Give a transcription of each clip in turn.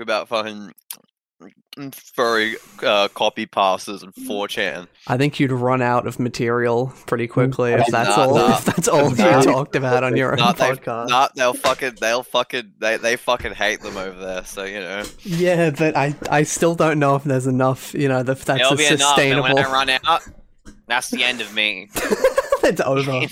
about fucking furry uh, copypastas and 4chan. I think you'd run out of material pretty quickly if that's nah, all. nah. If that's all Nah. you talked about on your own they, podcast. nah, they'll fucking, they'll fucking, they, they fucking hate them over there. So you know, Yeah, but I, I still don't know if there's enough. You know, if that's it'll a be enough. And sustainable. when I run out, that's the end of me. it's over. Like,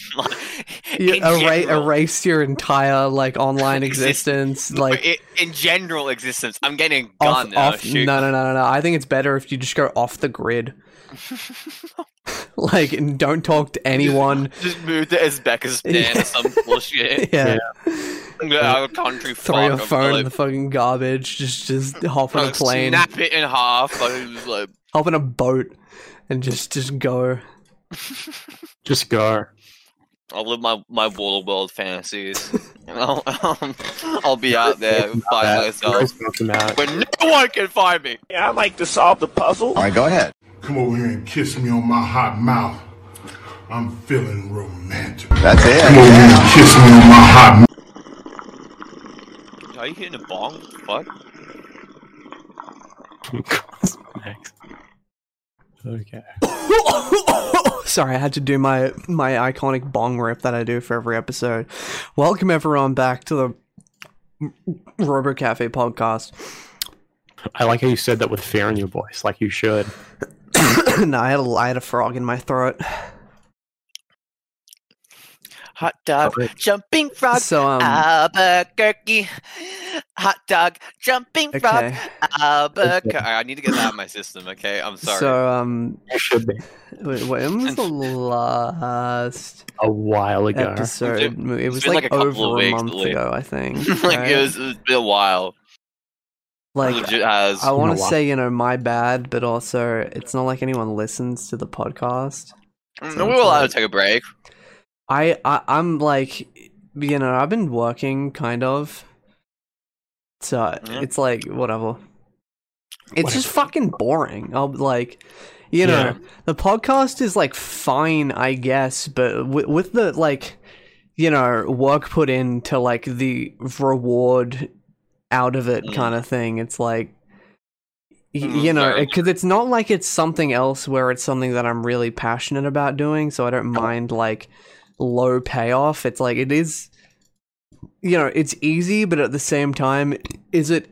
You erase, general. erase your entire like online existence. Like I- in general existence, I'm getting off, gone now. off. No, no, no, no, no. I think it's better if you just go off the grid. like, and don't talk to anyone. Just move to Uzbekistan or some bullshit. Yeah, Yeah, a country throw your fuck, phone in the fucking garbage. Just, just hop on a plane, Snap it in half. Like, it was like, hop on a boat, and just, just go. Just go. I'll live my my Waterworld fantasies. I'll, um, I'll be out there by That- myself Grace knocked him out. where no one can find me. I like to solve the puzzle. All right, go ahead. Come over here and kiss me on my hot mouth. I'm feeling romantic. That's it. Come it. over here and kiss me on my hot mouth. Are you hitting a bong? What the fuck? Next. Okay. Sorry, I had to do my my iconic bong rip that I do for every episode. Welcome everyone back to the Robo Cafe podcast. I like how you said that with fear in your voice, like you should. no, I had a I had a frog in my throat. Hot dog, Okay. jumping frog, So um, Albuquerque. Hot dog, jumping frog, okay. Albuquerque. I need to get that out of my system. Okay, I'm sorry. So um, You should be. wait, when was the last A while ago. episode? It's It was been like, like a couple of over a month at least. ago, I think. like right? it was, it's been a while. like has. I want to been a while. say, you know, my bad, but also it's not like anyone listens to the podcast. no, we were allowed to take a break. I, I I'm like, you know, I've been working kind of, so Yeah. it's like whatever. It's just fucking boring. I'll like, you know, Yeah. the podcast is like fine, I guess, but with, with the like, you know, work put into like the reward out of it Mm. kind of thing. It's like. Mm, You know, because it's not like it's something else where it's something that I'm really passionate about doing, so I don't mind like low payoff. It's like it is you know, it's easy, but at the same time, is it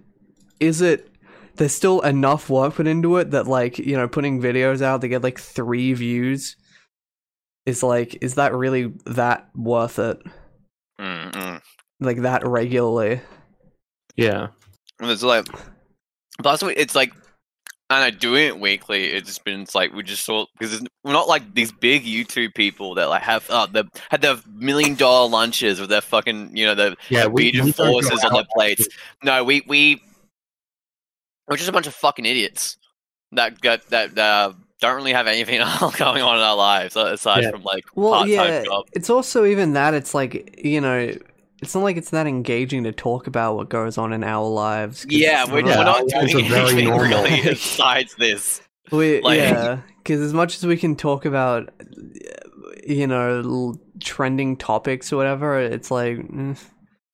is it there's still enough work put into it that like, you know, putting videos out to get like three views is like is that really that worth it? Mm-mm. Like that regularly. Yeah. And it's like, plus we- it's like, I know doing it weekly. It's just been it's like we just saw because we're not like these big YouTube people that like have uh, the had their million dollar lunches with their fucking you know the Yeah. We, we forces on their plates. No, we we we're just a bunch of fucking idiots that got that uh, don't really have anything going on in our lives aside Yeah. from like Well, part time yeah, job. it's also even that it's like, you know, it's not like it's that engaging to talk about what goes on in our lives. Yeah, we're, not- Yeah, we're not our lives doing very anything normal. really besides this. We, Like- yeah, because as much as we can talk about, you know, trending topics or whatever, it's like mm,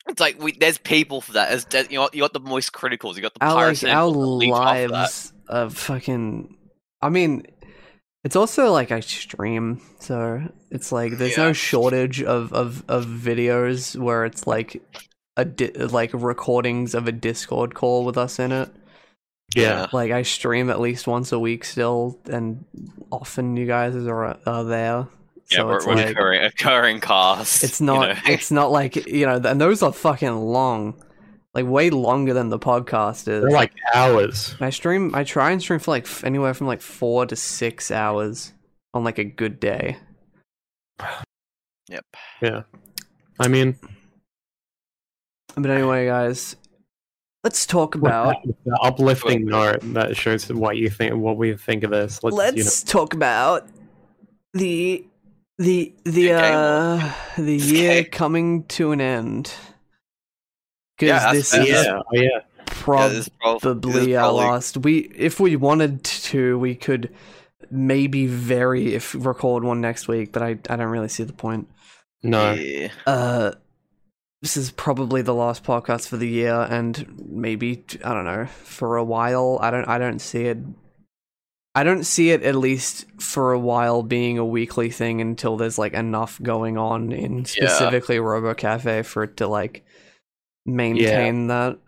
It's like we, there's people for that. There's, there's- you got you got the moist criticals. You got the our like our that leech off that. lives are fucking. I mean, it's also like I stream, so it's like there's Yeah. no shortage of of of videos where it's like a di- like recordings of a Discord call with us in it. Yeah. Like I stream at least once a week still, and often you guys are uh, are there. Yeah, So we're, it's we're like occurring, occurring cast. it's you not know. it's not like you know, and those are fucking long, like way longer than the podcast is. They're like hours. I stream, I try and stream for like f- anywhere from like four to six hours on like a good day. Yep. Yeah. I mean, But anyway, guys, let's talk about the uplifting note that shows what you think, what we think of this. Let's, let's you talk about the the the uh the year coming to an end. Because Yeah, this fair. is know, yeah, oh, yeah. Yeah, this is prob- this is probably our last. We if we wanted to, we could maybe vary if record one next week, but I I don't really see the point. No. Yeah. Uh, this is probably the last podcast for the year, and maybe I don't know for a while. I don't I don't see it. I don't see it at least for a while being a weekly thing until there's like enough going on in specifically Robo Cafe for it to like maintain that.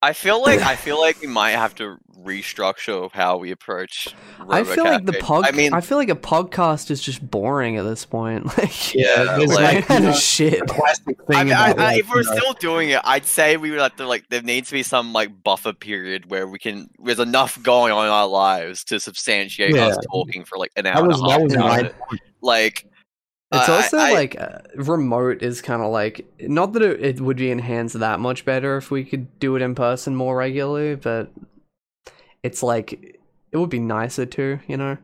I feel like I feel like we might have to restructure how we approach. I feel like the RoboCafe. pod. I mean, I feel like a podcast is just boring at this point. Like, yeah, there's like, like, kind you of know, shit. The classic thing I mean, I, about, I, like, if we're you know, still doing it, I'd say we would have to like. There needs to be some like buffer period where we can. There's enough going on in our lives to substantiate us talking for like an hour that was and a that was my it. Like, It's I- also I- like uh, remote is kind of like not that it, it would be enhanced that much better if we could do it in person more regularly, but it's like it would be nicer too, you know,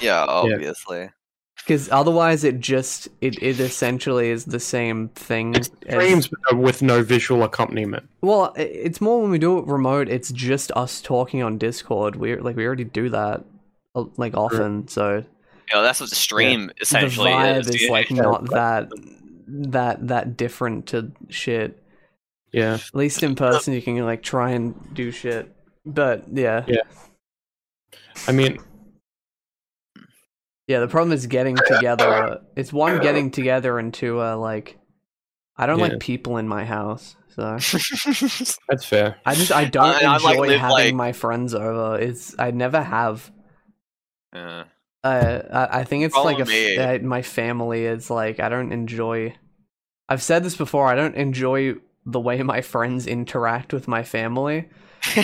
yeah, obviously. because otherwise it just it it essentially is the same thing. It's streams but with no visual accompaniment. well, it's more when we do it remote. It's just us talking on Discord. We like we already do that uh, like often, so You know, that's what the stream the essentially vibe is. is yeah. like Yeah. not that that that different to shit. Yeah, At least in person, you can like try and do shit. But yeah, Yeah. I mean, yeah. The problem is getting together. It's one getting together, and two, uh, like, I don't Yeah. like people in my house, so that's fair. I just I don't I- I, enjoy like, live, having like- my friends over. It's I never have. Yeah. Uh, I, I think it's like a Follow me. f- uh, my family is like I don't enjoy. I've said this before. I don't enjoy the way my friends interact with my family.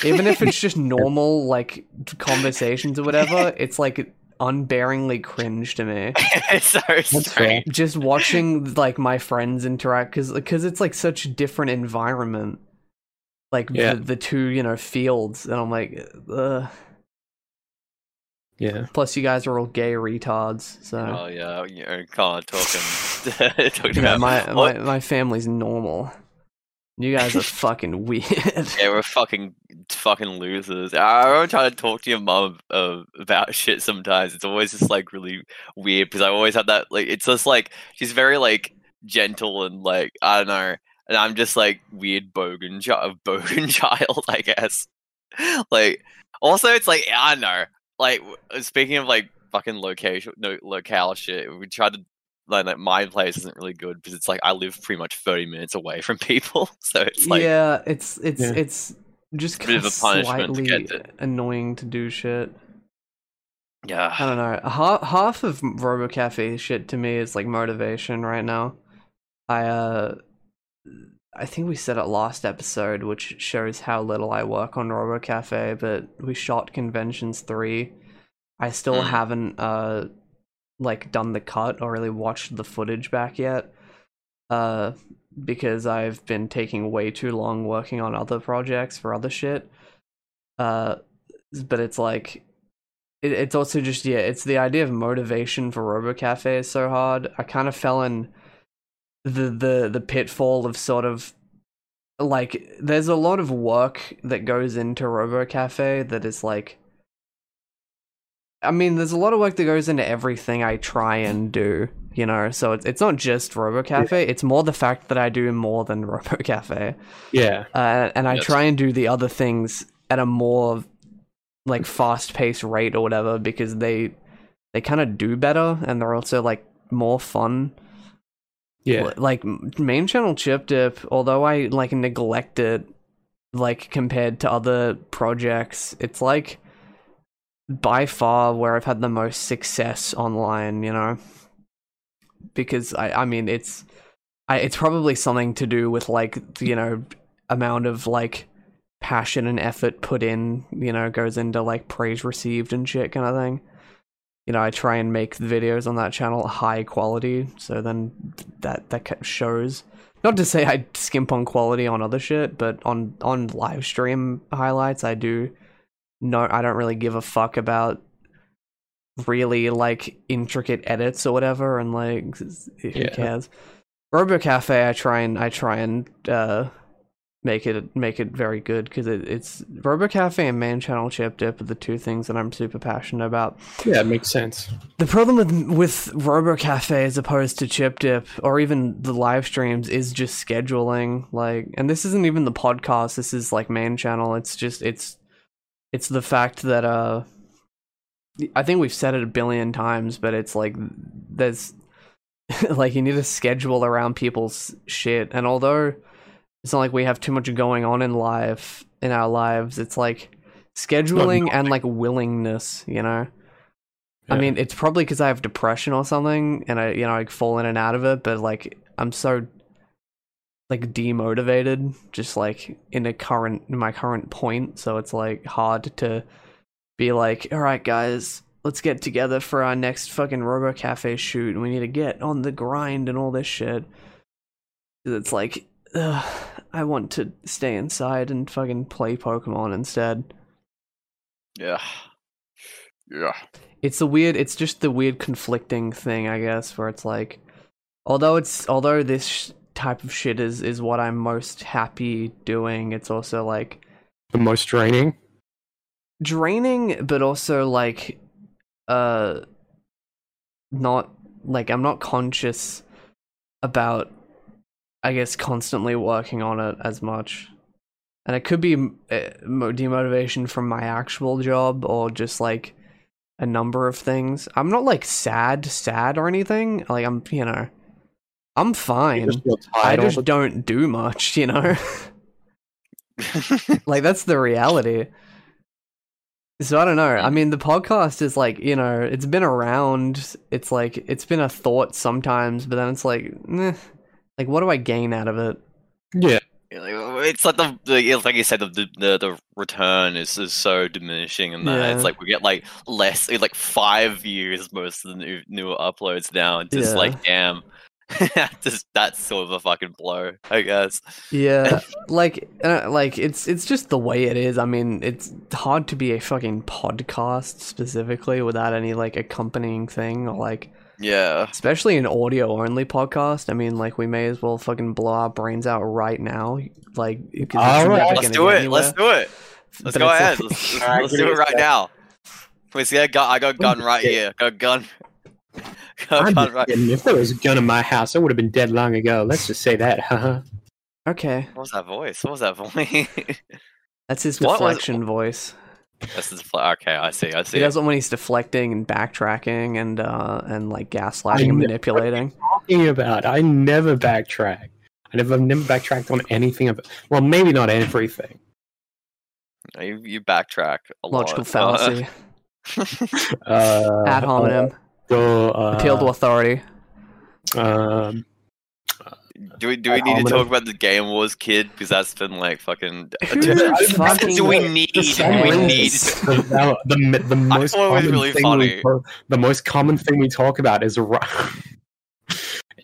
even if it's just normal like conversations or whatever it's like unbearingly cringe to me so fair. strange. just watching like my friends interact because because it's like such a different environment like Yeah. the, the two you know fields and i'm like Ugh. Yeah, plus you guys are all gay retards so Oh yeah, you know, can't talking. talking you know, about my, my my family's normal you guys are fucking weird Yeah, we're fucking fucking losers. I remember trying to talk to your mom uh, about shit sometimes. It's always just like really weird because I always have that like it's just like she's very like gentle and like I don't know, and I'm just like weird bogan child, bogan child, I guess. Like also, it's like I don't know. Like speaking of like fucking location, no locale shit. We tried to like, like my place isn't really good because it's like I live pretty much 30 minutes away from people, so it's like yeah it's it's Yeah. it's just Bit kind of of a punishment to slightly get to- annoying to do shit Yeah. I don't know. Half half of RoboCafe shit to me is like motivation right now. I uh I think we said it last episode, which shows how little I work on RoboCafe, but we shot Conventions 3. I still Hmm. haven't uh like done the cut or really watched the footage back yet. Uh because I've been taking way too long working on other projects for other shit. Uh but it's like it, it's also just yeah it's the idea of motivation for robocafe is so hard i kind of fell in the the the pitfall of sort of like there's a lot of work that goes into Robo Cafe that is like i mean there's a lot of work that goes into everything i try and do you know so it's, it's not just robocafe it's more the fact that i do more than Robo Cafe. yeah, uh, and I Yes. try and do the other things at a more like fast paced rate or whatever because they they kind of do better and they're also like more fun. Yeah. Like main channel chip dip, although I like neglect it, like compared to other projects, it's like by far where I've had the most success online. You know, because I I mean it's I it's probably something to do with like you know amount of like passion and effort put in, you know, goes into like praise received and shit kind of thing. You know, I try and make the videos on that channel high quality, so then that that shows. Not to say I skimp on quality on other shit, but on on live stream highlights, I do. No, I don't really give a fuck about really like intricate edits or whatever, and like who Yeah. cares. RoboCafe, I try and I try and uh, make it make it very good because it, it's RoboCafe and main channel chip dip are the two things that I'm super passionate about. Yeah, it makes sense. The problem with with RoboCafe as opposed to Chip Dip or even the live streams is just scheduling. Like, and this isn't even the podcast. This is like main channel. It's just it's it's the fact that uh, I think we've said it a billion times, but it's like there's like you need to schedule around people's shit. And although it's not like we have too much going on in life in our lives, it's like scheduling and like willingness. You know. I mean, it's probably because I have depression or something, and I, you know, like fall in and out of it. But like, I'm so like demotivated, just like in a current in my current point. So it's like hard to be like, all right, guys, let's get together for our next fucking Robo Cafe shoot, and we need to get on the grind and all this shit. It's like, ugh, I want to stay inside and fucking play Pokemon instead. Yeah. Yeah. it's the weird it's just the weird conflicting thing i guess where it's like although it's although this sh- type of shit is is what i'm most happy doing it's also like The most draining. draining but also like uh not like i'm not conscious about i guess constantly working on it as much. And it could be uh, demotivation from my actual job or just like a number of things. I'm not like sad sad or anything. Like i'm you know i'm fine. just i just don't do much you know? Like that's the reality. So i don't know. I mean the podcast is like you know it's been around. It's like it's been a thought sometimes but then it's like eh, like what do i gain out of it Yeah. Yeah, It's like the, the it's like you said the the, the, the return is, is so diminishing and that Yeah. it's like we get like less like five years most of the new newer uploads now. It's just Yeah. like damn, just that's sort of a fucking blow, I guess. yeah like uh, like it's it's just the way it is i mean it's hard to be a fucking podcast specifically without any like accompanying thing or like Yeah, especially an audio only podcast. I mean, like we may as well fucking blow our brains out right now. Like, because All it's right. never let's do get it. Let's do it. Let's But go ahead. like- Let's, Alright, let's do it right sec. now. Please, yeah, got, I got a oh, gun right here. Got a gun. Got gun right. If there was a gun in my house, I would have been dead long ago. Let's just say that. huh? Okay, What was that voice? What was that voice? that's his What was- deflection voice. This is okay. I see. I see. He does it when he's deflecting and backtracking and uh and like gaslighting and know. manipulating. talking about? I never backtrack. I never, I've never backtracked on anything of. Well, maybe not everything. You, you backtrack a Logical lot. fallacy. Uh, Ad hominem. Go, uh, Appeal to authority. um, do we do we need to talk about the Game Awards kid because that's been like fucking. Who fucking- do we need? Do we need? the, the, the most thought was common really thing funny. We, talk- the most common thing we talk about is ri-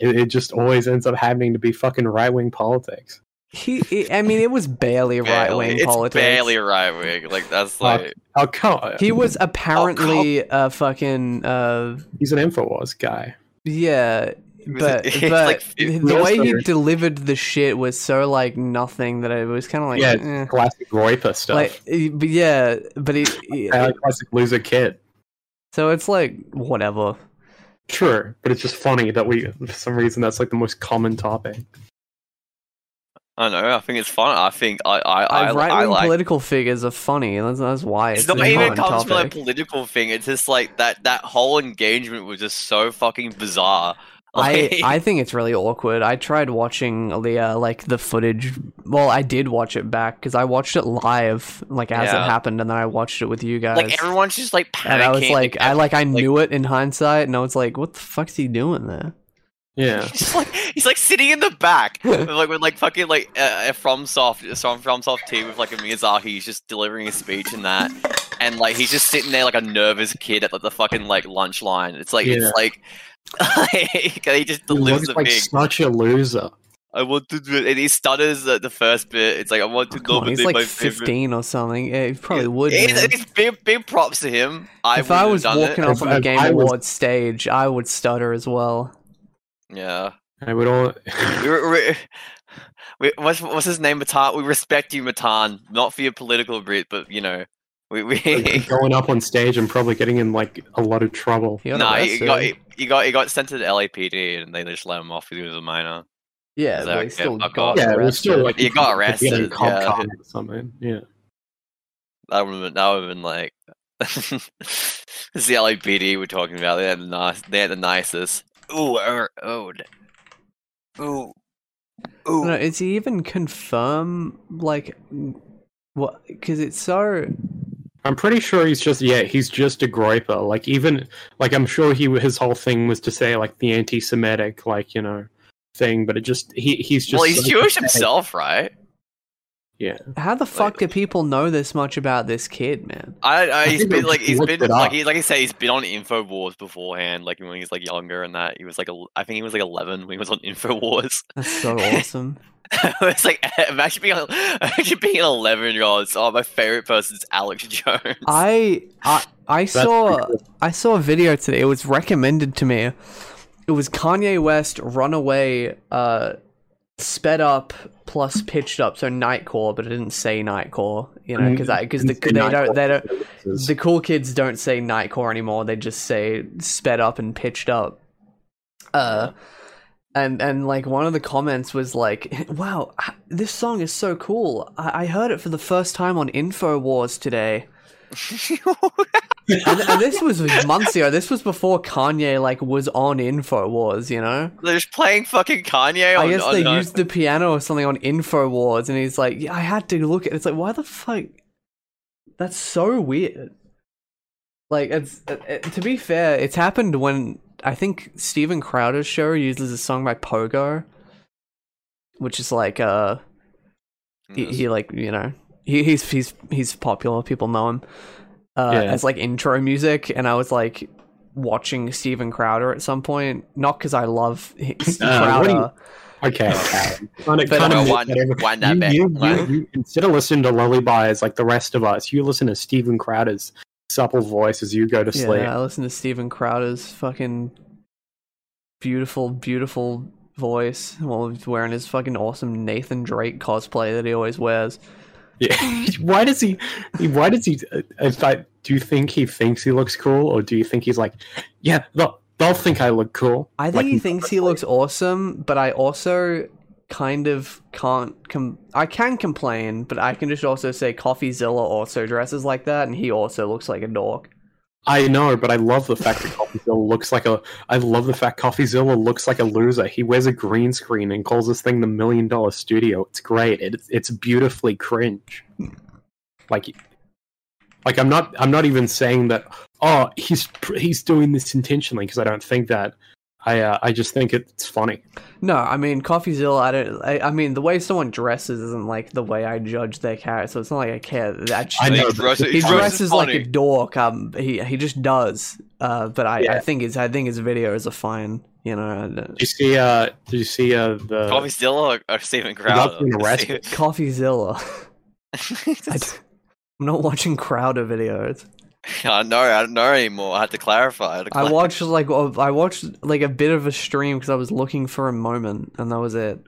it, it just always ends up happening to be fucking right wing politics. He, he- I mean, it was barely right wing politics. barely right wing. Like that's Fuck. like. Oh, come on. He was apparently a fucking uh He's an Infowars guy. yeah, was- but it's but like- the it- way he also- delivered the shit was so like nothing that it was kind of like yeah, eh. classic Roiper stuff. like eh, but yeah, but he, he- Uh, classic loser kid. so it's like whatever. True, but it's just funny that we, for some reason, that's like the most common topic. I don't know. I think it's fun. I think I I I, right I wing like. political figures are funny. That's, that's why it's, It's not a even common comes from a political thing. It's just like that. That whole engagement was just so fucking bizarre. I, Like- I think it's really awkward. I tried watching the uh, like the footage. Well, I did watch it back because I watched it live, like as it happened, and then I watched it with you guys. like everyone's just like panicking. and I was like, I like I knew it in hindsight, and I was like, what the fuck's he doing there? Yeah. He's just like he's like sitting in the back, like with like fucking like uh, a FromSoft from FromSoft team with like a Miyazaki. He's just delivering a speech and that, and like he's just sitting there like a nervous kid at like the fucking like lunch line. It's like Yeah. it's like. like, he just He delivers looks a like big. such a loser. I want to do it, and he stutters at the first bit. It's like I want to oh, Come on, he's like my favorite. 15 or something. Yeah, he probably would. It's, it's big, big props to him. I if I was walking it. off on the Game I was- Awards stage, I would stutter as well. Yeah, I would all. we were, we we, what's what's his name, Matan? We respect you, Matan. Not for your political bit, but you know, we we. going up on stage and probably getting in like a lot of trouble. He got nah, he got he, he got he got sent to the LAPD and they just let him off because he was a minor. yeah, He's but like, still "Yeah, got off." Yeah, it was still like You got could be arrested, cop yeah. car or something. Yeah. That would have been, that would have been like. it's the LAPD we're talking about. They had the nice. They had the nicest. Ooh, er, oh, ooh, ooh. No, is he even confirm like what? Because it's so. I'm pretty sure he's just yeah, he's just a groyper. Like even like I'm sure he his whole thing was to say like the anti-Semitic like you know thing, but it just he he's just well, he's so Jewish pathetic. himself, right? Yeah, How the fuck do people know this much about this kid, man? I, I he's think been like he's looked been like he like I say he's been on Infowars beforehand. Like when he was like younger and that he was like a, I think he was like eleven when he was on Infowars. That's so awesome. it's like imagine being imagine being an eleven year old. Oh, my favorite person's Alex Jones. I I I saw cool. I saw a video today. It was recommended to me. It was Kanye West Runaway uh sped up plus pitched up, so Nightcore, but it didn't say Nightcore, you know, because because the, they don't they don't the cool kids don't say Nightcore anymore. They just say sped up and pitched up. Uh, and and like one of the comments was like, "Wow, this song is so cool. I, I heard it for the first time on Infowars today." and, and this was months ago. This was before Kanye like was on Infowars. You know, They're just playing fucking Kanye. On, I guess they uh, used the piano or something on Infowars, and he's like, "Yeah, I had to look at." it. It's like, why the fuck? That's so weird. Like, it's it, it- to be fair, it's happened when I think Steven Crowder's show uses a song by Pogo, which is like uh, he, he like you know he, he's he's he's popular. People know him uh, Yeah. as like intro music, and I was like watching Steven Crowder at some point, not because I love Uh, what do you- Crowder. Okay, kind of, kind of wind- wind that you, back. you, you, you, instead of listening to lullabies like the rest of us, you listen to Steven Crowder's supple voice as you go to sleep. Yeah, I listen to Steven Crowder's fucking beautiful, beautiful voice while he's wearing his fucking awesome Nathan Drake cosplay that he always wears. Yeah. why does he? Why does he? uh, If I, do you think he thinks he looks cool, or do you think he's like, yeah, they'll, they'll think I look cool? I think Like, he thinks he looks awesome, but I also kind of can't com- I can complain, but I can just also say CoffeeZilla also dresses like that and he also looks like a dork. I know, but I love the fact that CoffeeZilla looks like a. I love the fact CoffeeZilla looks like a loser. He wears a green screen and calls this thing the Million Dollar Studio. It's great. It, it's beautifully cringe. Like, like I'm not. I'm not even saying that. Oh, he's he's doing this intentionally because I don't think that. I uh, I just think it's funny. No, I mean CoffeeZilla. I don't. I, I mean the way someone dresses isn't like the way I judge their character. So it's not like I care. That I know, He dresses- he he dresses like a dork. Um, he he just does. Uh, but I, I think his I think his videos are fine. You know, and, Did you see? Uh, did you see? Uh, the Coffee still or, or Steven got Crowder? been arrested. CoffeeZilla. I d- I'm not watching Crowder videos. I know. I don't know anymore. I had to clarify. I, had to I watched like a- I watched like a bit of a stream because I was looking for a moment, and that was it.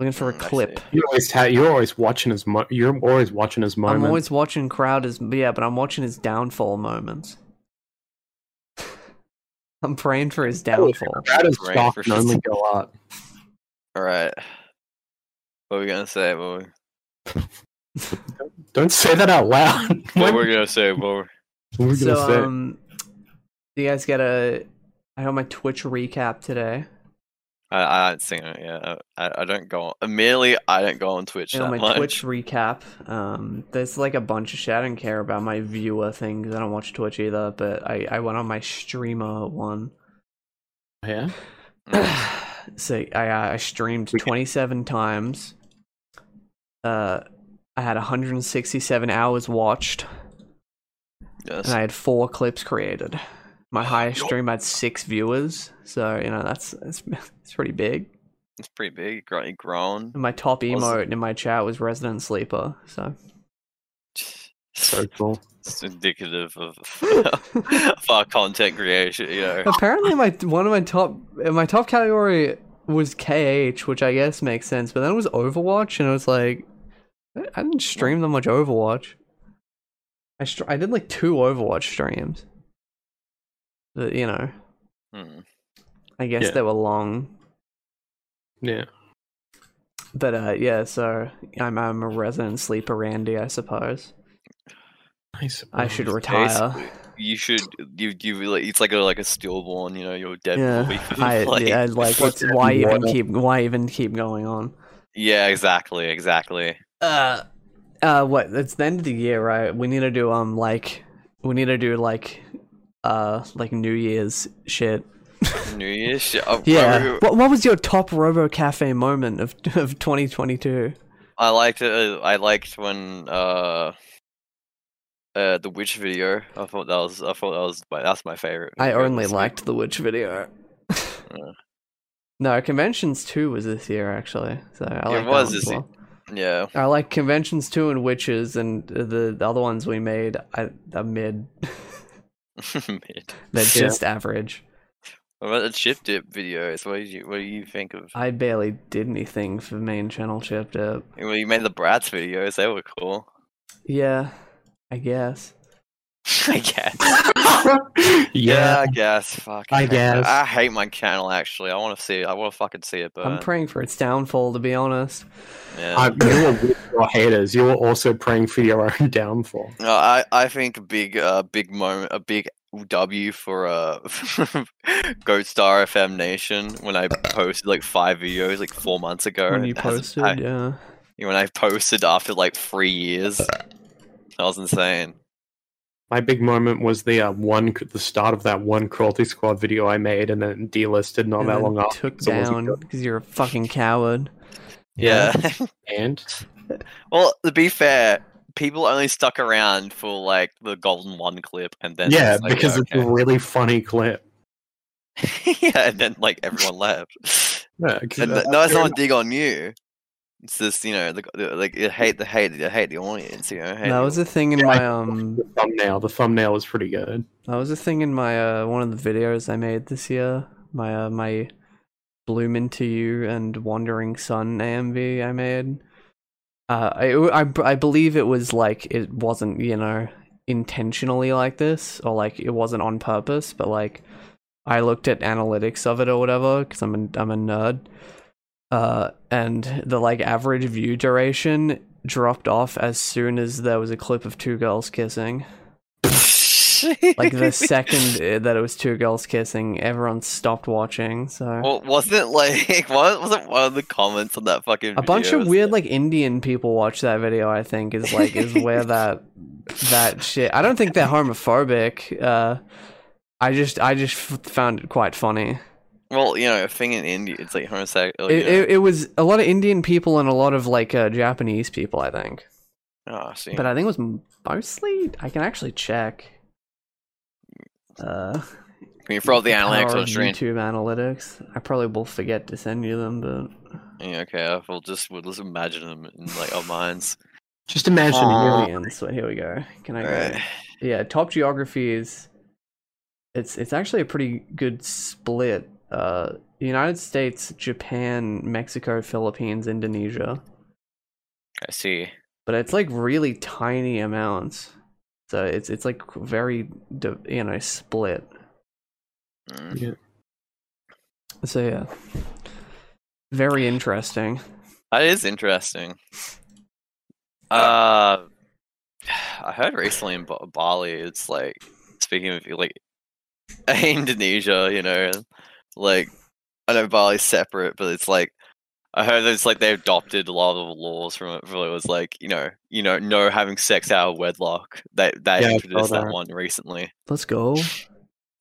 Looking for a Mm, I clip. see. you always ha- you're always watching his. Mo- you're always watching his moment. I'm always watching crowd Crowder's. Yeah, but I'm watching his downfall moments. I'm praying for his downfall. Crowder's Right, stock for can sure. only go up. All right. What are we gonna say? What, we, Don't say that out loud. what we're gonna say? What we're- What were we gonna So, say? um, you guys get a. I got my Twitch recap today. I, I haven't seen it yet. I, I don't go on. Admittedly, I don't go on Twitch I that my much. Twitch recap. Um, there's like a bunch of shit. I don't care about my viewer thing 'cause I don't watch Twitch either. But I, I went on my streamer one. yeah. so I, uh, I streamed 27 times. Uh, I had 167 hours watched, Yes. and I had four clips created. My highest Yo. stream had six viewers, so you know that's that's, that's pretty big. It's pretty big. Gr- Grown. And my top Was- emote in my chat was Resident Sleeper. So So cool. It's indicative of, of our content creation. You know. apparently, my one of my top my top category was KH, which I guess makes sense, but then it was Overwatch, and it was like, I I didn't stream that much Overwatch. I str- I did like two Overwatch streams. But, you know, Hmm. I guess Yeah. they were long. Yeah. But uh, yeah, so I'm I'm a resident sleeper Randy, I suppose. Nice. I should retire. Basically, You should you you really it's like a like a stillborn, you know, you're dead Yeah, before you I play. yeah, like what's What's why even keep why even keep going on? Yeah, exactly, exactly. Uh, uh, what? It's the end of the year, right? We need to do um like we need to do like uh like New Year's shit. New Year's shit. Oh, Yeah. What What was your top Robo Cafe moment of of 2022? I liked it. uh, I liked when uh uh the witch video. I thought that was I thought that was my, that's my favorite. I only liked the witch video. no, conventions two was this year actually. So I It like was this year. Well. Yeah. I like conventions too, and witches, and the, the other ones we made I, are mid. Mid. They're Yeah. just average. What about the chip dip videos? What did you what do you think of? I barely did anything for main channel chip dip. Well, you made the brats videos. They were cool. Yeah, I guess. I guess. yeah. Yeah, I guess. Fuck. I hate- guess. I hate my channel. Actually, I want to see it. I want to fucking see it. But I'm praying for its downfall, to be honest. yeah. I, you were with your haters. You were also praying for your own downfall. No, I I think a big uh big moment, a big W for uh Goat Star FM Nation when I posted like five videos like four months ago. When and you posted, I- yeah. when I posted after like three years, that was insane. My big moment was the uh, one, the start of that one Cruelty Squad video I made, and then delisted not and that long after. took 'cause it down good. because you're a fucking coward. Yeah. And well, to be fair, people only stuck around for like the Golden One clip, and then yeah, like, because it's a really funny clip. yeah, and then like everyone left. Yeah, 'cause, And uh, th- no, it's not a dig on you. It's just you know, the, the, like you hate the hate, you hate the audience. You know, hate That was a thing in Yeah, my um. the thumbnail. The thumbnail was pretty good. That was a thing in my uh one of the videos I made this year. My uh my Bloom into You and Wandering Sun AMV I made. Uh, I, I I believe it was like it wasn't you know intentionally like this or like it wasn't on purpose, but like I looked at analytics of it or whatever because I'm a, I'm a nerd. Uh, and the like average view duration dropped off as soon as there was a clip of two girls kissing like the second uh, that it was two girls kissing, everyone stopped watching. So Well, wasn't like what wasn't one of the comments on that fucking a bunch of weird like- like Indian people watch that video. I think is like is where that that shit. I don't think they're homophobic. Uh, I just I just f- found it quite funny. Well, you know, a thing in India, it's like homosexual. It, it, it was a lot of Indian people and a lot of like uh, Japanese people. I think, oh, I see. but I think it was mostly. I can actually check. Uh, Can you throw up the analytics on of screen? YouTube analytics. I probably will forget to send you them, but Yeah, okay, we'll just we'll just imagine them in like our minds. Just imagine. Aw. Aliens. So here we go. Can I go? Alright. Yeah, top geography is. It's it's actually a pretty good split. Uh, United States, Japan, Mexico, Philippines, Indonesia, I see. but it's like really tiny amounts. So it's it's like very you know split. Mm. Yeah. So yeah, very interesting. That is interesting. Uh, I heard recently in Bali, it's like speaking of like Indonesia, you know, like I know Bali's separate, but it's like I heard it's like they adopted a lot of the laws from it. For it was like you know, you know, no having sex out of wedlock. They they Yeah, introduced that that. one recently. Let's go.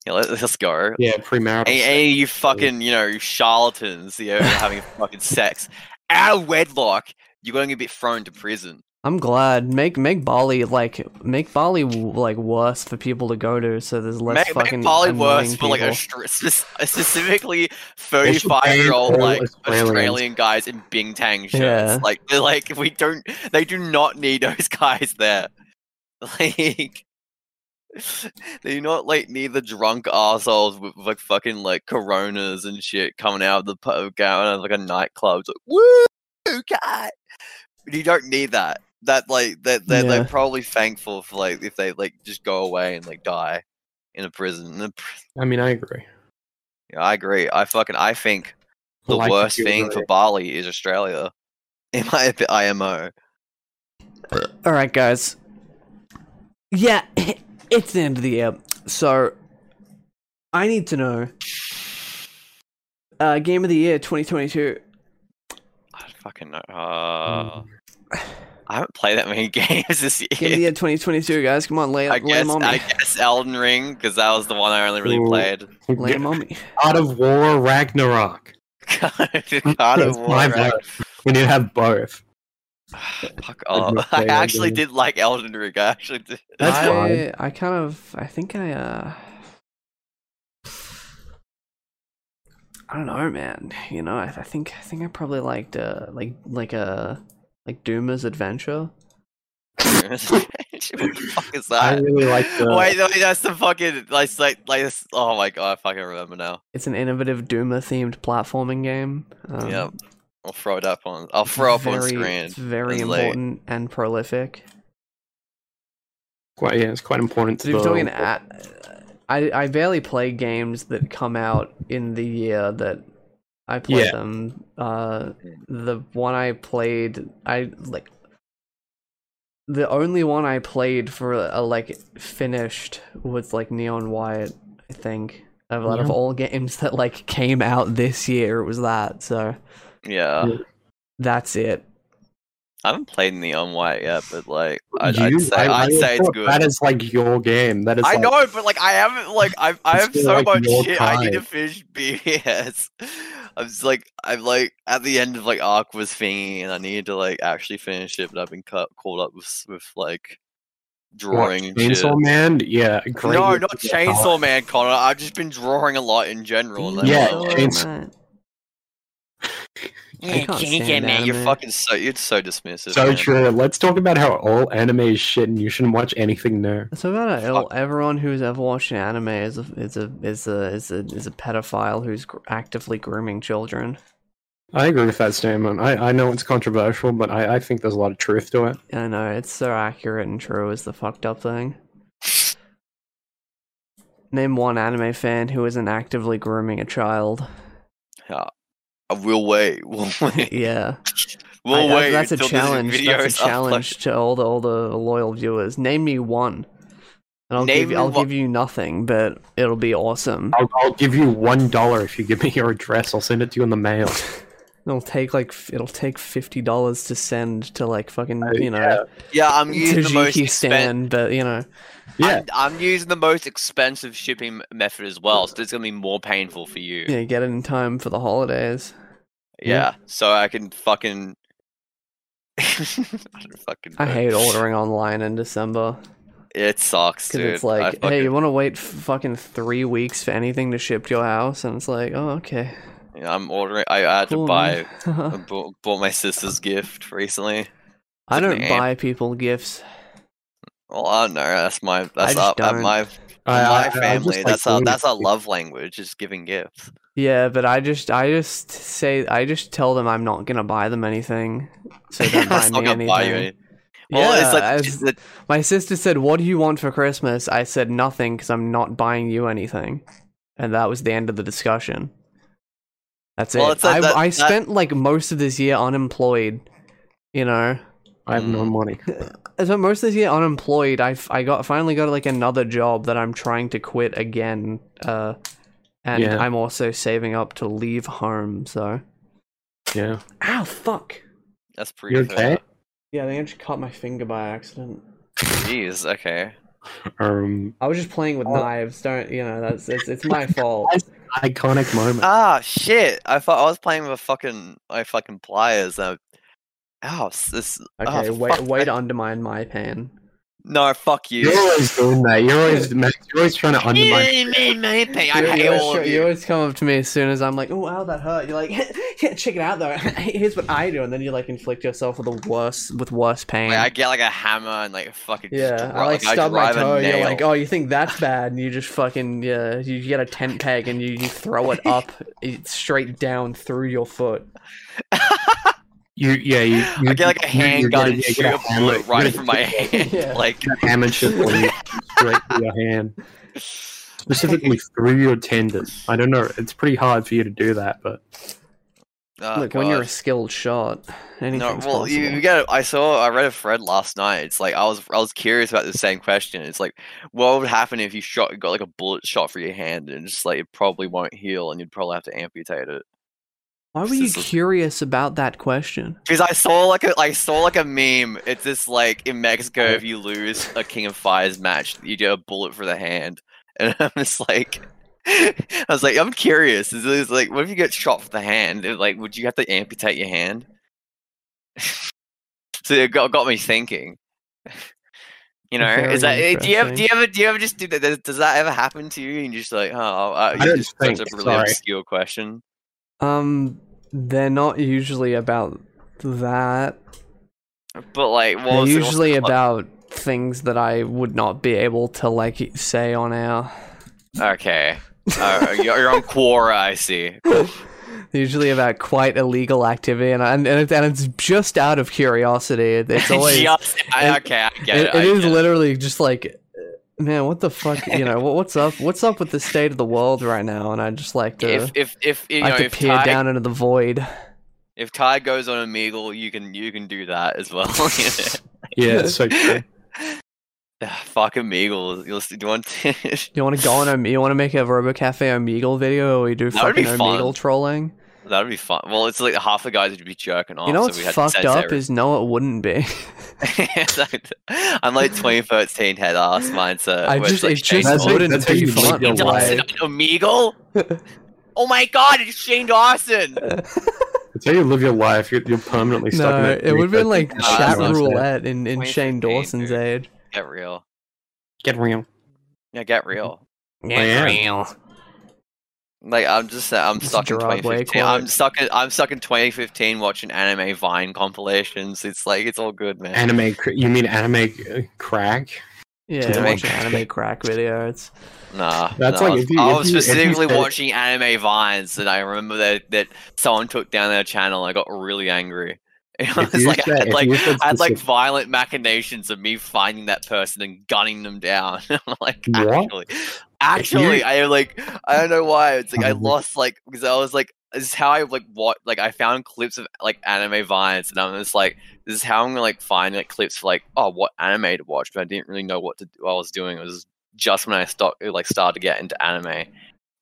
Yeah, let, let's go. Yeah, premarital. Hey, hey, you fucking, you know, you charlatans, you know, having fucking sex out of wedlock, you're going to be thrown to prison. I'm glad. Make make Bali like make Bali like worse for people to go to, so there's less Make, fucking make Bali annoying worse for like a people. specifically 35 year old like Australians. Australian guys in Bintang shirts. Yeah. Like they're like we don't, they do not need those guys there. Like they Do not like need the drunk assholes with like fucking like coronas and shit coming out of the pub, going out of like a nightclub? It's like, woo, God. You don't need that. That like that they're, Yeah. they're probably thankful for like if they like just go away and like die in a prison. In a pr- I mean, I agree. Yeah, I agree. I fucking I think the Well, worst completely thing for. Bali is Australia. In my opi- IMO. All right, guys. Yeah, it's the end of the year, so I need to know. Uh, game of the year 2022. I fucking know. Uh, Mm. I haven't played that many games this year. Game of the year 2022, guys. Come on, lay, I lay guess them on me. I guess Elden Ring because that was the one I only really Ooh. played. Lay them on me. God of War Ragnarok. God of War. my Rag- vote. We need to have both. Fuck I'd off. I actually did like Elden Ring. I actually did. That's I, fine. I kind of, I think I, uh, I don't know, man. You know, I, I think, I think I probably liked, uh, like, like a, like Doomer's Adventure. what the fuck is that? I really like the. Wait, no, that's the fucking like like like. Oh my god, I fucking remember now. It's an innovative Doomer themed platforming game. Um, yep, I'll throw it up on. I'll throw up on screen. It's very It's late. important and prolific. Quite, yeah, it's quite important to So if the. you're talking at, I I barely play games that come out in the year that I played Yeah. them. Uh, the one I played, I like. The only one I played for a, like finished was like Neon White, I think. Of out of Yeah. all games that like came out this year, it was that. So Yeah, Yeah. that's it. I haven't played Neon White yet, but like I'd, You- I'd say I- I'd I say it's good. That is like your game. That is. I like, know, but like I haven't like I've I have so like, much your shit I need to time. finish BS. I'm just like I'm like at the end of like Aqua's thingy, and I needed to like actually finish it, but I've been cut, caught up with with like What, drawing shit. Chainsaw Man. Yeah. Great No, not Chainsaw. Man, Connor. I've just been drawing a lot in general. and then Yeah, Chainsaw- man. Yeah, can't Chainsaw stand Man, you're fucking so you're so dismissive. So man. true. Let's talk about how all anime is shit and you shouldn't watch anything new. So about it, Fuck. everyone who's ever watched an anime is a is a is a is a, is a pedophile who's gr- actively grooming children. I agree with that statement. I, I know it's controversial, but I, I think there's a lot of truth to it. I know it's so accurate and true is the fucked up thing. Name one anime fan who isn't actively grooming a child. Yeah. I will wait. We'll wait. Yeah, We'll I- I- wait. That's a until this challenge. video That's a challenge to all the all the loyal viewers. Name me one, and I'll Name give you, I'll one- give you nothing, but it'll be awesome. I'll, I'll give you one dollar if you give me your address. I'll send it to you in the mail. It'll take like it'll take fifty dollars to send to like fucking Uh, you know yeah. Yeah, I'm using the most Tajiki expensive. stand, but you know. Yeah, I'm, I'm using the most expensive shipping method as well, so it's gonna be more painful for you. Yeah, get it in time for the holidays. Yeah, so I can fucking. I don't fucking. I hate ordering online in December It sucks, because dude. it's I like, hey, you want to wait fucking three weeks for anything to ship to your house, and it's like, oh, okay, Yeah, I'm ordering. I, I had cool. to buy. I man. bought, bought my sister's gift recently. I don't name. buy people gifts. Well, I don't know. That's my. That's just up, uh, don't. my I- I- my I just family. like that's our doing that's our love language. Is giving gifts. Yeah, but I just, I just say, I just tell them I'm not gonna buy them anything, so they don't buy me anything. buy you any- Well, yeah, it's like as- my sister said, "What do you want for Christmas?" I said nothing because I'm not buying you anything, and that was the end of the discussion. That's Well, it. like I, that- I that- spent like most of this year unemployed. You know, I have no Mm. money. I spent most of this year unemployed. I I got finally got like another job that I'm trying to quit again. Uh, and Yeah. I'm also saving up to leave home. So, Yeah. ow, fuck. that's pretty. You fair. okay? Yeah, I think I just cut my finger by accident. Jeez. Okay. Um, I was just playing with Oh. knives. Don't you know? That's it's, it's my fault. iconic moment. Ah, shit! I thought I was playing with a fucking my fucking pliers. Uh, ow, s- this. ah, Okay, for way, fuck's way sake. to undermine my pain. No, fuck you. You're always doing that. You're always Max, you're always trying to undermine. I You- hate you, always all try- of you you. always come up to me as soon as I'm like, "Oh, ow, that hurt." You're like, "Yeah, "Check it out, though. Here's what I do," and then you like inflict yourself with the worst, with worse pain. Like, I get like a hammer and like fucking yeah, dri- I like stub my toe. You're like, "Oh, you think that's bad?" And you just fucking yeah, you get a tent peg and you, you throw it up it, straight down through your foot. You yeah you. you I get like a you- you handgun and get a- shoot a bullet right get from my hand. Yeah. Like, a hammer shit straight through your hand, specifically through your tendon. I don't know. It's pretty hard for you to do that, but oh, Look, when you're a skilled shot, no, well, you, possible. you get. I saw. I read a thread last night. It's like I was. I was curious about the same question. It's like, what would happen if you shot got like a bullet shot for your hand and just like it probably won't heal and you'd probably have to amputate it. Why were you is- curious about that question? Because I saw like a I saw like a meme. It's this like in Mexico, if you lose a King of Fighters match, you get a bullet for the hand, and I'm just like, I was like, I'm curious. Is this like, what if you get shot for the hand? It, Like, would you have to amputate your hand? so it got, got me thinking. You know, Very is that eh, do you ever do you ever do you ever just do that? Does, does that ever happen to you? And you're just like, oh, uh, I don't just such think, a really sorry. obscure question. Um, they're not usually about that. But like, what They're usually the- about things that I would not be able to like say on air. Okay. Uh, you're, on Quora, I see. usually about quite illegal activity, and and, and, it, and it's just out of curiosity. It's always Just- okay, I get it, it. it is it. literally just like, man, what the fuck? You know, what's up? What's up with the state of the world right now? And I just like to, If if if you I know to if peer Ty, down into the void. if Ty goes on Omegle, you can you can do that as well. yeah, it's so true. Ah, Fuck Omegle. You'll see- Do you want to? You want to go on a you want to make a Robo Cafe Omegle video where we do That would fucking fun. Omegle trolling? That'd be fun. Well, it's like half the guys would be jerking off. you know so what's we had to fucked up everything. is no, it wouldn't be. I'm like 2013 head ass mindset. I where just like it Shane just That's Dawson- it, wouldn't that's how be you live fun. your Dawson life. Omegle. oh my god, it's Shane Dawson. That's how you live your life. You're, you're permanently stuck in No, that. it would have been like Nah, chat roulette in, in Shane Dawson's dude. age. Get real. Get real. Yeah, get real. Yeah. Like I'm just I'm It's stuck in 2015. I'm stuck in I'm stuck in 2015 watching anime Vine compilations. It's like it's all good, man. Anime. You mean anime uh, crack? Yeah, To watch make- anime crack videos. It's Nah, That's nah, like I was, if you- I if was you- you specifically say- watching anime vines, and I remember that that someone took down their channel. I got really angry. It was you like I had like you I had like violent machinations of me finding that person and gunning them down. I'm like What? actually, actually, I like I don't know why. It's like I lost like because I was like this is how I like what like I found clips of like anime vines, and I'm just like this is how I'm gonna like find like clips for like oh what anime to watch, but I didn't really know what to what I was doing. It was just when I start like started to get into anime,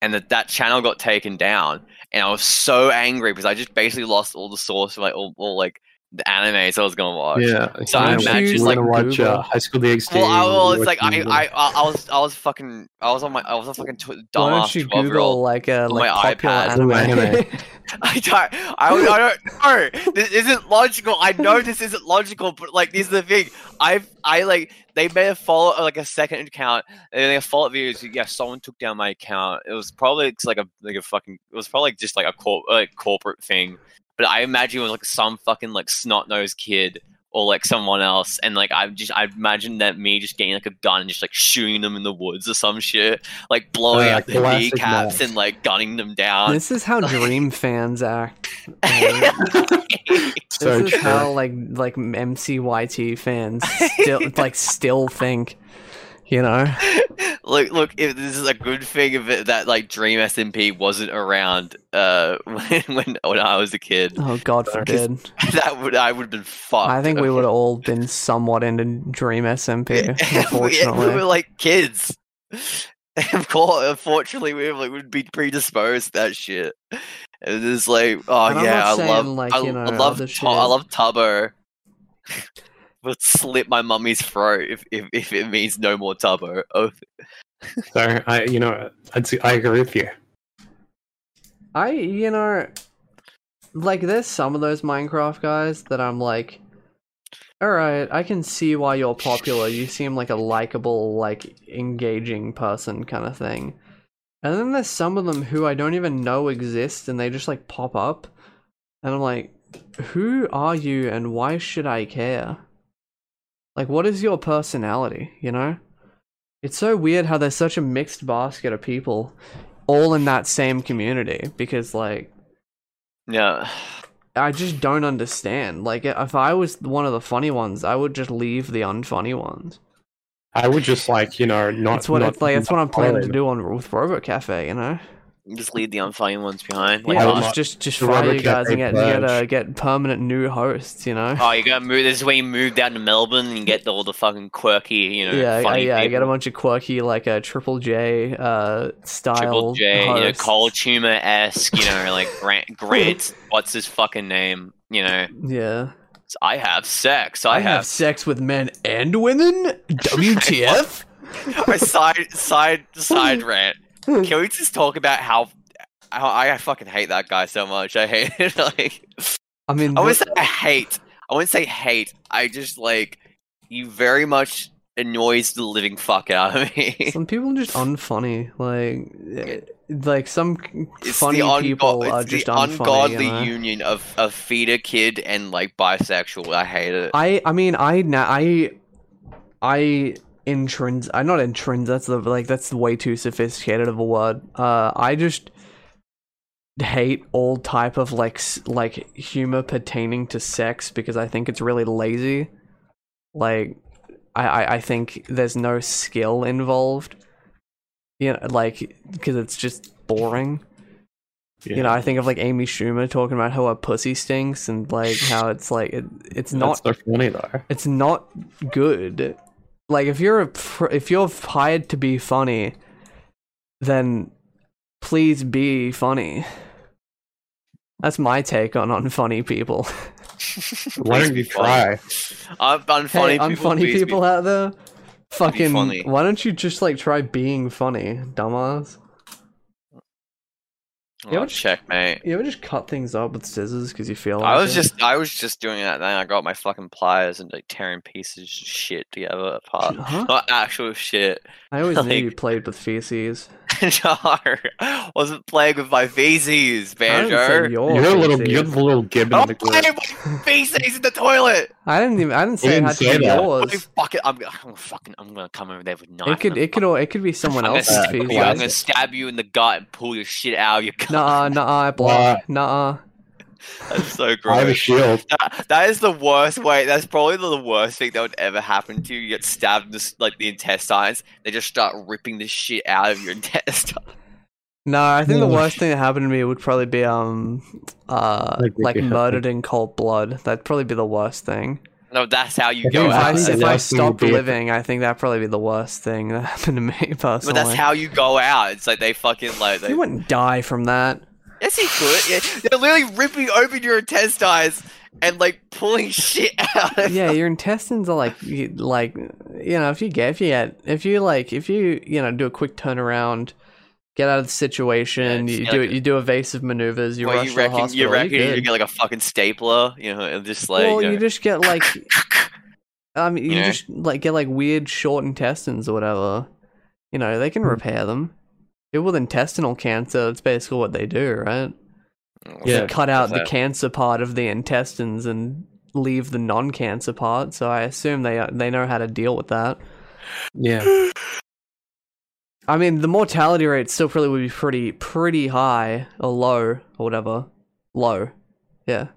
and that that channel got taken down, and I was so angry because I just basically lost all the source of like all, all like the anime, so I was gonna watch. Yeah. So I you imagine, we're like, watch uh, High School DxD. Well, I, well, it's like I, I, I, I was, I was fucking, I was on my, I was a fucking tw- why dumbass don't you twelve year Google old. like a like my popular iPad. anime? Anime. I don't, I, I don't know. This isn't logical. I know this isn't logical, but like, this is the thing. I've, I like, they made a follow, like a second account, and they follow videos. Yeah, someone took down my account. It was probably it's like a, like a fucking, it was probably just like a corp, like corporate thing. But I imagine it was like some fucking like snot nosed kid or like someone else, and like I just I imagine that me just getting like a gun and just like shooting them in the woods or some shit, like blowing Uh, out their kneecaps Max. and like gunning them down. This is how Dream fans act. Um, so this is true. how like like MCYT fans still like still think. You know, look, look. If this is a good thing of it that like Dream SMP wasn't around uh when when, when I was a kid, oh God forbid. that would I would have been fucked. I think we would have all been somewhat into Dream SMP. we, Unfortunately, we were like kids. of course, unfortunately, we like, would be predisposed to that shit. It was like, oh yeah, I love, like, I, you know, I love, other Tu- I love Tubbo. Would slit my mummy's throat if, if, if it means no more Tubbo. Oh, So I, you know, I'd say, I agree with you. I you know, like there's some of those Minecraft guys that I'm like, All right, I can see why you're popular. You seem like a likable, like engaging person kind of thing. And then there's some of them who I don't even know exist and they just like pop up. And I'm like, who are you and why should I care? Like what is your personality, you know? It's so weird how there's such a mixed basket of people all in that same community because like Yeah. I just don't understand. Like, if I was one of the funny ones, I would just leave the unfunny ones. I would just like you know not. That's what not, it's like. That's what I'm planning to do on with Robo Cafe. You know, Just leave the unfunny ones behind. Like, yeah, would us. not- just just the fire you guys and get get uh, get permanent new hosts. You know. Oh, you're gonna move. This is when you move down to Melbourne and get all the fucking quirky, you know, yeah, I, funny yeah, I people. get a bunch of quirky like a Triple J uh style Triple J, you know, hosts. cold tumor esque, you know, like Grant. Grant, what's his fucking name? You know, Yeah, I have sex. I, I have have. sex with men and women. WTF? a side, side, side rant. Can we just talk about how? How I fucking hate that guy so much. I hate it. Like, I mean, I wouldn't say I hate. I wouldn't say hate. I just like you very much annoys the living fuck out of me. some people are just unfunny. Like, eh, like some It's funny ungo- people are just unfunny. ungodly you know? union of of feeder kid and like bisexual. I hate it. I I mean I na- I I intrins I not intrins that's the like that's way too sophisticated of a word. Uh I just hate all type of like like humor pertaining to sex because I think it's really lazy. Like I I, I think there's no skill involved. You know, like because it's just boring. You know, I think of like Amy Schumer talking about how her pussy stinks and like how it's like it, it's not That's so funny though. it's not good. Like if you're a pr- if you're hired to be funny, then please be funny. That's my take on unfunny people. Why don't you try? I'm unfunny hey, people. unfunny please be- people out there, fucking. funny. Why don't you just like try being funny, dumbass? Oh, Yeah, which- checkmate. You ever just cut things up with scissors because you feel? Like I was it? just I was just doing that. Then I got my fucking pliers and like tearing pieces of shit together apart. Huh? Not actual shit. I always knew you played with feces. No, wasn't playing with my feces, I Banjo. your You're a little, feces. you're the little gibbon I'm in the group. playing with feces in the toilet. I didn't even. I didn't say didn't it had to say be that. Holy yours. fuck it! I'm, I'm gonna fucking I'm gonna come over there with a knife. It could. It could. al- It could be someone I'm else's stab feces. I'm gonna stab you in the gut and pull your shit out of your gut. Nah, nah, I block. Nah. That's so I have a gross. shield. That, that is the worst way. That's probably the worst thing that would ever happen to you. You get stabbed in this, like the intestines. They just start ripping the shit out of your intestine. No, I think the worst thing that happened to me would probably be um uh Like, like murdered in cold blood. That'd probably be the worst thing. No, that's how you I go if I I, out. if I worst thing would stopped living, I think that'd probably be the worst thing that happened to me personally. But that's how you go out. It's like they fucking like they. you wouldn't die from that. Yes, he could. Yeah, they're literally ripping open your intestines and like pulling shit out. Of yeah, your intestines are like you- like you know if you get if you get if you like if you you know do a quick turnaround, get out of the situation, Yeah, you do like- you do evasive maneuvers, you What, rush you to the hospital. You reckon you get like a fucking stapler? You know, and just like. well, you know, you just get like I mean, you Yeah. just like get like weird short intestines or whatever. You know, they can Hmm. repair them. People with intestinal cancer, that's basically what they do, right? Yeah. They cut out the cancer part of the intestines and leave the non-cancer part. So I assume they they know how to deal with that. Yeah. I mean, the mortality rate still probably would be pretty pretty high or low or whatever. Low, yeah.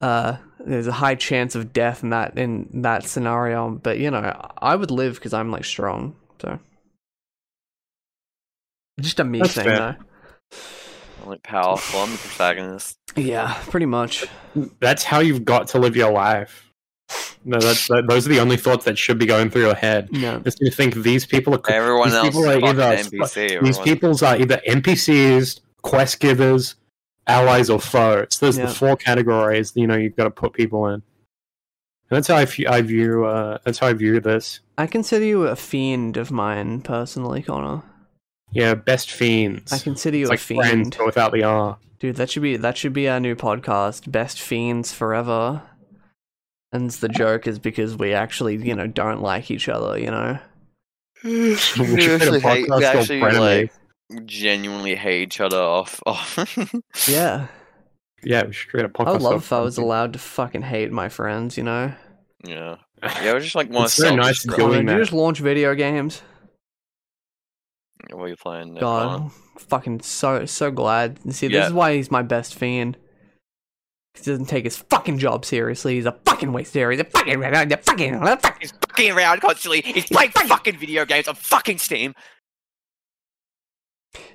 Uh, there's a high chance of death in that in that scenario, but you know, I would live because I'm like strong. So, just a me That's thing, fair. I'm like powerful. I'm the protagonist. Yeah, pretty much. That's how you've got to live your life. No, that's that, those are the only thoughts that should be going through your head. Yeah. Just to think these people are Everyone these else people is are either NPC. these everyone- people's are either NPCs, quest givers, allies, or foes. There's Yeah. the four categories you know you've got to put people in. And that's how I view. View uh, that's how I view this. I consider you a fiend of mine personally, Connor. Yeah, best fiends. I consider you it's a like friends, fiend, but without the R. dude. That should be that should be our new podcast. Best fiends forever. And the joke is because we actually, you know, don't like each other, you know? We should We create a actually hate- podcast we called actually, like, genuinely hate each other off. off. Yeah. Yeah, we should create a podcast. I would love if I was allowed to fucking hate my friends, you know? yeah. Yeah, I just like want It's to very nice to Connor, doing do you just launch video games? What are you playing? there, God, I'm fucking so so glad. See, this Yeah. is why he's my best fan. He doesn't take his fucking job seriously. He's a fucking waster. He's a fucking, he's a fucking, he's a fucking. He's fucking around constantly. He's playing fucking video games on fucking Steam.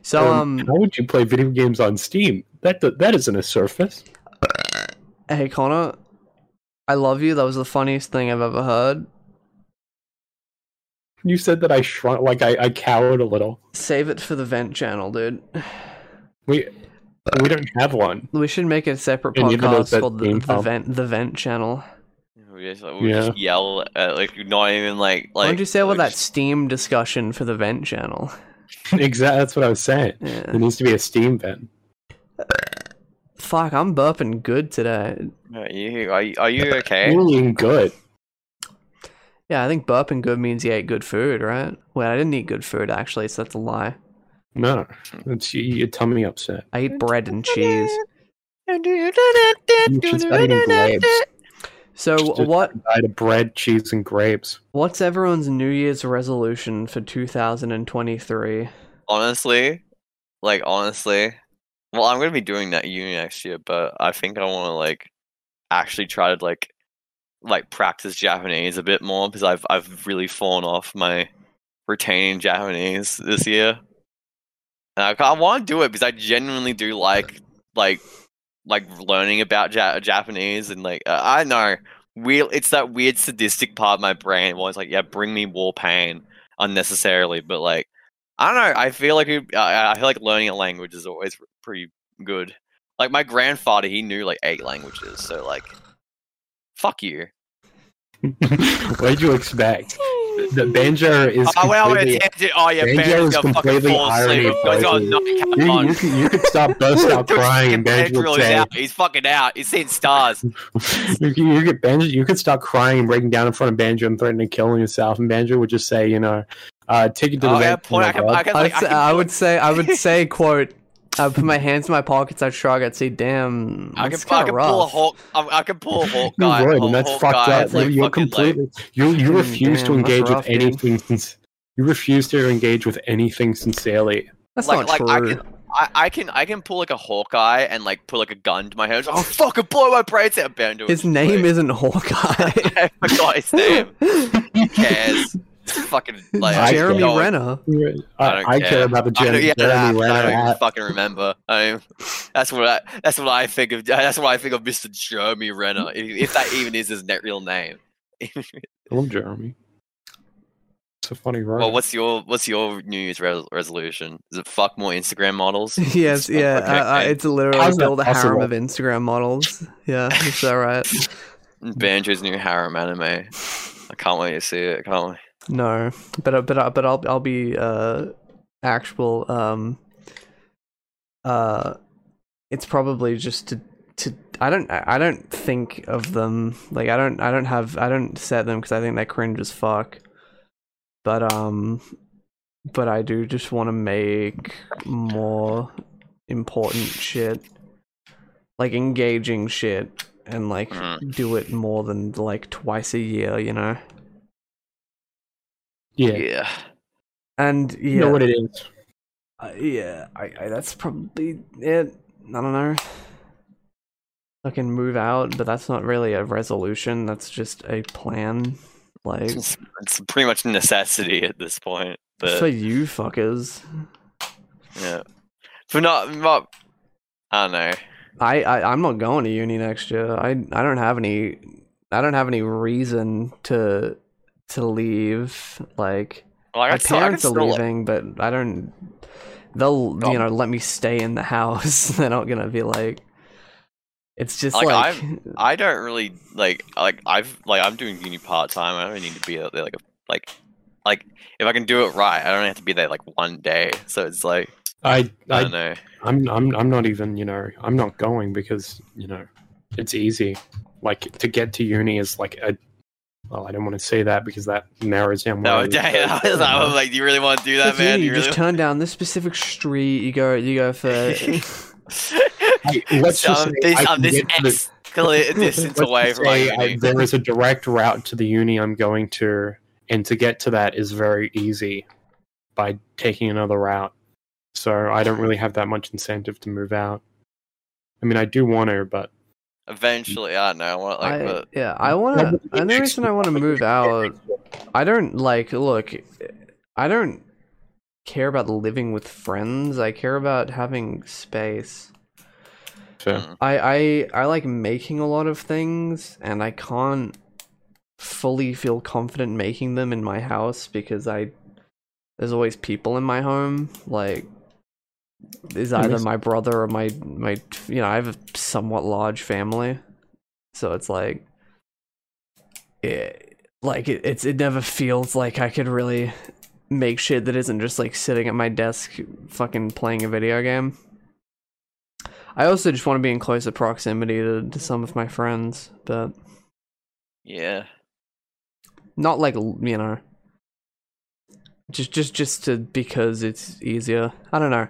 So Um, um, how would you play video games on Steam? That that isn't a Surface. hey Connor, I love you. That was the funniest thing I've ever heard. You said that I shrunk, like I, I cowered a little. Save it for the vent channel, dude. We we don't have one. We should make a separate And podcast called the, the vent the vent channel. We just, like, we just yell at like not even like like. Why don't you say we with that just- Steam discussion for the vent channel? exactly, that's what I was saying. Yeah. There needs to be a Steam vent. Fuck, I'm burping good today. Are you are you, are you okay? You're eating good. Yeah, I think burping good means you ate good food, right? Well, I didn't eat good food actually, so that's a lie. No, it's you, your tummy upset. I ate bread and cheese. You should start eating grapes. So Just what Diet of bread, cheese, and grapes. what's everyone's New Year's resolution for 2023? honestly, like honestly, well, I'm gonna be doing that uni next year, but I think I want to like actually try to like like practice Japanese a bit more because I've I've really fallen off my retaining Japanese this year. And I, I want to do it because I genuinely do like like like learning about ja- Japanese and like uh, I know weird. It's that weird sadistic part of my brain. where it's like, yeah, bring me war pain unnecessarily, but like I don't know. I feel like it- I I feel like learning a language is always pretty good. Like my grandfather, he knew like eight languages, so like, fuck you. what did you expect? The banjo is Oh, well, completely. it's, it's, oh yeah, Banjo Banjo's is gonna fucking completely fall irony asleep. He's got a poison. night cap You, you, could, you could stop burst out Dude, crying and Banjo would say, out. He's fucking out. He's seeing stars. you, could- you could Banjo, you could start crying and breaking down in front of Banjo and threatening to kill yourself, and Banjo would just say, you know, uh, take it to the Oh, yeah, vet, point. I can, I can, like, I can I would say I would say quote I put my hands in my pockets, I'd shrug, I'd say, damn, I can, I can of pull a rough. hawk. I, I can pull a hawk You guy. would, a and that's hawk fucked guy, up. like, you're fucking, like- completely you you Mm, refuse to damn, that's engage rough, with anything since you refuse to engage with anything sincerely. That's like, not like I can, I, I can, I can pull like a Hawkeye and like put like a gun to my head. Oh, fucking blow my brains out, Banjo. His name isn't Hawkeye. I forgot his name. Who cares? It's fucking like I Jeremy no, Renner. I, don't I care. about the I don't, Jeremy, yeah, Jeremy I Renner don't even hat. fucking remember. I mean, that's what I, that's what I think of. That's what I think of Mr. Jeremy Renner, if, if that even is his net real name. I love Jeremy. It's a funny word. well, what's your what's your New Year's res- resolution? Is it fuck more Instagram models? yes, It's- yeah. okay, uh, uh, it's literally How's build a harem possible? of Instagram models. Yeah, is that right? Banjo's new harem anime. I can't wait to see it. Can't wait. No, but uh, but uh, but I'll I'll be uh actual um uh it's probably just to to I don't I don't think of them like I don't I don't have I don't set them because I think they're cringe as fuck. But um, but I do just want to make more important shit, like engaging shit, and like Mm. do it more than like twice a year, you know. Yeah, Yeah. And yeah, you know what it is. Uh, yeah, I, I that's probably it. I don't know. I can move out, but that's not really a resolution. That's just a plan. Like It's, it's pretty much a necessity at this point. for But you fuckers. yeah, for not, not I don't know. I, I I'm not going to uni next year. I I don't have any. I don't have any reason to to leave. Like Like, my I still, I parents are still, like- leaving, but I don't. They'll Oh. you know let me stay in the house. They're not gonna be like. It's just Like, like, I don't really like like I've like I'm doing uni part time. I don't need to be out there like a, like like if I can do it right, I don't have to be there like one day. So it's like I, I I, don't know. I'm, I'm, I'm not even. You know, I'm not going because you know, it's easy. Like to get to uni is like a. Well, I don't want to say that because that narrows down. what No, I- dang, I was, I was like, do you really want to do that, man? easy, You you just really? turn down this specific street. You go, you go for. Hey, let's So, just I'm say this, I I'm this get the- distance away from my say I- uni. there is a direct route to the uni I'm going to, and to get to that is very easy by taking another route. So I don't really have that much incentive to move out. I mean, I do want to, but Eventually, I don't know. I want like, I, but yeah, I want to. And the reason I want to move out, I don't like. Look, I don't care about living with friends. I care about having space. fair. mm, I I I like making a lot of things, and I can't fully feel confident making them in my house because I there's always people in my home. Like, is either my brother or my my you know I have a somewhat large family, so it's like, it like it it's it never feels like I could really make shit that isn't just like sitting at my desk fucking playing a video game. I also just want to be in closer proximity to, to some of my friends, but yeah. not like you know, just just just to because it's easier. I don't know.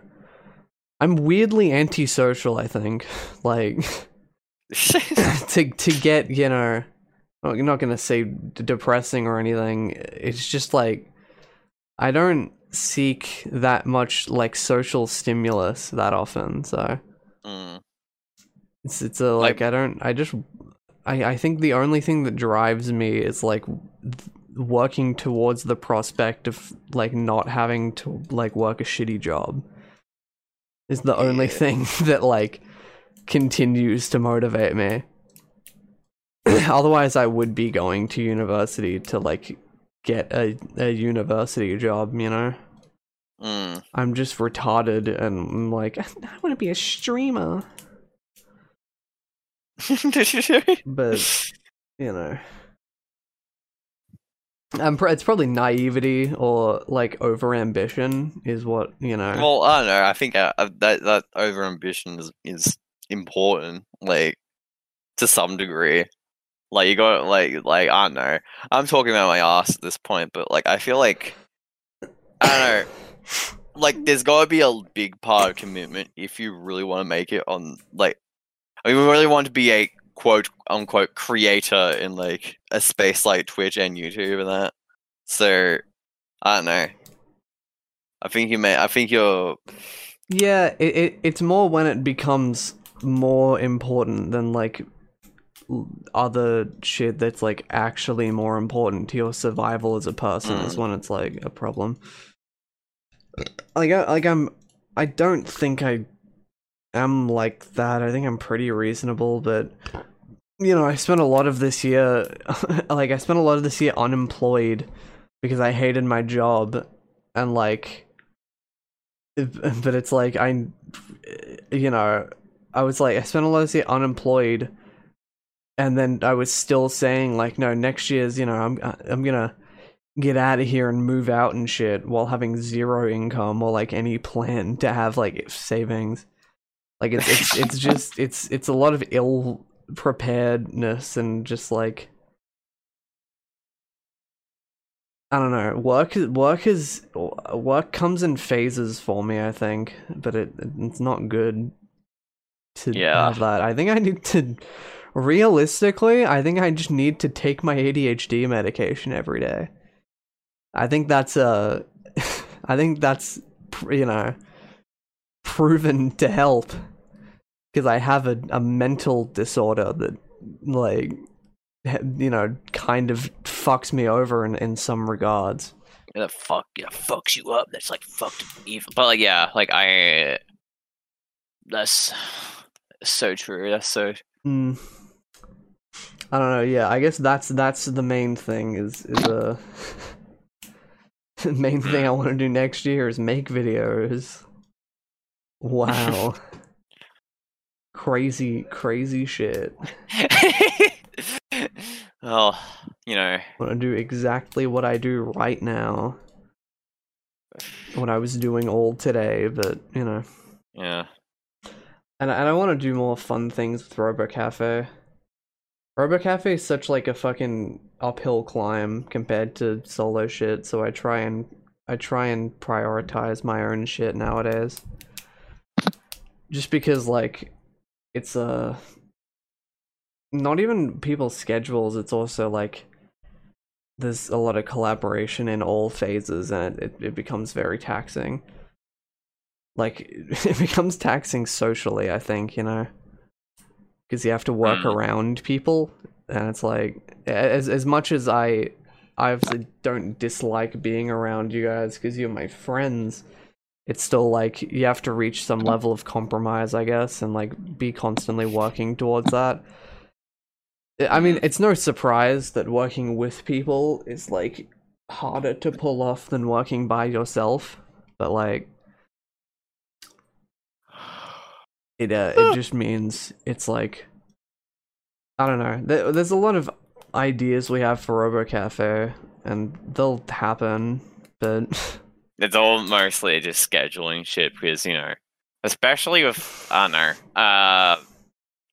I'm weirdly antisocial. I think like to to get you know, I'm not gonna say d- depressing or anything. It's just like I don't seek that much like social stimulus that often. So Mm. It's it's a like, I don't I just I I think the only thing that drives me is like th- working towards the prospect of like not having to like work a shitty job is the only thing that like continues to motivate me. Otherwise I would be going to university to like get a a university job, you know. Mm. I'm just retarded and I'm like I want to be a streamer. but you know Pr- it's probably naivety or like over ambition is what you know well, I don't know. I think uh, uh, that that over ambition is is important, like to some degree. Like you got like like I don't know. I'm talking about my ass at this point, but like I feel like I don't know. Like there's got to be a big part of commitment if you really want to make it on like. I mean, we really want to be a quote unquote creator in like a space like Twitch and YouTube and that. So I don't know. I think you may. I think you're. yeah it, it it's more when it becomes more important than like other shit that's like actually more important to your survival as a person is Mm. when it's like a problem like I, like I'm I don't think I am like that. I think I'm pretty reasonable, but you know, I spent a lot of this year like I spent a lot of this year unemployed because I hated my job and like but it's like I you know, I was like I spent a lot of this year unemployed and then I was still saying like no, next year's, you know, I'm I'm going to get out of here and move out and shit while having zero income or like any plan to have like savings. Like it's it's it's just it's it's a lot of ill preparedness and just like I don't know. Work work is work comes in phases for me, I think, but it it's not good to Yeah. have that. I think I need to realistically, I think I just need to take my ADHD medication every day. I think that's uh I think that's you know proven to help because I have a, a mental disorder that like you know kind of fucks me over in, in some regards. That fuck yeah, fucks you up. That's like fucked evil. But like yeah, like I. That's so true. That's so. Mm. I don't know. Yeah, I guess that's that's the main thing. Is is a the main thing I want to do next year is make videos. Wow. crazy, crazy shit. oh, you know. I want to do exactly what I do right now. What I was doing all today, but you know. Yeah. and and I want to do more fun things with Robo Cafe. Robo Cafe is such like a fucking uphill climb compared to solo shit, so I try and I try and prioritize my own shit nowadays. Just because like it's uh not even people's schedules, it's also like there's a lot of collaboration in all phases and it, it becomes very taxing. Like it becomes taxing socially, I think, you know. Because you have to work Mm. around people and it's like as as much as I I obviously don't dislike being around you guys because you're my friends. It's still like you have to reach some level of compromise, I guess, and like be constantly working towards that. I mean, it's no surprise that working with people is like harder to pull off than working by yourself, but like it uh, it just means it's like I don't know. There's a lot of ideas we have for Robo Cafe, and they'll happen, but It's all mostly just scheduling shit because you know, especially with I don't know, uh,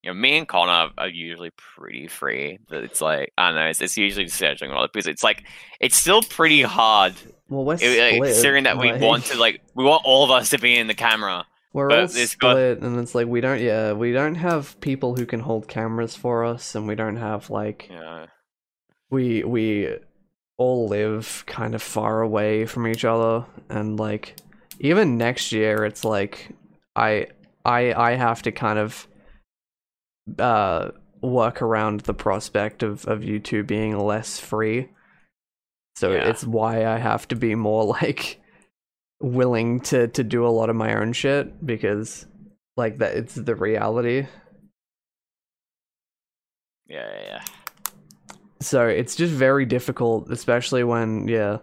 you know, me and Connor are usually pretty free. But it's like I don't know, it's, it's usually just scheduling all because it's like it's still pretty hard. well, we're It, like, split. considering that we like- want to like we want all of us to be in the camera. We're But all it's got- split, and it's like we don't. Yeah, we don't have people who can hold cameras for us, and we don't have like know, we we all live kind of far away from each other, and like even next year, it's like I I I have to kind of uh work around the prospect of of you two being less free. So Yeah. it's why I have to be more like willing to to do a lot of my own shit because like that it's the reality. yeah, yeah, yeah. So it's just very difficult, especially when yeah,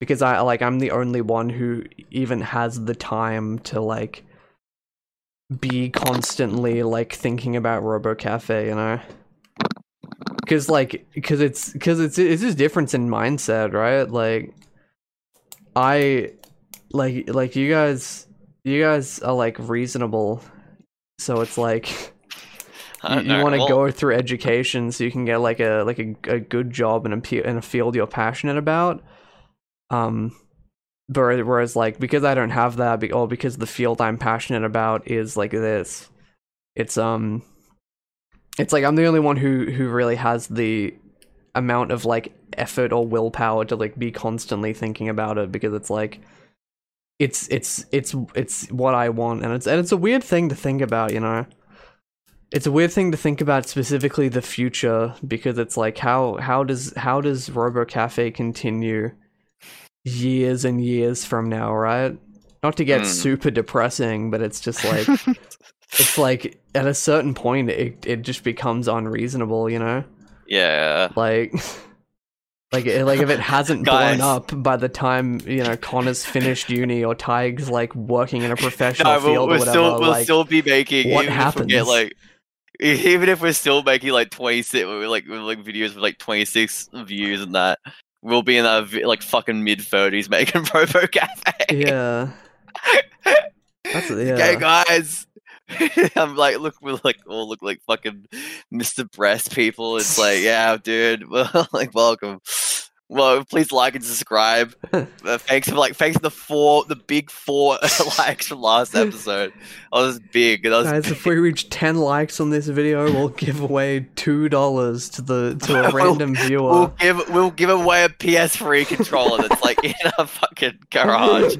because I like I'm the only one who even has the time to like be constantly like thinking about Robo Cafe, you know. Cause like, cause it's, cause it's, it's just difference in mindset, right? Like, I, like, like you guys, you guys are like reasonable, so it's like, you, you want to well, go through education so you can get like a like a, a good job in a in a field you're passionate about. Um but whereas like because i don't have that be- or because the field i'm passionate about is like this it's um it's like i'm the only one who who really has the amount of like effort or willpower to like be constantly thinking about it because it's like it's it's it's it's what i want and it's and it's a weird thing to think about you know it's a weird thing to think about specifically the future because it's like how how does how does Robo Cafe continue years and years from now, right? Not to get Hmm. super depressing, but it's just like it's like at a certain point it it just becomes unreasonable, you know? yeah. Like like like if it hasn't blown up by the time, you know, Connor's finished uni or Tig's like working in a professional No, field we'll, or watill still we'll like still be making what even if we happens? like e- even if we're still making like twenty six like like videos with like twenty six views and that we'll be in vi- like fucking mid thirties making Robo Cafe. Yeah. That's yeah. Okay, guys. I'm like, look, we like all look like fucking Mr. Breast people. It's like, yeah, dude. Well, like, welcome. Well, please like and subscribe. Uh, thanks for like, thanks for the four, the big four likes from last episode. That was big. That was Guys, if we reach ten likes on this video, we'll give away two dollars to the to a We'll- random We'll viewer. give we'll give away a PS3 controller that's like in a fucking garage.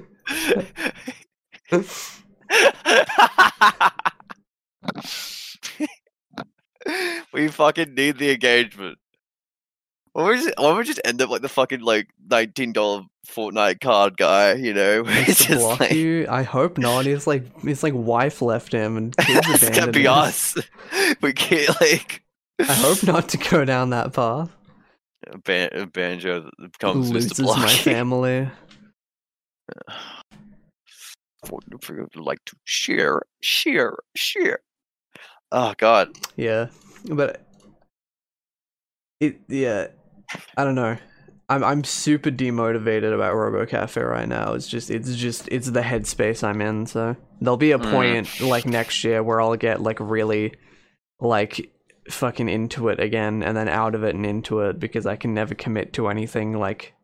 we fucking need the engagement. Or we just, or we just end up like the fucking like nineteen dollar Fortnite card guy, you know? It's just block like you? I hope not. He's like his like wife left him and kids it's gonna be us. We can't like I hope not to go down that path. Ban- banjo becomes Mr. Loses my family. Like to share, share, share. Oh god. Yeah, but it yeah, I don't know. I'm I'm super demotivated about RoboCafe right now. It's just it's just it's the headspace I'm in. So there'll be a Mm. point like next year where I'll get like really like fucking into it again and then out of it and into it because I can never commit to anything like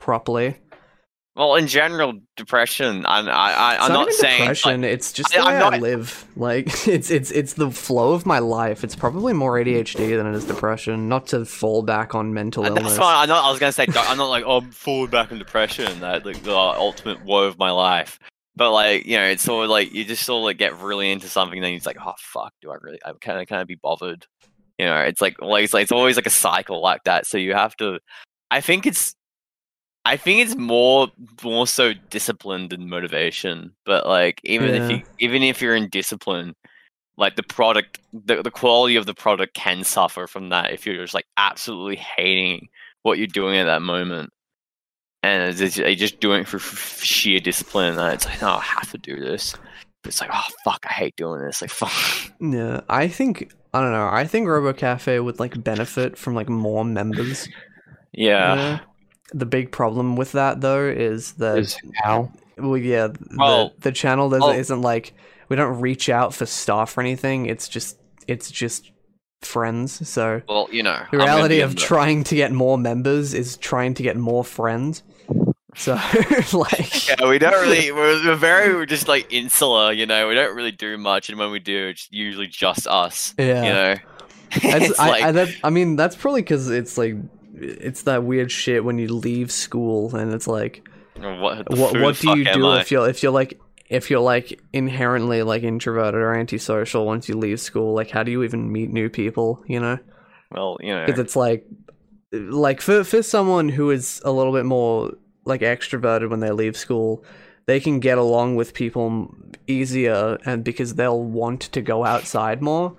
properly. Well, in general, depression. I'm I, I, I'm not even saying. like- depression. it's just I- the way I'm I not- live. Like it's it's it's the flow of my life. It's probably more ADHD than it is depression. Not to fall back on mental uh, And illness. That's why I. I was gonna say I'm not like oh, I'm falling back on depression. That like the ultimate woe of my life. But like you know, it's sort of like you just sort of like get really into something, and then it's like, oh fuck, do I really? I can I can I be bothered? You know, it's like like it's like it's always like a cycle like that. So you have to. I think it's. I think it's more more so discipline than motivation. But like even if you even if you're in discipline, like the product the, the quality of the product can suffer from that if you're just like absolutely hating what you're doing at that moment and it's just, you're just doing it for, for sheer discipline and it's like no i have to do this it's like oh fuck i hate doing this like fuck Yeah, I think I don't know. I think RoboCafe would like benefit from like more members. yeah Yeah. The big problem with that though is that Is how? well, yeah, the, Well- the channel doesn't well- isn't like we don't reach out for staff or anything. It's just it's just friends. So well you know the reality of trying to get more members is trying to get more friends. So like yeah, we don't really. We're, we're very. We're just like insular, you know. We don't really do much, and when we do, it's usually just us. Yeah. You know. That's, it's I, like, I, that, I mean, that's probably because it's like, it's that weird shit when you leave school and it's like, what, what what do you do I? if you're if you're like if you're like inherently like introverted or antisocial once you leave school? Like, how do you even meet new people? You know, Well, you know. because it's like, like for for someone who is a little bit more like extroverted when they leave school. They can get along with people easier, and because they'll want to go outside more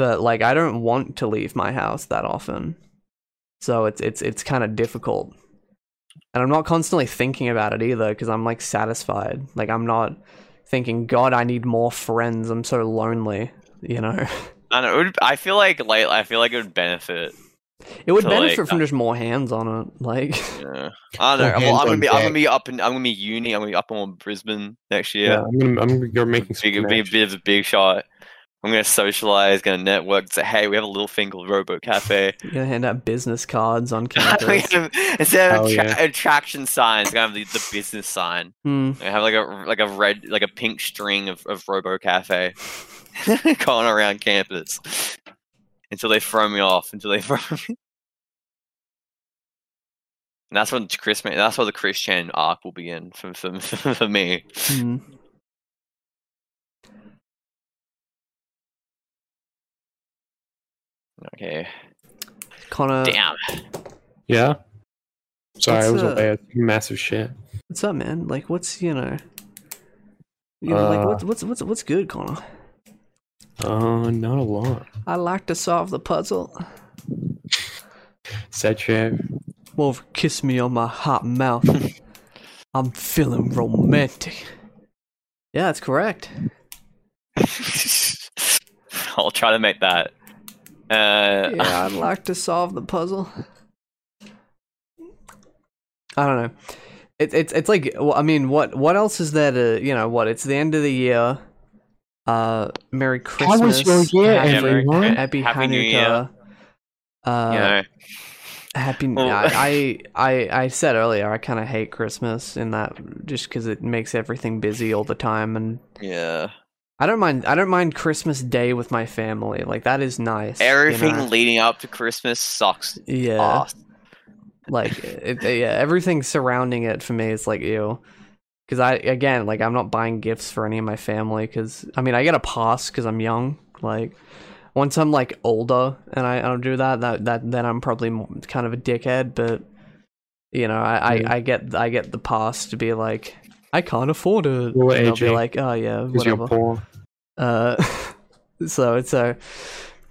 but like I don't want to leave my house that often. So it's it's it's kind of difficult. And I'm not constantly thinking about it either because I'm like satisfied. Like I'm not thinking god I need more friends. I'm so lonely, you know. I know. It would, I feel like like I feel like it would benefit. It would So, like, benefit from just more hands on it. Like Yeah. I don't know. More Well, I'm gonna be. I'm gonna be up in. I'm gonna be uni. I'm gonna be up in Brisbane next year. Yeah, year. I'm gonna, I'm gonna go making some Big, be a bit of a big shot. I'm gonna socialize. Gonna network. Say, hey, we have a little thing called Robo Cafe. you're gonna hand out business cards on We campus. have- Instead of Hell attra- yeah. attraction signs, we're gonna have the, the business sign. I have like a like a red like a pink string of, of Robo Cafe going around campus until they throw me off. Until they throw me. And that's when Chris. That's where the Chris Chan arc will begin for for, for me. Hmm. Okay. Connor, Damn. Yeah. Sorry, I was uh, away. Massive shit. what's up, man? Like, what's you know, you know, like Uh, what's what's what's what's good, Connor? Uh, not a lot. I like to solve the puzzle. Sad shit. Well, kiss me on my hot mouth. I'm feeling romantic. Yeah, that's correct. I'll try to make that. Uh, Yeah, I'd like to solve the puzzle. I don't know. It's it's it's like I mean, what what else is there to you know? What it's the end of the year. Uh, Merry How was Christmas. your year, Happy, everyone? Happy, Happy New Hanukkah. Year. Uh, you know, Happy. Well- I, I I I said earlier I kind of hate Christmas in that just because it makes everything busy all the time, and yeah. I don't mind. I don't mind Christmas Day with my family. Like that is nice. you Everything know? leading up to Christmas sucks. Yeah. ass. Like it, it- yeah, everything surrounding it for me is like ew. Because I again like I'm not buying gifts for any of my family because I mean I get a pass because I'm young. Like once I'm like older and I, I don't do that, that that then I'm probably kind of a dickhead. But you know I, Yeah. I I get I get the pass to be like I can't afford it. Well, and they'll be like oh yeah Because you're whatever. poor. Uh, so it's a,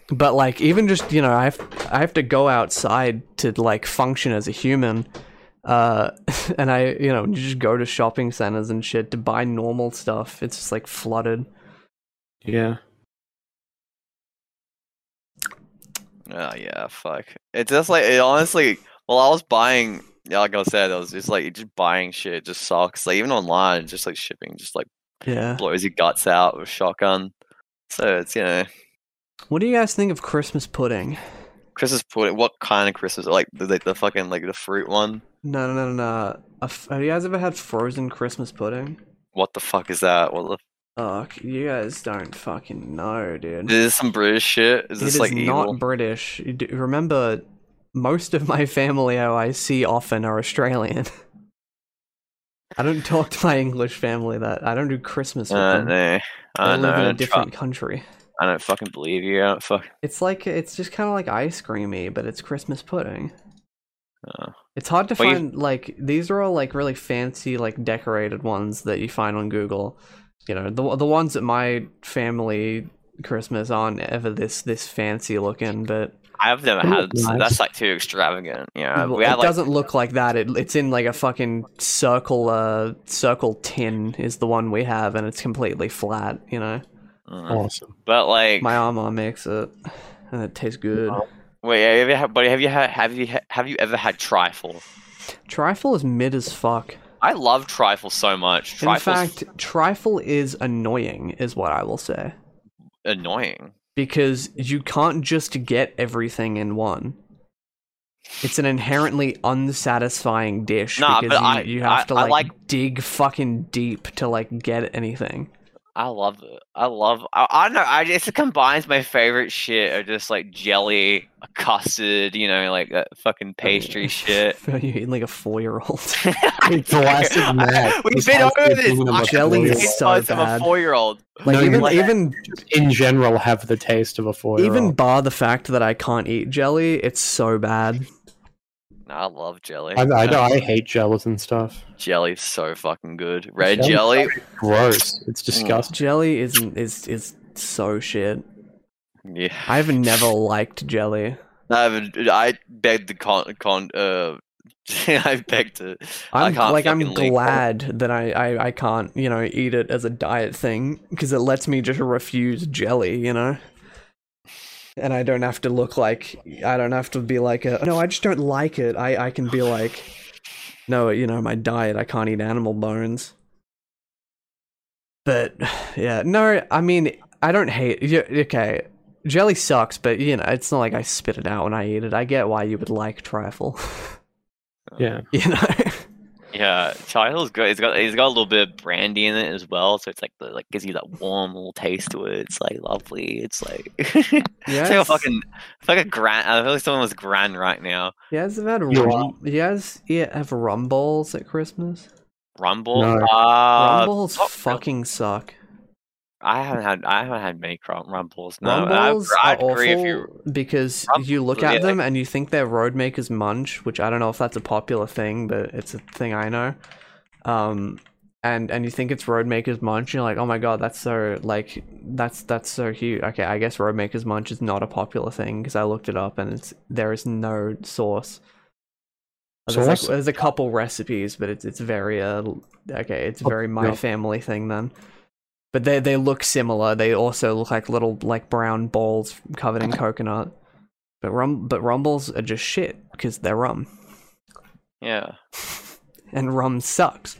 but like even just you know I have I have to go outside to like function as a human, uh, and I you know you just go to shopping centers and shit to buy normal stuff. It's just like flooded. Yeah. Oh yeah, fuck. It's just like it honestly Well, I was buying. Yeah, like I said, I was just like just buying shit. Just sucks. Like even online, just like shipping, just like Yeah. blows your guts out with a shotgun. So it's you know What do you guys think of Christmas pudding? Christmas pudding. What kind of Christmas? Like the the, the fucking like the fruit one. No, no, no, no. A f- have you guys ever had frozen Christmas pudding? What the fuck is that? What the? Oh, you guys don't fucking know, dude. Is this some British shit? Is It this is like not evil? British. You do- Remember, most of my family who I see often are Australian. I don't talk to my English family that I don't do Christmas with Uh, them. I know. live in a different country. I don't fucking believe you. I don't fuck. It's like it's just kind of like ice creamy, but it's Christmas pudding. Oh. It's hard to Well, you- find like these are all like really fancy like decorated ones that you find on Google. You know, the the ones at my family Christmas aren't ever this this fancy looking, but I've never had. look nice. That's like too extravagant. Yeah, well, we it had like doesn't look like that. It, it's in like a fucking circle uh circle tin is the one we have and it's completely flat, you know. Mm. Awesome. But like, My armor makes it and it tastes good. wait, have you had, buddy? Have you had? Have you have you ever had trifle? Trifle is mid as fuck. I love trifle so much. In fact, trifle is annoying, is what I will say. annoying. Because you can't just get everything in one. It's an inherently unsatisfying dish Nah, because you, I- you have I- to like, like- dig fucking deep to like get anything. I love it. I love. I, I don't know. I just it combines my favorite shit of just like jelly, custard. You know, like that fucking oh, pastry shit. You're eating like a four year old. We've been over this. be one of I the Jelly is so buds of a four-year-old. Like No, even like- even in general have the taste of a four year old. even bar the fact that I can't eat jelly, it's so bad. No, I love jelly. I, I know I hate jellies and stuff. Jelly's so fucking good. Red Jelly's jelly. Gross. It's disgusting. Jelly isn't is is so shit. Yeah. I've never liked jelly. I haven't. I begged the con. con uh, I begged it. I I'm can't like I'm fucking leak. glad that I, I I can't you know eat it as a diet thing because it lets me just refuse jelly, you know. And I don't have to look like I don't have to be like a, no, I just don't like it. I I can be like, no, you know, my diet I can't eat animal bones. But yeah, no, I mean I don't hate. Okay, jelly sucks, but you know it's not like I spit it out when I eat it. I get why you would like trifle. Yeah. you know. Yeah, Child's good. It's got it's got a little bit of brandy in it as well, so it's like the, like gives you that warm little taste to it. It's like lovely. It's like it's like a fucking it's like a grand. I feel like someone was grand right now. You guys have had You rum? You guys yeah, have rumbles at Christmas? Rumble. No. Uh, rum balls not really. fucking suck. I haven't had I haven't had many crum- rumbles. No, rum I, balls I are agree awful if you. because Rum- you look yeah, at them and you think they're Roadmaker's Munch, which I don't know if that's a popular thing, but it's a thing I know. Um, and and you think it's Roadmaker's Munch, you're like, oh my god, that's so like that's that's so huge. Okay, I guess Roadmaker's Munch is not a popular thing because I looked it up and it's there is no source. There's, like, Sauce? there's a couple recipes, but it's it's very uh okay, it's Oh, very my yeah. family thing then. But they they look similar. They also look like little like brown balls covered in coconut. But rum but rumbles are just shit because they're rum, Yeah, and rum sucks.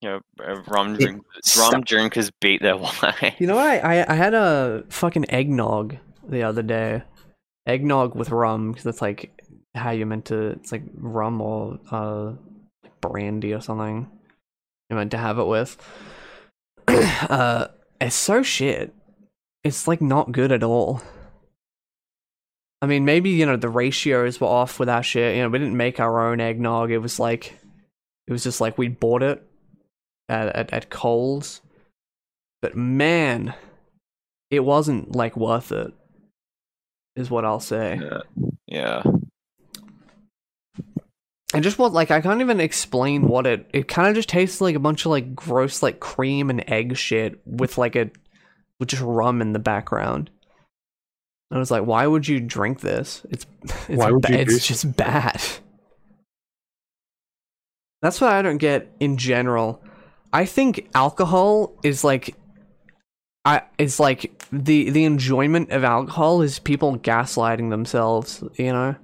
you know, uh, rum It drink, rum drinkers beat their wine. You know what? I, I I had a fucking eggnog the other day, eggnog with rum because that's like how you meant to. It's like rum or uh brandy or something. You meant to have it with. uh, it's so shit. It's like not good at all. I mean, maybe you know the ratios were off with our shit. You know, we didn't make our own eggnog. It was like, it was just like we bought it at at, at Coles. But man, it wasn't like worth it. Is what I'll say. Yeah. Yeah. And just what like I can't even explain what it. It kind of just tastes like a bunch of like gross like cream and egg shit with like a with just rum in the background. I was like, why would you drink this? It's it's, Why would ba- you it's just bad. That's what I don't get in general. I think alcohol is like I it's like the the enjoyment of alcohol is people gaslighting themselves, you know?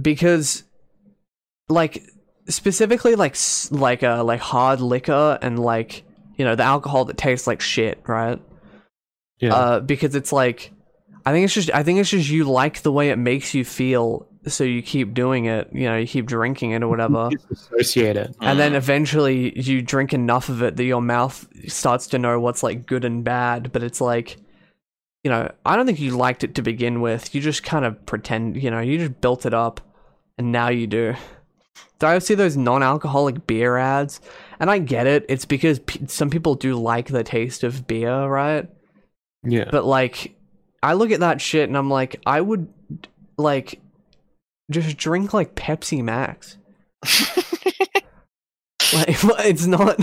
Because like specifically like like uh like hard liquor and like you know the alcohol that tastes like shit right Yeah. uh because it's like i think it's just i think it's just you like the way it makes you feel so you keep doing it you know you keep drinking it or whatever associate it. and then Mm. eventually you drink enough of it that your mouth starts to know what's like good and bad but it's like you know i don't think you liked it to begin with you just kind of pretend you know you just built it up and now you do. Do i see those non-alcoholic beer ads? And i get it. It's because p- some people do like the taste of beer right? Yeah. but like i look at that shit and i'm like i would like just drink like pepsi max. Like it's not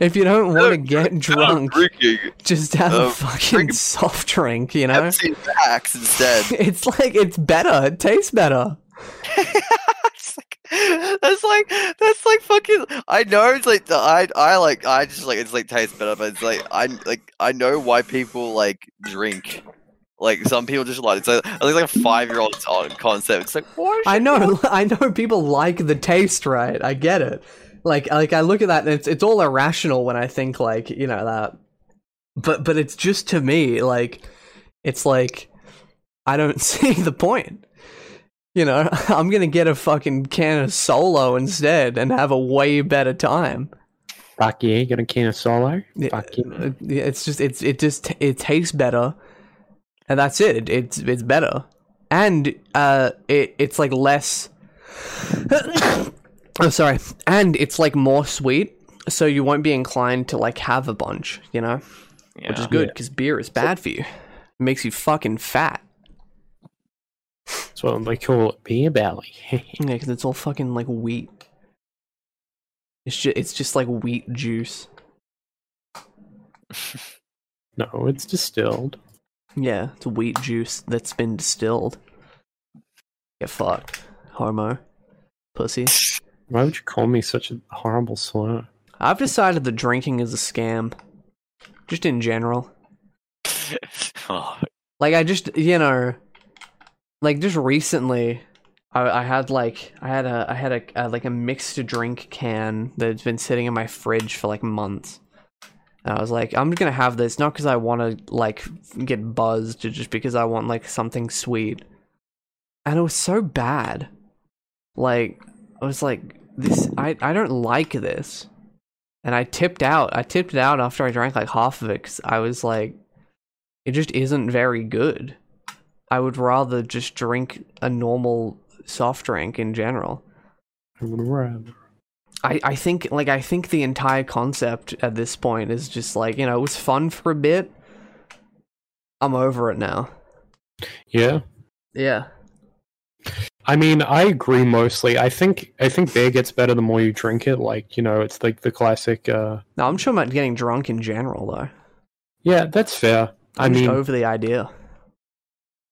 if you don't want to get drunk just have a Uh, fucking soft drink you know? Pepsi Max instead. it's like it's better. It tastes better It's like- that's like that's like fucking. I know it's like the- I I like I just like it's like tastes better, but it's like I like I know why people like drink. Like some people just like it's like, like a five year old concept. It's like why? i know i know people like the taste right i get it like like i look at that and it's it's all irrational when i think like you know that but but it's just to me like it's like i don't see the point you know i'm gonna get a fucking can of solo instead and have a way better time. Fuck yeah, get a can of solo. Yeah, Fuck yeah. uh, yeah, it's just it's it just it tastes better and that's it, it it's it's better. And uh it it's like less oh sorry. And it's like more sweet so you won't be inclined to like have a bunch you know? Which is good because beer is bad for you. It makes you fucking fat That's what they call it, beer belly. yeah because it's all fucking like wheat it's just it's just like wheat juice no, it's distilled. Yeah, it's wheat juice that's been distilled. Get fucked. Homo. Pussy. Why would you call me such a horrible slur? I've decided that drinking is a scam. Just in general. Oh, Like, I just, you know, like just recently, I, I had like, I had a, I had a, a, like a mixed drink can that's been sitting in my fridge for like months. And I was like, I'm gonna have this not because I want to like get buzzed, just because I want like something sweet. And it was so bad. Like, I was like, this, I, I don't like this. And I tipped out. I tipped it out after I drank like half of it because I was like, it just isn't very good. I would rather just drink a normal soft drink in general. I would rather. I, I think like I think the entire concept at this point is just like, you know, it was fun for a bit. I'm over it now. Yeah. Yeah. I mean, I agree mostly. I think I think beer gets better the more you drink it. Like, you know, it's like the classic uh No, I'm sure about getting drunk in general though. Yeah, that's fair. I I'm just mean, over the idea.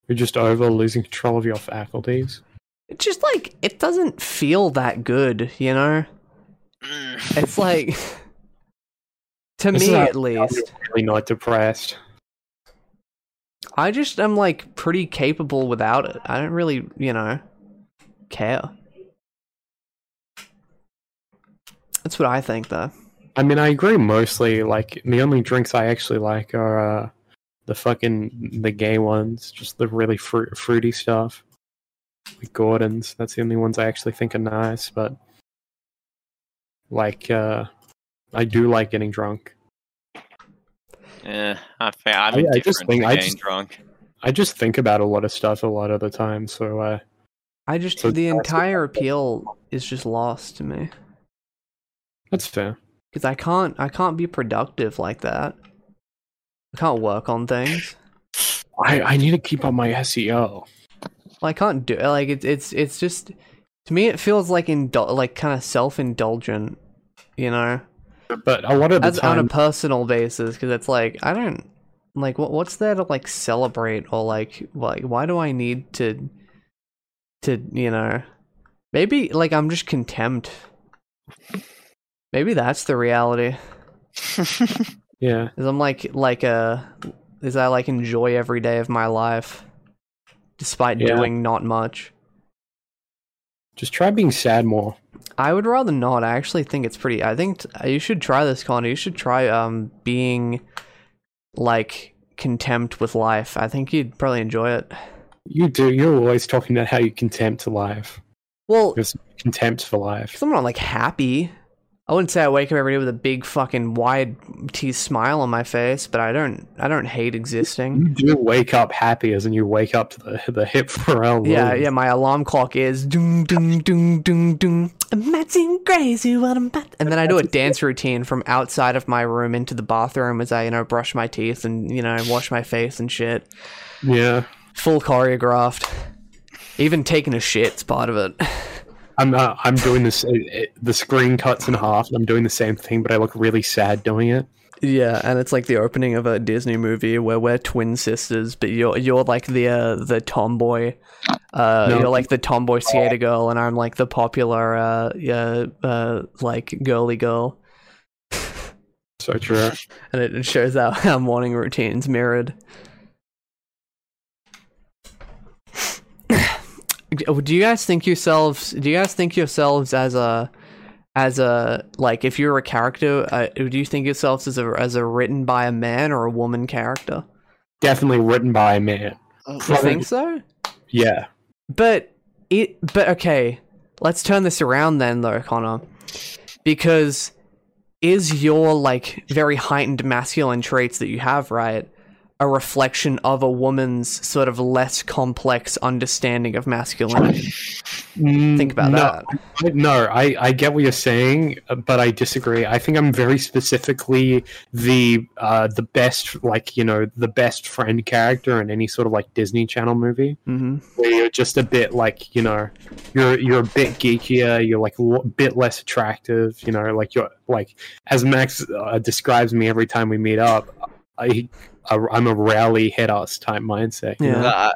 You're just over losing control of your faculties. It's just like it doesn't feel that good, you know? mm. It's like to This me is at least. Really not depressed. I just am like pretty capable without it. I don't really, you know, care. That's what I think, though. I mean, I agree mostly. Like, the only drinks I actually like are uh, the fucking the gay ones, just the really fruit, fruity stuff. Like Gordon's. That's the only ones I actually think are nice. But like, uh, I do like getting drunk. Yeah, I, I'm I- I just think- I just- drunk. I just think about a lot of stuff a lot of the time. So, uh, I just So the that's- entire appeal is just lost to me that's fair. because I can't I can't be productive like that. I can't work on things. I, I need to keep up my SEO. Well, I can't do it. like it's it's it's just to me it feels like indul- like kind of self indulgent, you know. But a lot of the as on a personal basis because it's like I don't like what what's there to like celebrate or like like why do I need to to you know maybe like I'm just contempt. Maybe that's the reality. yeah. Is I'm like like a is I like enjoy every day of my life despite Yeah. doing not much. Just try being sad more. I would rather not. I actually think it's pretty. I think t- you should try this, Connor. You should try um being like contempt with life. I think you'd probably enjoy it. You do. You're always talking about how you contempt life. Well, There's contempt for life. because I'm not like happy. I wouldn't say I wake up every day with a big fucking wide teeth smile on my face, but I don't. I don't hate existing. You do wake up happy as in you wake up to the the hip Pharrell. Yeah, yeah. My alarm clock is doom doom doom doom doom. I'm acting crazy what I'm about. And then I do a dance routine from outside of my room into the bathroom as I, you know, brush my teeth and you know wash my face and shit. yeah. Full choreographed. Even taking a shit's part of it. I'm uh, I'm doing this. It, it, the screen cuts in half, and I'm doing the same thing, but I look really sad doing it. Yeah, and it's like the opening of a Disney movie where we're twin sisters, but you're you're like the uh, the tomboy, uh, No. you're like the tomboy skater girl, and I'm like the popular uh, yeah, uh, like girly girl, So true. and it, it shows out our morning routines mirrored. Do you guys think yourselves? Do you guys think yourselves as a as a like if you're a character? Uh, do you think yourselves as a as a written by a man or a woman character? Definitely written by a man. You think so? Yeah. But it but okay, let's turn this around then though, Connor. Because is your like very heightened masculine traits that you have, right? A reflection of a woman's sort of less complex understanding of masculinity. Think about no, that. I- No, I, I get what you're saying, but I disagree. I think I'm very specifically the uh, the best, like you know, the best friend character in any sort of like Disney Channel movie, hmm where you're just a bit like you know, you're you're a bit geekier, you're like a bit less attractive, you know, like you're like as Max uh, describes me every time we meet up. I I'm a rally head ass type mindset. you Yeah. know? Nah,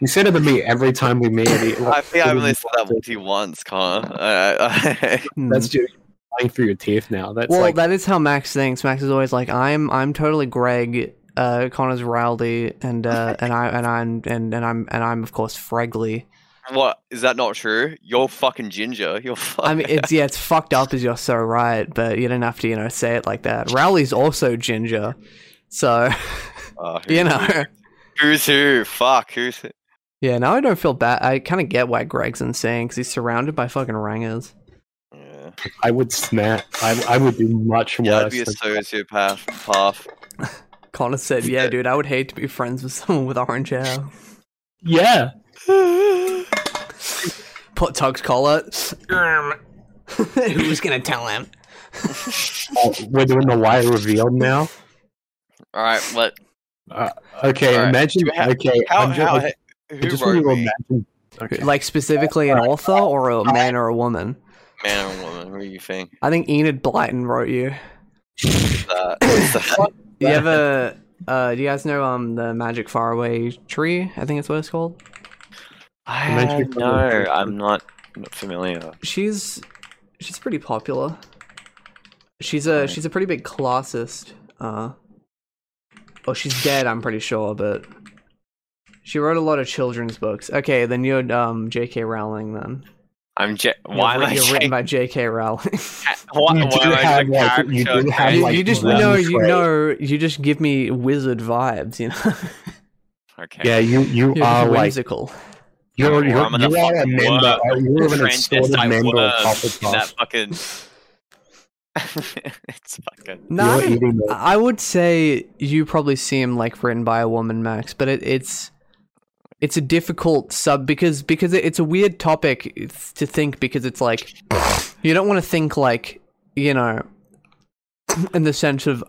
You said it to me every time we meet. He, I think I only said that with you once, Connor. I- I- That's just flying through your teeth now. That's well, like that is how Max thinks. Max is always like, "I'm, I'm totally Greg. Uh, Connor's Rowley, and uh, and I, and I'm, and, and I'm, and I'm of course Fregley. what is that not true? You're fucking ginger. You're. Fucking... I mean, it's yeah, it's fucked up as you're so right, but you don't have to, you know, say it like that. Rowley's also ginger, so Uh, you know, who's who? Fuck, who's who? yeah. Now I don't feel bad. I kind of get why Greg's insane because he's surrounded by fucking rangers. Yeah, I would snap. I, I would do much yeah I'd worse. be a than- sociopath. Path. Connor said, "Yeah, dude, I would hate to be friends with someone with orange hair." yeah, Put Tug's collar. Who's gonna tell him? Oh, we're doing the wire reveal now. All right, let. Uh, okay, All right. imagine. Have- okay, How? I'm just, how I who just wrote me? imagine. Okay. Like specifically an author or a man or a woman? Man or woman? What do you think? I think Enid Blyton wrote you. What's that? What's that? You ever? Uh, do you guys know um the Magic Faraway Tree? I think it's what it's called. I Magic no, I'm not not familiar. She's she's pretty popular. She's a Right. she's a pretty big classist. Uh, well, she's dead. I'm pretty sure, but she wrote a lot of children's books. Okay, then you're um J.K. Rowling. Then I'm J- You're am you're written saying- by J.K. Rowling. why, You do have, like- you character do have, you, like, you just one no, you know, you just give me wizard vibes. You know, Okay. Yeah, you you you're are like you're Or you're, I'm gonna you are a member. You're an Transvestite assorted member of Hufflepuff. that fucking. it's fucking. No, You're eating the- I would say you probably seem like written by a woman, Max, but it, it's it's a difficult sub because because it's a weird topic to think because it's like you don't want to think like you know in the sense of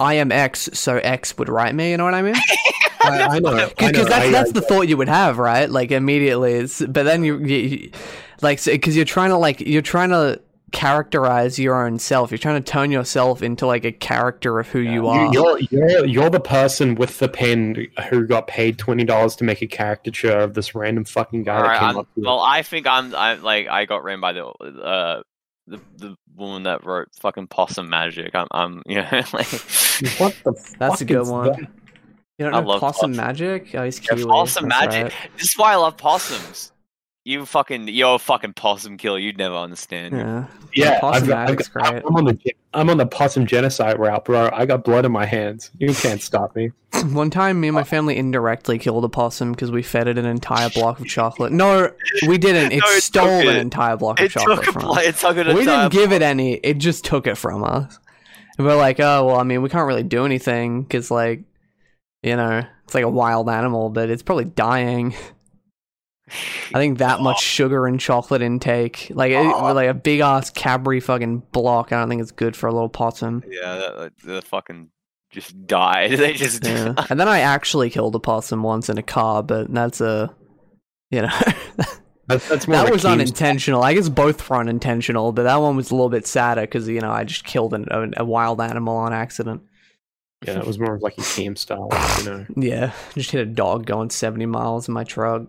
I am X, so X would write me. You know what I mean? I, I know. Because that's I- that's I- the thought you would have, right? Like immediately. It's but then you, you, you like because you're trying to like you're trying to characterize your own self. You're trying to turn yourself into like a character of who you are. You, you're you're you're the person with the pen who got paid twenty dollars to make a caricature of this random fucking guy All that right, came up well, I think I'm. I'm like I got ran by the uh the the woman that wrote fucking Possum Magic. I'm. I'm. You know, like. What the That's a good one. that? You don't I know love Possum possum. Magic? Oh, he's Yeah, Kiwi. Possum that's Magic. right. This is why I love possums. You fucking you're a fucking possum killer. You'd never understand. Yeah. Yeah, Possum I've got- I've Addict's got- great. I'm on the I'm on the possum genocide route, bro. I got blood in my hands. You can't stop me. One time, me and my family indirectly killed a possum because we fed it an entire block of chocolate. No, we didn't. It No, it stole took an it. entire block of It chocolate took a from pla- us. it took an We didn't give it any. It just took it from us. And we're like, oh well, I mean, we can't really do anything because, like, you know, it's like a wild animal, but it's probably dying. I think that much oh. sugar and chocolate intake, like, it, oh. like a big ass Cadbury fucking block. I don't think it's good for a little possum. Yeah, that, that- the fucking just died. They just Yeah. and then I actually killed a possum once in a car, but that's a, you know, That's, that's more that was unintentional. I guess both were unintentional, but that one was a little bit sadder because you know I just killed an, a, a wild animal on accident. Yeah, it was more of like a team style, you know. Yeah, just hit a dog going seventy miles in my truck.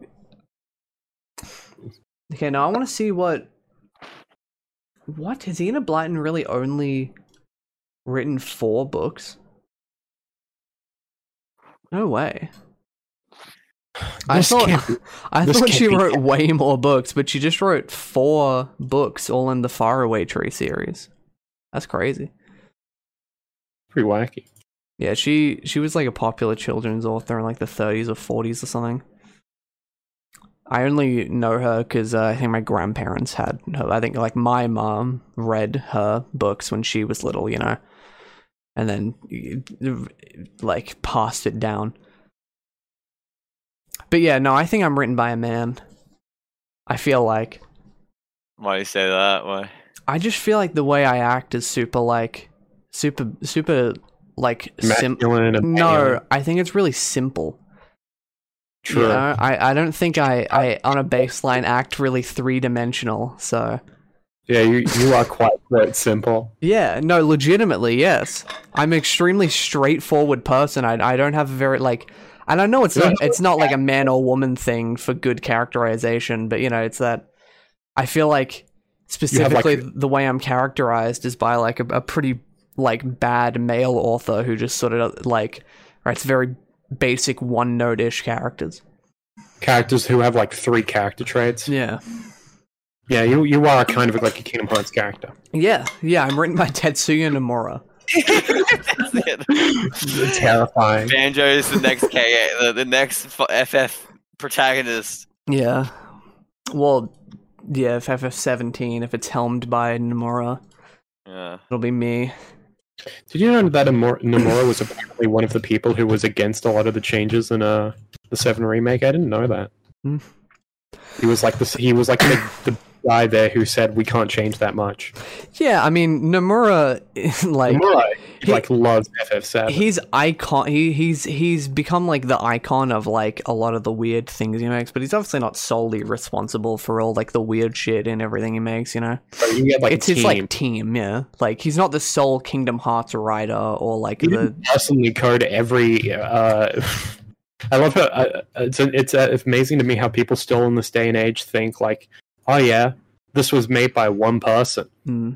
Okay, now I want to see what. What has Enid Blyton really only written four books? No way. I This thought I thought she be- wrote way more books, but she just wrote four books all in the Faraway Tree series. That's crazy. pretty wacky. Yeah, she she was like a popular children's author in like the 30s or 40s or something. I only know her because uh, I think my grandparents had her. I think like my mom read her books when she was little, you know, and then like passed it down. But yeah, no, I think I'm written by a man. I feel like Why do you say that? Why? I just feel like the way I act is super like super super like sim- Masculine No, I think it's really simple. True. You know? I, I don't think I, I on a baseline act really three dimensional. So Yeah, you you are quite quite simple. yeah, no, legitimately, yes. I'm an extremely straightforward person. I I don't have a very like and I know it's not it's not like a man or woman thing for good characterization, but you know, it's that I feel like specifically the way I'm characterized is by like a, a pretty like bad male author who just sort of like writes very basic one note ish characters. Characters who have like three character traits. Yeah. Yeah, you you are kind of like a Kingdom Hearts character. Yeah, yeah, I'm written by Tetsuya Nomura. Terrifying. Banjo is the next K, the, the next FF protagonist. Yeah. Well, yeah, if FF17, if it's helmed by Nomura, Yeah. it'll be me. Did you know that Nomura was apparently one of the people who was against a lot of the changes in uh the Seven remake? I didn't know that. Hmm. He was like this. He was like the, the guy there who said we can't change that much. Yeah, I mean Nomura, like Nomura, he- like loves FF7. he's icon. He he's he's become like the icon of like a lot of the weird things he makes, but he's obviously not solely responsible for all like the weird shit and everything he makes. You know, you get like it's his like team. Yeah, like he's not the sole Kingdom Hearts writer or like He the personally code every. Uh, I love how uh, it's it's uh, amazing to me how people still in this day and age think like, oh yeah, this was made by one person. Mm.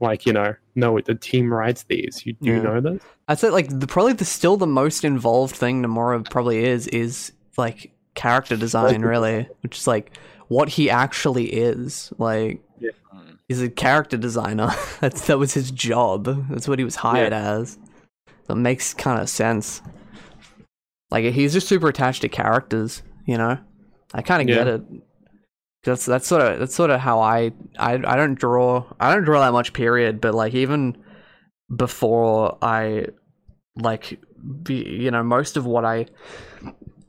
Like you know, no, the team writes these. You do you Yeah. know this? I'd say like the probably the still the most involved thing Nomura probably is is like character design really, which is like what he actually is. Like Mm. he's a character designer. That's that was his job. That's what he was hired as. That makes kind of sense. Like he's just super attached to characters, you know. I kind of get it. That's that's sort of that's sort of how I I I don't draw I don't draw that much period, but like even before I like be you know most of what I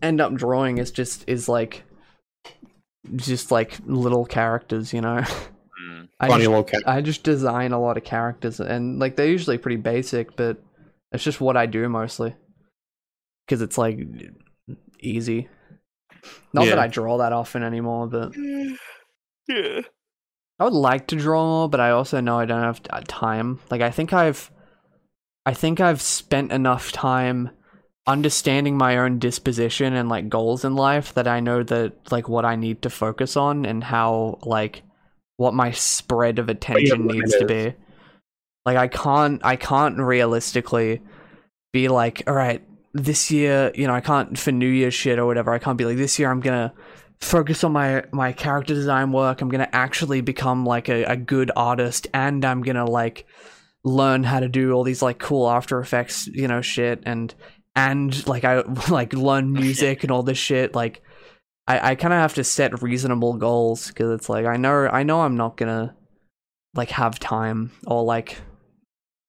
end up drawing is just is like just like little characters, you know. Mm. I Funny just, little cat. I just design a lot of characters and like they're usually pretty basic, but it's just what I do mostly because it's like easy. Not that I draw that often anymore, but Yeah. I would like to draw more, but I also know I don't have uh, time. Like I think I've I think I've spent enough time understanding my own disposition and like goals in life that I know that like what I need to focus on and how like what my spread of attention needs to be. Like I can't I can't realistically be like, all right, this year, you know, I can't for New Year's shit or whatever. I can't be like this year I'm gonna focus on my my character design work. I'm gonna actually become like a, a good artist, and I'm gonna like learn how to do all these like cool After Effects, you know, shit, and and like I like learn oh, music and all this shit. Like I I kind of have to set reasonable goals because it's like I know I know I'm not gonna like have time or like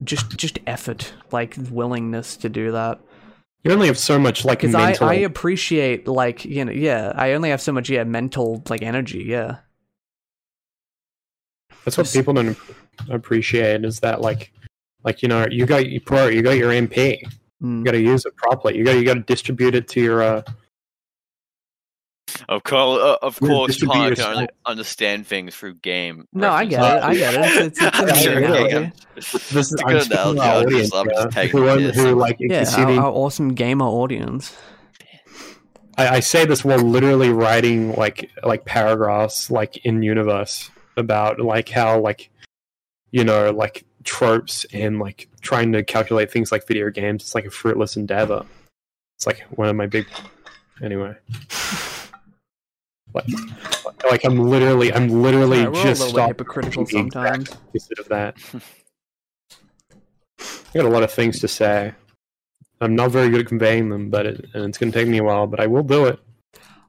just just effort, like willingness to do that You only have so much like because I. I appreciate like you know yeah I only have so much yeah mental like energy yeah That's what people don't appreciate is that like like you know you got you pro you got your MP. Mm. You got to use it properly. You got you got to distribute it to your uh, Of course, uh, of course, this would be Connor your can only understand things through game. no I get it I get it it's, it's, it's a I'm good sure you analogy. this is good speaking analogy. our I'm just, I'm just taking who, this. who like yeah our, our awesome gamer audience I, I say this while literally writing like like paragraphs like in universe about like how like you know like tropes and like trying to calculate things like video games it's like a fruitless endeavor it's like one of my big anyway like, like i'm literally i'm literally Yeah, all a just little hypocritical sometimes. opposite of that. I got a lot of things to say. I'm not very good at conveying them but it, and it's going to take me a while but i will do it.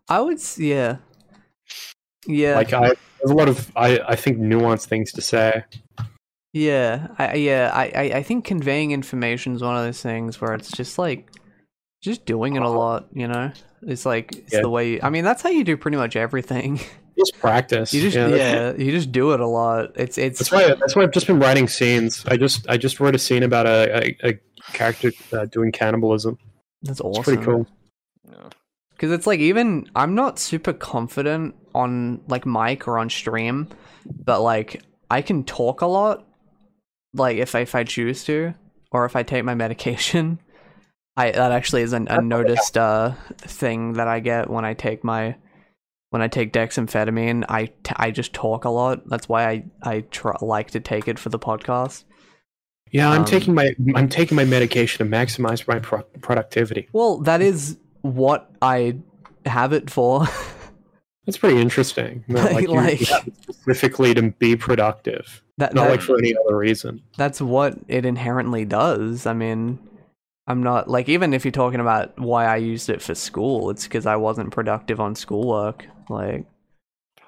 I would yeah. Yeah. Like I there's a lot of I, I think nuanced things to say. Yeah, I yeah, I I think conveying information is one of those things where it's just like just doing it a lot, you know. It's like it's Yeah. the way. You, I mean, that's how you do pretty much everything. Just practice. You just yeah. yeah, you just do it a lot. It's it's That's why that's why I've just been writing scenes. I just I just wrote a scene about a, a, a character uh, doing cannibalism. that's It's awesome. pretty cool. Yeah. Because it's like even I'm not super confident on like mic or on stream, but like I can talk a lot, like if I, if I choose to, or if I take my medication. I that actually is an unnoticed uh thing that I get when I take my when I take dexamphetamine. I, t- I just talk a lot. That's why I I try, like to take it for the podcast. Yeah, I'm Um, taking my I'm taking my medication to maximize my pro- productivity. Well, that is what I have it for. That's pretty interesting. That, like, you, you Like- have specifically to be productive, that, not that- like for any other reason. that's what it inherently does. I mean, I'm not like even if you're talking about why I used it for school, it's because I wasn't productive on schoolwork. Like,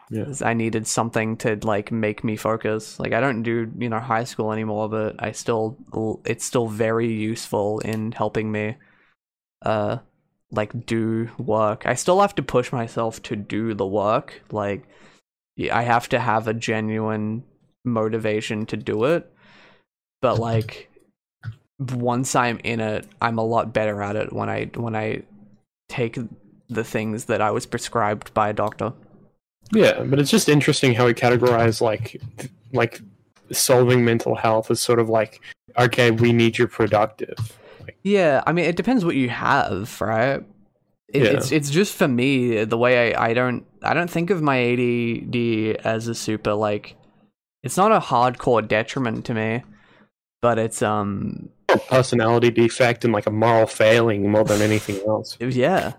Yeah. I needed something to like make me focus. Like, I don't do you know high school anymore, but I still it's still very useful in helping me, uh, like do work. I still have to push myself to do the work. Like, yeah, I have to have a genuine motivation to do it. But like once I'm in it, I'm a lot better at it when I when I take the things that I was prescribed by a doctor. Yeah, but it's just interesting how we categorize like like solving mental health as sort of like okay, we need you productive. Yeah, I mean it depends what you have, right? It, Yeah. It's it's just for me the way I, I don't I don't think of my ADD as a super like it's not a hardcore detriment to me, but it's um A personality defect and like a moral failing more than anything else. yeah.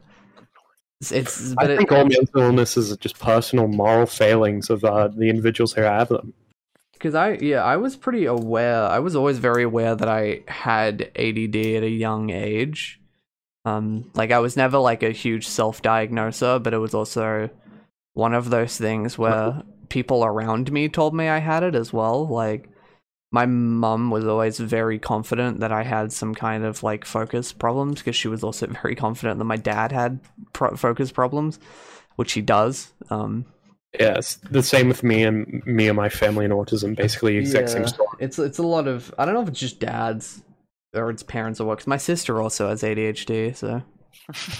It's, it's I but it, think all mental illnesses are just personal moral failings of uh, the individuals who have them. Because I, yeah, I was pretty aware. I was always very aware that I had ADD at a young age. Um, like I was never like a huge self-diagnoser, but it was also one of those things where people around me told me I had it as well. Like my mum was always very confident that I had some kind of like focus problems because she was also very confident that my dad had pro- focus problems, which he does. Um, Yeah, the same with me and me and my family and autism. Basically, the exact same story. It's it's a lot of I don't know if it's just dads or it's parents or what. Cause my sister also has ADHD, so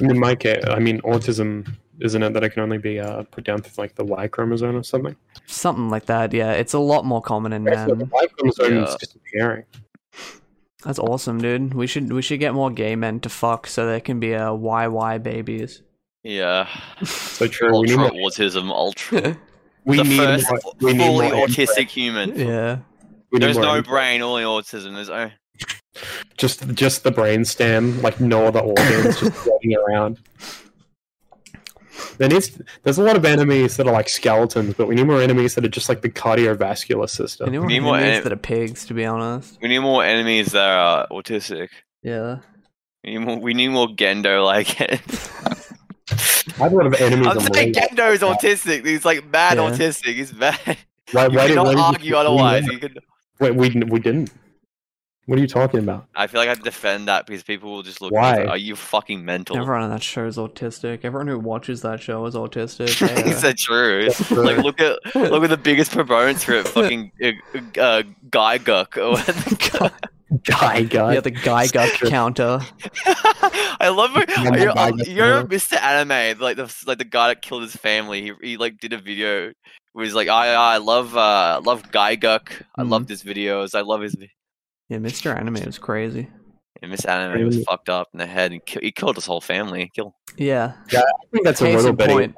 In my case, I mean, autism isn't it that it can only be uh, put down to like the Y chromosome or something? something like that. Yeah, it's a lot more common in So the men. Y chromosome is disappearing. That's awesome, dude. We should we should get more gay men to fuck so there can be a YY babies. Yeah. So true. We need Ultra more. autism, ultra. We the need first more. We fully more autistic input. human. yeah. We There's no input. brain, only autism. There's oh, Just, just the brain stem, like no other organs, just floating around. There needs, there's a lot of enemies that are like skeletons, but we need more enemies that are just like the cardiovascular system. Any more need more enemies en- that are pigs, to be honest. We need more enemies that are autistic. Yeah. We need more, we need more Gendo like. I have a lot of enemies. I'm saying Gendo is autistic. He's like mad Yeah. autistic. He's mad. Why, You why did- cannot why did you- argue why did you- otherwise. You can, Wait, we we didn't. What are you talking about? I feel like I have to defend that because people will just look. Why? like, Are you fucking mental? Everyone on that show is autistic. Everyone who watches that show is autistic. Yeah. is that true? That's true. Like look at look at the biggest proponents for it. Fucking uh, uh, Gigguk. or whatever. Guy, guy. yeah, the Gigguk counter. I love it. You're, Gigguk you're Mr. Anime, like the like the guy that killed his family. He, he like did a video where he's like, I I love uh love Gigguk. I Mhm. loved his videos. I love his. Vi-" Yeah, Mr. Anime was crazy. And Miss Anime was fucked up in the head and ki- he killed his whole family. Kill. Yeah. I think that's a Case little bit. point.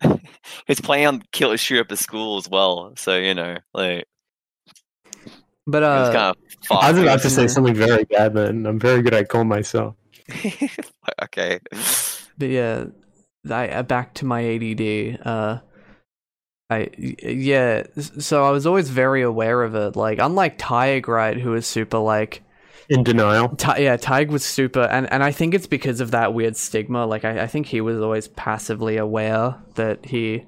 He's playing on kill shoot up at the school as well. So you know, like But it was uh, kind of. I was about to say something very bad, man. I'm very good at calling myself. okay. but yeah, I uh, back to my ADD. Uh, I yeah. So I was always very aware of it. Like unlike Tig, right, who was super like In denial. Ti yeah, Tig was super, and, and I think it's because of that weird stigma. Like, I, I think he was always passively aware that he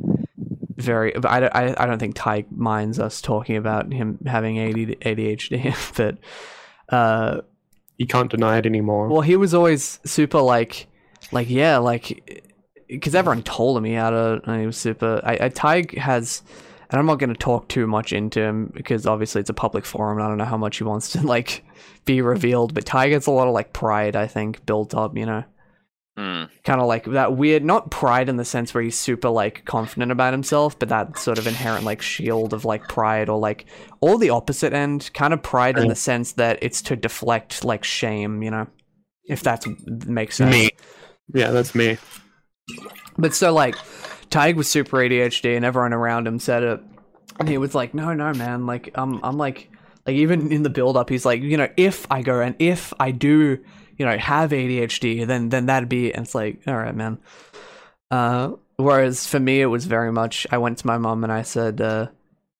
very. But I, don't- I, I don't think Tig minds us talking about him having AD, ADHD, but uh, You can't deny it anymore. well, he was always super like, like yeah, like because everyone told him he had a, and he was super. I, I Tig has, and I'm not going to talk too much into him because obviously it's a public forum. And I don't know how much he wants to like be revealed, but Tig gets a lot of like pride, I think, built up. You know, Hmm. kind of like that weird, not pride in the sense where he's super like confident about himself, but that sort of inherent like shield of like pride or like all the opposite end, kind of pride in the sense that it's to deflect like shame. You know, if that makes sense. me. Yeah, that's me. But so like Tig was super ADHD and everyone around him said it. And he was like, No, no, man, like I'm I'm like like even in the build up he's like, you know, if I go and if I do, you know, have ADHD, then then that'd be and it's like, all right, man. Uh whereas for me it was very much I went to my mom and I said, uh,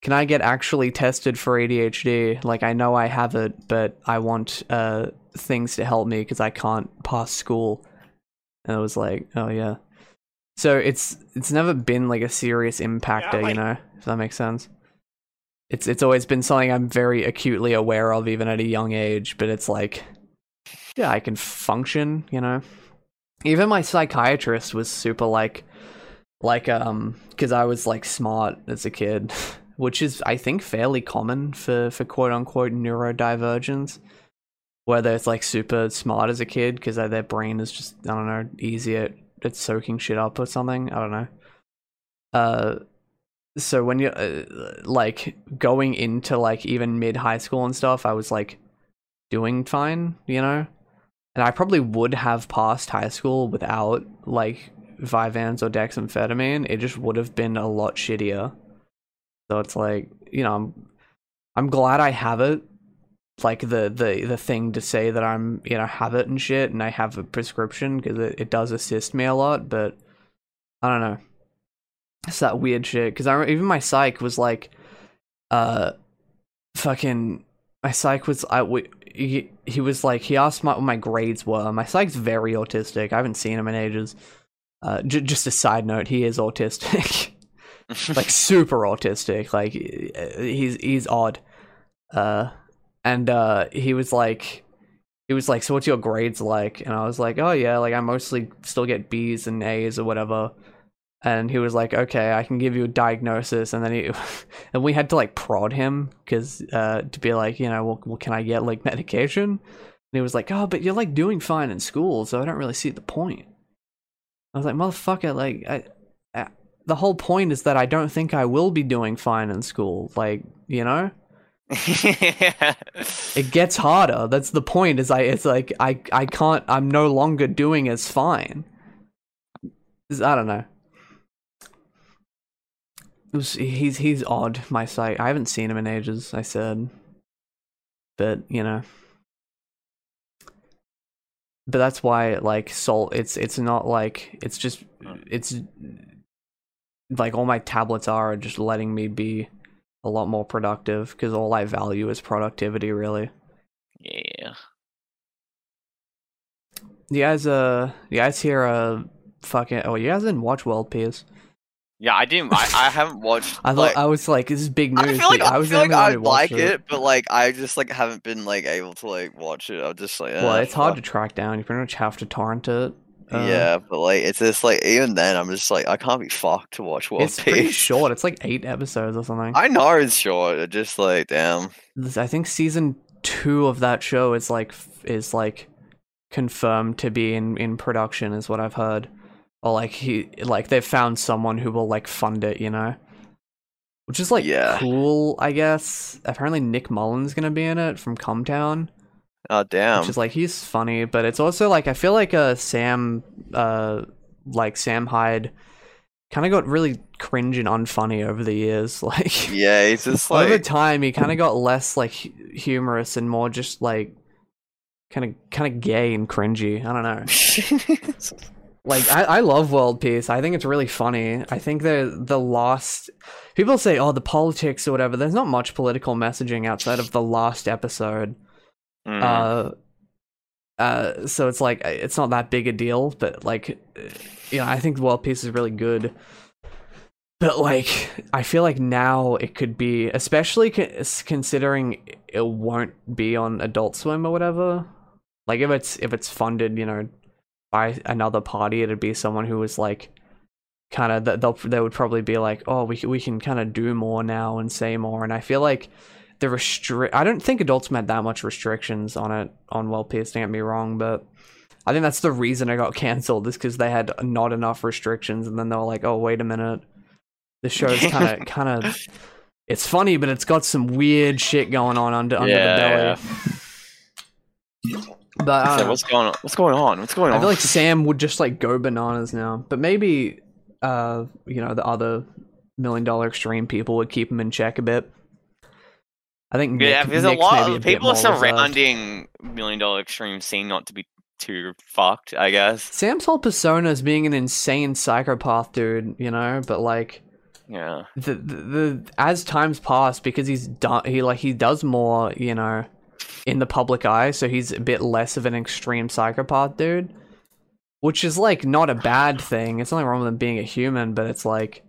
can I get actually tested for ADHD? Like I know I have it, but I want uh things to help me because I can't pass school. And I was like, oh yeah. So it's it's never been like a serious impactor, you know, if that makes sense. It's it's always been something I'm very acutely aware of even at a young age, but it's like yeah, I can function, you know. Even my psychiatrist was super like like um cuz I was like smart as a kid, which is I think fairly common for for quote unquote neurodivergence whether it's like super smart as a kid because their brain is just I don't know easy at soaking shit up or something. I don't know. Uh, so when you're uh, like going into like even mid high school and stuff, I was like doing fine, you know, and I probably would have passed high school without like Vyvanse or dexamphetamine. It just would have been a lot shittier. So it's like you know, I'm I'm glad I have it like the the the thing to say that I'm you know have it and shit and I have a prescription because it, it does assist me a lot but I don't know. It's that weird shit because I even my psych was like uh fucking my psych was I we, he, he was like he asked my, what my grades were. My psych's very autistic. I haven't seen him in ages. Uh j- just a side note he is autistic. Like super autistic. Like uh, he's he's odd. Uh and uh he was like he was like so what's your grades like? And i was like oh yeah like i mostly still get b's and a's or whatever. And he was like okay i can give you a diagnosis. And then he and we had to like prod him because uh to be like you know well, well can i get like medication? And he was like oh but you're like doing fine in school so i don't really see the point. I was like motherfucker like i the whole point is that i don't think i will be doing fine in school like you know it gets harder. That's the point. Is I it's like I I can't. I'm no longer doing as fine. It's- I don't know. Was, he's he's odd. My sight. I haven't seen him in ages. I said, but you know. but that's why like salt. it's it's not like it's just it's like all my tablets are just letting me be a lot more productive because all I value is productivity really. Yeah. You guys uh you guys hear uh fucking oh you guys didn't watch World Peace. Yeah, I didn't. I, I haven't watched. I thought like, I was like this is big news. I feel like I, was feel like I'd like watched it, but like I just like haven't been like able to like watch it. I'm just like, Well, eh, it's hard to track down. You pretty much have to torrent it. Uh, yeah, but like it's just like even then I'm just like I can't be fucked to watch One it's pretty short. It's like eight episodes or something. I know it's short. It's just like damn. I think season two of that show is like is like confirmed to be in in production, is what I've heard. Or like he like they've found someone who will like fund it, you know. Which is like Yeah. cool, I guess. Apparently Nick Mullen's gonna be in it from Cum Town. Oh damn. which is like he's funny, but it's also like I feel like uh Sam uh like Sam Hyde kind of got really cringe and unfunny over the years. Like yeah, it's just over time, he kind of got less like hu- humorous and more just like kind of kind of gay and cringy. I don't know. Like I, I love World Peace. I think it's really funny. I think the the lost people say, oh, the politics or whatever. There's not much political messaging outside of the last episode. Mm. Uh, uh, so it's like it's not that big a deal, but like, you know, I think the World Peace is really good. But like, I feel like now it could be, especially con- considering it won't be on Adult Swim or whatever. Like if it's if it's funded, you know, by another party, it'd be someone who was like, kind of they'll they would probably be like, oh, we we can kind of do more now and say more. And I feel like the restrict. I don't think Adult Swim had that much restrictions on it on World Peace. Don't get me wrong, but I think that's the reason it got canceled is because they had not enough restrictions, and then they were like, oh, wait a minute, the show's kind of kind of. It's funny, but it's got some weird shit going on under under Yeah, the belly. But I So what's going on? What's going on? What's going on? I feel like Sam would just like go bananas now, but maybe uh you know the other million dollar extreme people would keep him in check a bit. I think Nick, yeah, there's Nick's a lot of people are more reserved. surrounding Million Dollar Extreme seem not to be too fucked. I guess. Sam's whole persona is being an insane psychopath dude, you know, but like Yeah. the, the, the as times pass because he's done he like he does more, you know, in the public eye, so he's a bit less of an extreme psychopath dude. Which is like not a bad thing. It's nothing wrong with him being a human, but it's like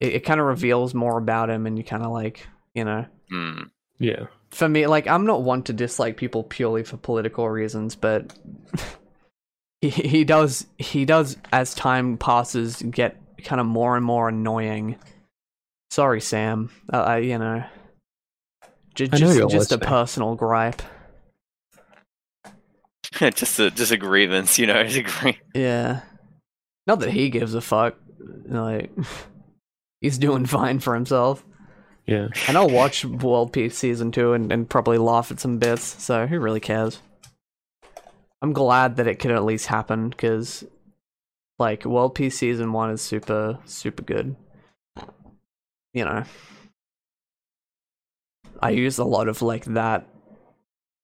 it, it kind of reveals more about him and you kind of like, you know, Hmm. Yeah. for me, like I'm not one to dislike people purely for political reasons, but he he does he does as time passes get kind of more and more annoying. Sorry, Sam. Uh, I you know, J- I know just you're just a personal gripe. just a just a grievance, you know. A grie- Yeah, not that he gives a fuck. Like he's doing fine for himself. Yeah. And I'll watch World Peace season two and, and probably laugh at some bits. So who really cares? I'm glad that it could at least happen because, like, World Peace season one is super super good. You know, I use a lot of like that.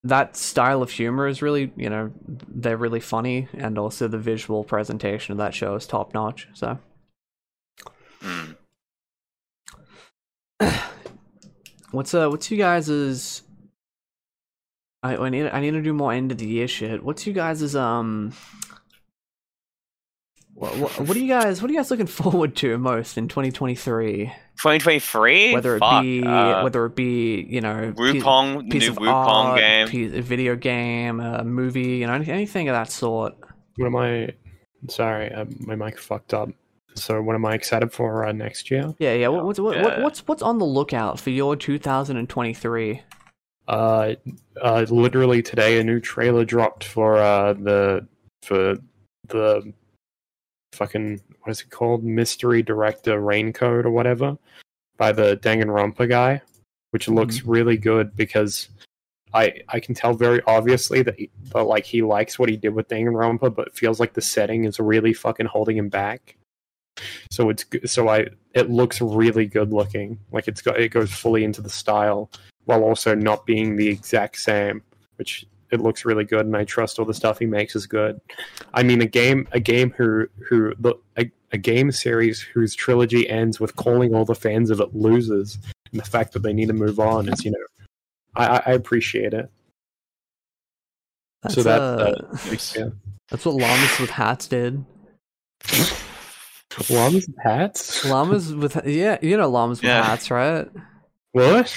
That style of humor is really, you know, they're really funny, and also the visual presentation of that show is top notch. So. Hmm. What's uh what's you guys's I, I need I need to do more end of the year shit. What's you guys's um what, what, what are you guys what are you guys looking forward to most in 2023? 2023. Whether it Fuck, be uh, whether it be, you know, piece, Wukong, piece new of Wukong art, game. piece, a video game, a movie, you know, anything of that sort. What am I? Sorry, uh, my mic fucked up. So, what am I excited for uh, next year? Yeah, yeah. What, what's what, what, Yeah. what's what's on the lookout for your 2023? Uh, uh, literally today, a new trailer dropped for uh the for the fucking what is it called? Mystery Director Raincoat or whatever by the Danganronpa guy, which looks really good because I I can tell very obviously that, he, that like he likes what he did with Danganronpa, but it feels like the setting is really fucking holding him back. So it's so I it looks really good looking, like it's got it goes fully into the style while also not being the exact same, which it looks really good, and I trust all the stuff he makes is good. I mean, a game a game who who the a, a game series whose trilogy ends with calling all the fans of it losers, and the fact that they need to move on is you know, I I, appreciate it. That's, so that, uh, yeah. that's what llamas with hats did. Llamas with hats. Llamas with yeah, you know llamas with Yeah. hats, right? What?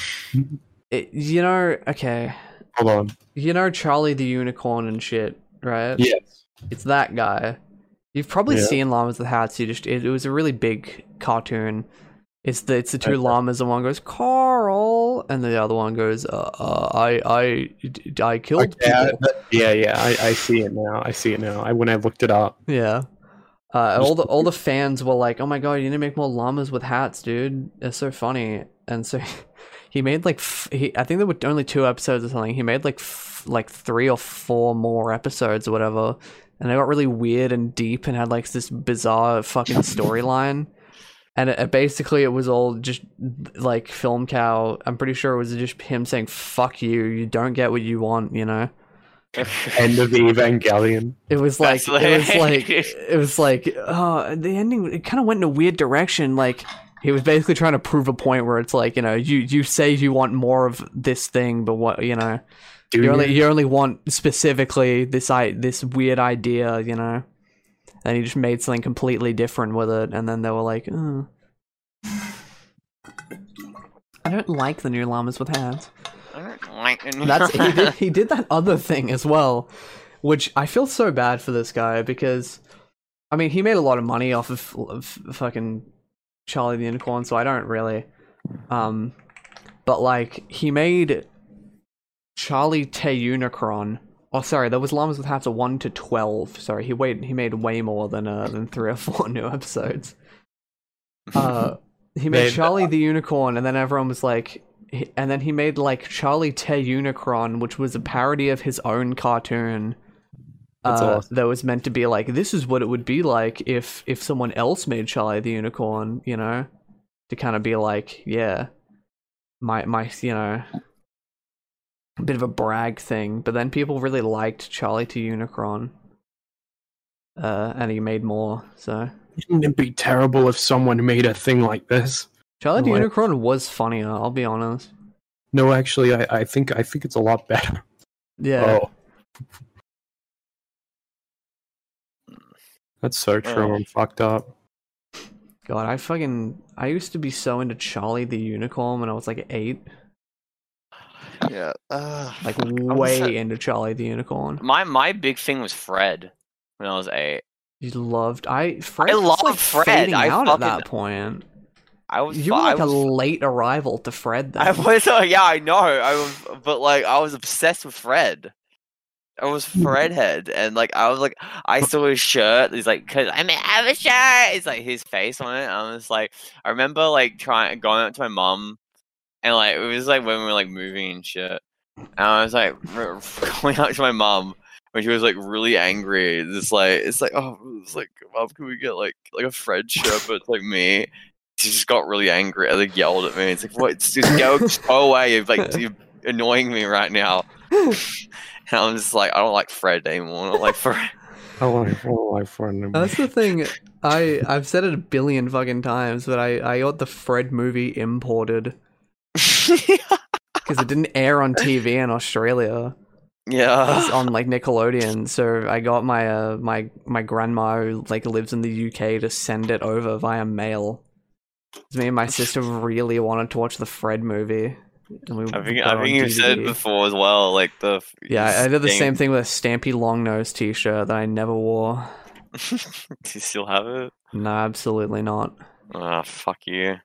It, you know, okay, Hold on. you know Charlie the Unicorn and shit, right? Yes. It's that guy. You've probably Yeah. seen llamas with hats. You just it, it was a really big cartoon. It's the it's the two Okay. llamas, and one goes Carl, and the other one goes, uh, uh, I I I killed Yeah, people. that- yeah, yeah. I, I see it now. I see it now. I when I looked it up. Yeah. Uh, all the all the fans were like, "Oh my god, you need to make more llamas with hats, dude! It's so funny." And so he made like f- he, I think there were only two episodes or something. He made like f- like three or four more episodes or whatever, and they got really weird and deep and had like this bizarre fucking storyline. And it, it basically it was all just like FilmCow. I'm pretty sure it was just him saying "fuck you," you don't get what you want, you know. End of the Evangelion. It was like That's it was like- like it was like oh the ending it kind of went in a weird direction like he was basically trying to prove a point where it's like you know you you say you want more of this thing but what you know Do you only you? you only want specifically this i this weird idea you know and he just made something completely different with it and then they were like oh. I don't like the new llamas with hats. That's he did, he did that other thing as well, which I feel so bad for this guy because, I mean, he made a lot of money off of, of fucking Charlie the Unicorn, so I don't really, um, but like he made Charlie Te Unicron. Oh, sorry, there was llamas with hats of one to twelve. Sorry, he wait he made way more than uh than three or four new episodes. Uh, he made Made- Charlie the Unicorn, and then everyone was like, and then he made like Charlie Te Unicron, which was a parody of his own cartoon. That's uh, awesome. That was meant to be like, this is what it would be like if if someone else made Charlie the Unicorn, you know, to kind of be like, yeah, my my, you know, a bit of a brag thing. But then people really liked Charlie to Unicron, uh, and he made more. So Wouldn't it be terrible if someone made a thing like this? Charlie the Unicorn Unicron was funnier. I'll be honest. No, actually, I, I think I think it's a lot better. Yeah. Oh, that's so true. Oh. I'm fucked up. God, I fucking I used to be so into Charlie the Unicorn when I was like eight, yeah. Uh, like fuck, way so- into Charlie the Unicorn. My my big thing was Fred when I was eight. You loved I. Fred I was, love like, Fred. Fading I out at that point. I was You were like I a was, late arrival to Fred. Then. I was uh, yeah I know I was but like I was obsessed with Fred. I was Fred head and like I was like I saw his shirt. He's like, "Cause I'm have a shirt." It's like his face on it. I was like, I remember like trying going up to my mom, and like it was like when we were like moving and shit. And I was like going up to my mom when she was like really angry. It's like it's like oh it's like mom, can we get like like a Fred shirt but it's like me. She just got really angry and like yelled at me. It's like what? Just go, just go away. You're like you're annoying me right now. And I'm just like, I don't like Fred anymore. I don't like Fred. I want I don't like friend. That's the thing. I I've said it a billion fucking times, but I I got the Fred movie imported because it didn't air on TV in Australia. Yeah, it's yeah. on like Nickelodeon. So I got my uh my my grandma who like lives in the UK to send it over via mail. Me and my sister really wanted to watch the Fred movie. I think I think you've said before as well. Like the Yeah, I- did the thing- same thing with a Stampylongnose T-shirt that I never wore. Do you still have it? No, absolutely not. Ah, fuck you,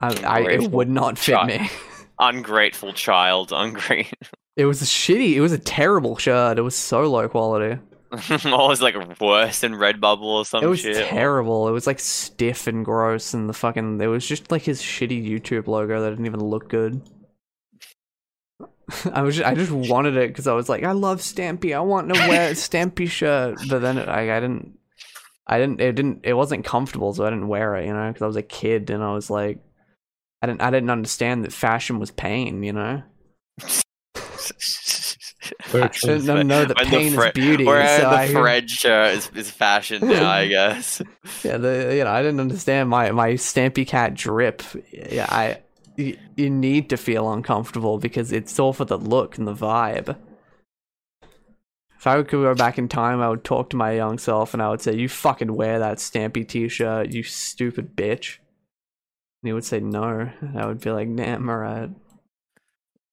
I, I it would not fit child. me. ungrateful child, ungrateful. It was a shitty. It was a terrible shirt. It was so low quality. I was like worse than Redbubble or some It was shit. terrible. It was like stiff and gross, and the fucking. It was just like his shitty YouTube logo that didn't even look good. I was. Just, I just wanted it because I was like, I love Stampy. I want to wear a Stampy shirt, but then it, I, I didn't. I didn't. It didn't. It wasn't comfortable, so I didn't wear it. You know, because I was a kid and I was like, I didn't. I didn't understand that fashion was pain. You know. So I true. didn't know, know that When the pain Fre- is beauty. Wearing so the I, Fred shirt uh, is, is fashion now, I guess. yeah, the, you know, I didn't understand my my Stampy Cat drip. Yeah, I you, you need to feel uncomfortable because it's all for the look and the vibe. If I could go back in time, I would talk to my young self and I would say, "You fucking wear that Stampy T-shirt, you stupid bitch." And he would say no. And I would be like, "Damn, alright."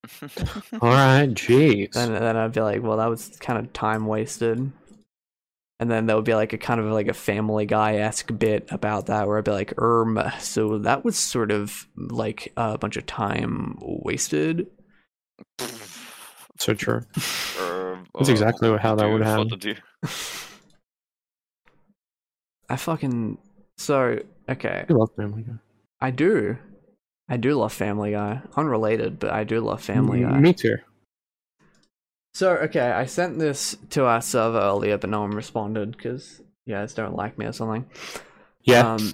All right, jeez. And then I'd be like, well, that was kind of time wasted. And then there would be like a kind of like a Family Guy esque bit about that, where I'd be like, um, so that was sort of like a bunch of time wasted. So true. Um, That's uh, exactly what- how that do would happen. I fucking so okay. I love Family Guy. I do, I do love Family Guy. Unrelated, but I do love Family Guy. Me too. So okay, I sent this to our server earlier, but no one responded because you guys don't like me or something. Yeah. Um,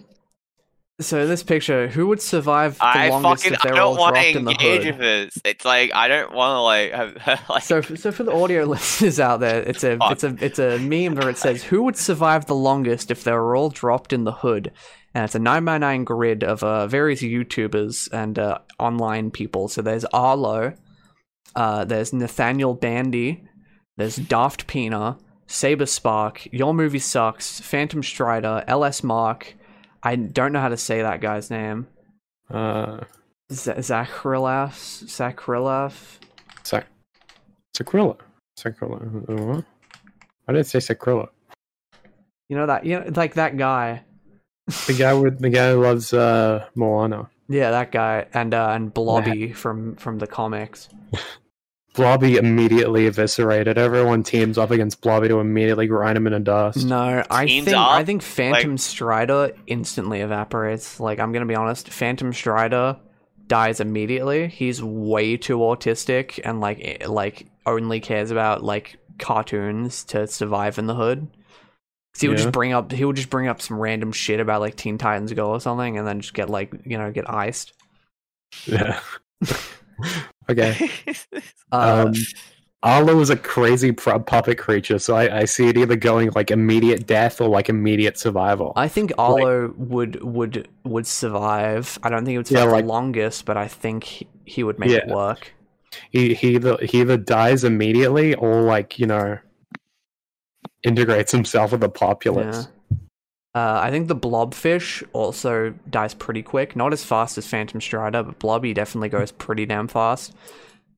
so this picture, who would survive the I longest fucking if they were all don't want dropped to in the engage hood? with this. It's like I don't want to like have like. So, so for the audio listeners out there, it's a Fuck. it's a it's a meme where it says, "Who would survive the longest if they were all dropped in the hood?" And it's a nine by nine grid of uh, various YouTubers and uh, online people. So there's Arlo, uh, there's Nathaniel Bandy, there's Daft Pina, Saberspark, Your Movie Sucks, Phantom Strider, LS Mark. I don't know how to say that guy's name. uh, Z- Zakrilaf, Zakrilaf. Sac- Sakrilla. Sakrilla. Uh, did it say Sakrilla? You know that you know like that guy. The guy with the guy who loves uh, Moana. Yeah, that guy and uh, and Blobby from from the comics. Blobby immediately eviscerated. Everyone teams up against Blobby to immediately grind him in into dust. No, I Teams think up? I think Phantom Strider instantly evaporates. Like I'm gonna be honest, Phantom Strider dies immediately. He's way too autistic and like like only cares about like cartoons to survive in the hood. 'Cause he would Yeah. just bring up he would just bring up some random shit about like Teen Titans Go or something, and then just get like you know get iced. Yeah. okay. Uh, Um, Arlo is a crazy pu- puppet creature, so I, I see it either going like immediate death or like immediate survival. I think Arlo would would would survive. I don't think he would Yeah, like- the longest, but I think he, he would make it work. he he either he either dies immediately or like you know integrates himself with the populace. Uh, I think the blobfish also dies pretty quick. Not as fast as Phantom Strider, but Blobby definitely goes pretty damn fast.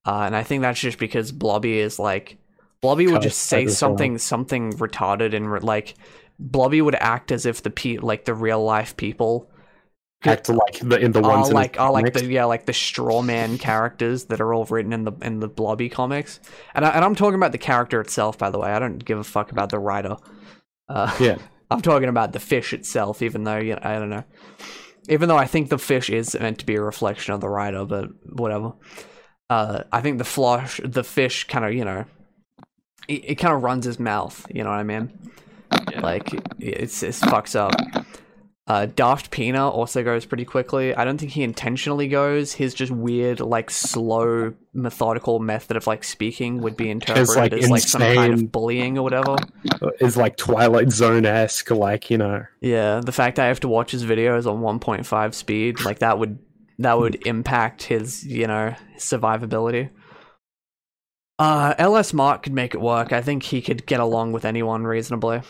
Uh, and I think that's just because Blobby is like Blobby would just say something something retarded and re- like Blobby would act as if the pe- like the real life people Act like the in the are ones in like the are like comics. the yeah like the straw man characters that are all written in the in the Blobby comics. And I, and I'm talking about the character itself, by the way. I don't give a fuck about the writer. Uh, yeah. I'm talking about the fish itself, even though you know, I don't know. Even though I think the fish is meant to be a reflection of the writer, but whatever. Uh, I think the flush, the fish, kind of you know, it, it kind of runs his mouth. You know what I mean? Yeah. Like it's it's fucks up. Uh, Daft Pina also goes pretty quickly. I don't think he intentionally goes. His just weird, like slow, methodical method of like speaking would be interpreted like, as like some kind of bullying or whatever. is like Twilight Zone esque, like you know. Yeah, the fact I have to watch his videos on 1.5 speed, like that would that would impact his, you know, survivability. Uh, LS Mark could make it work. I think he could get along with anyone reasonably.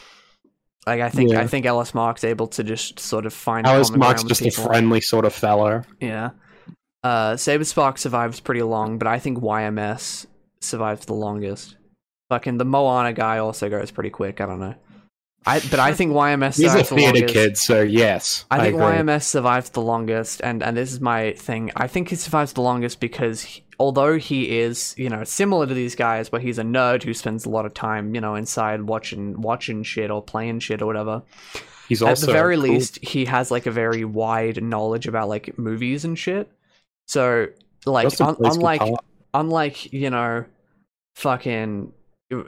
Like I think Yeah. I think LS Mark's able to just sort of find common Mark's just a friendly sort of fellow. Yeah. Uh, Saberspark survives pretty long, but I think YMS survives the longest. Fucking the Moana guy also goes pretty quick. I don't know. I but I think YMS He's a survives the theater longest. kid, so yes. I think agree. YMS survives the longest, and and this is my thing. I think he survives the longest because he, although he is, you know, similar to these guys, where he's a nerd who spends a lot of time, you know, inside watching watching shit or playing shit or whatever. He's also At the very cool. least, he has like a very wide knowledge about like movies and shit. So like, un- unlike guitar. unlike you know, fucking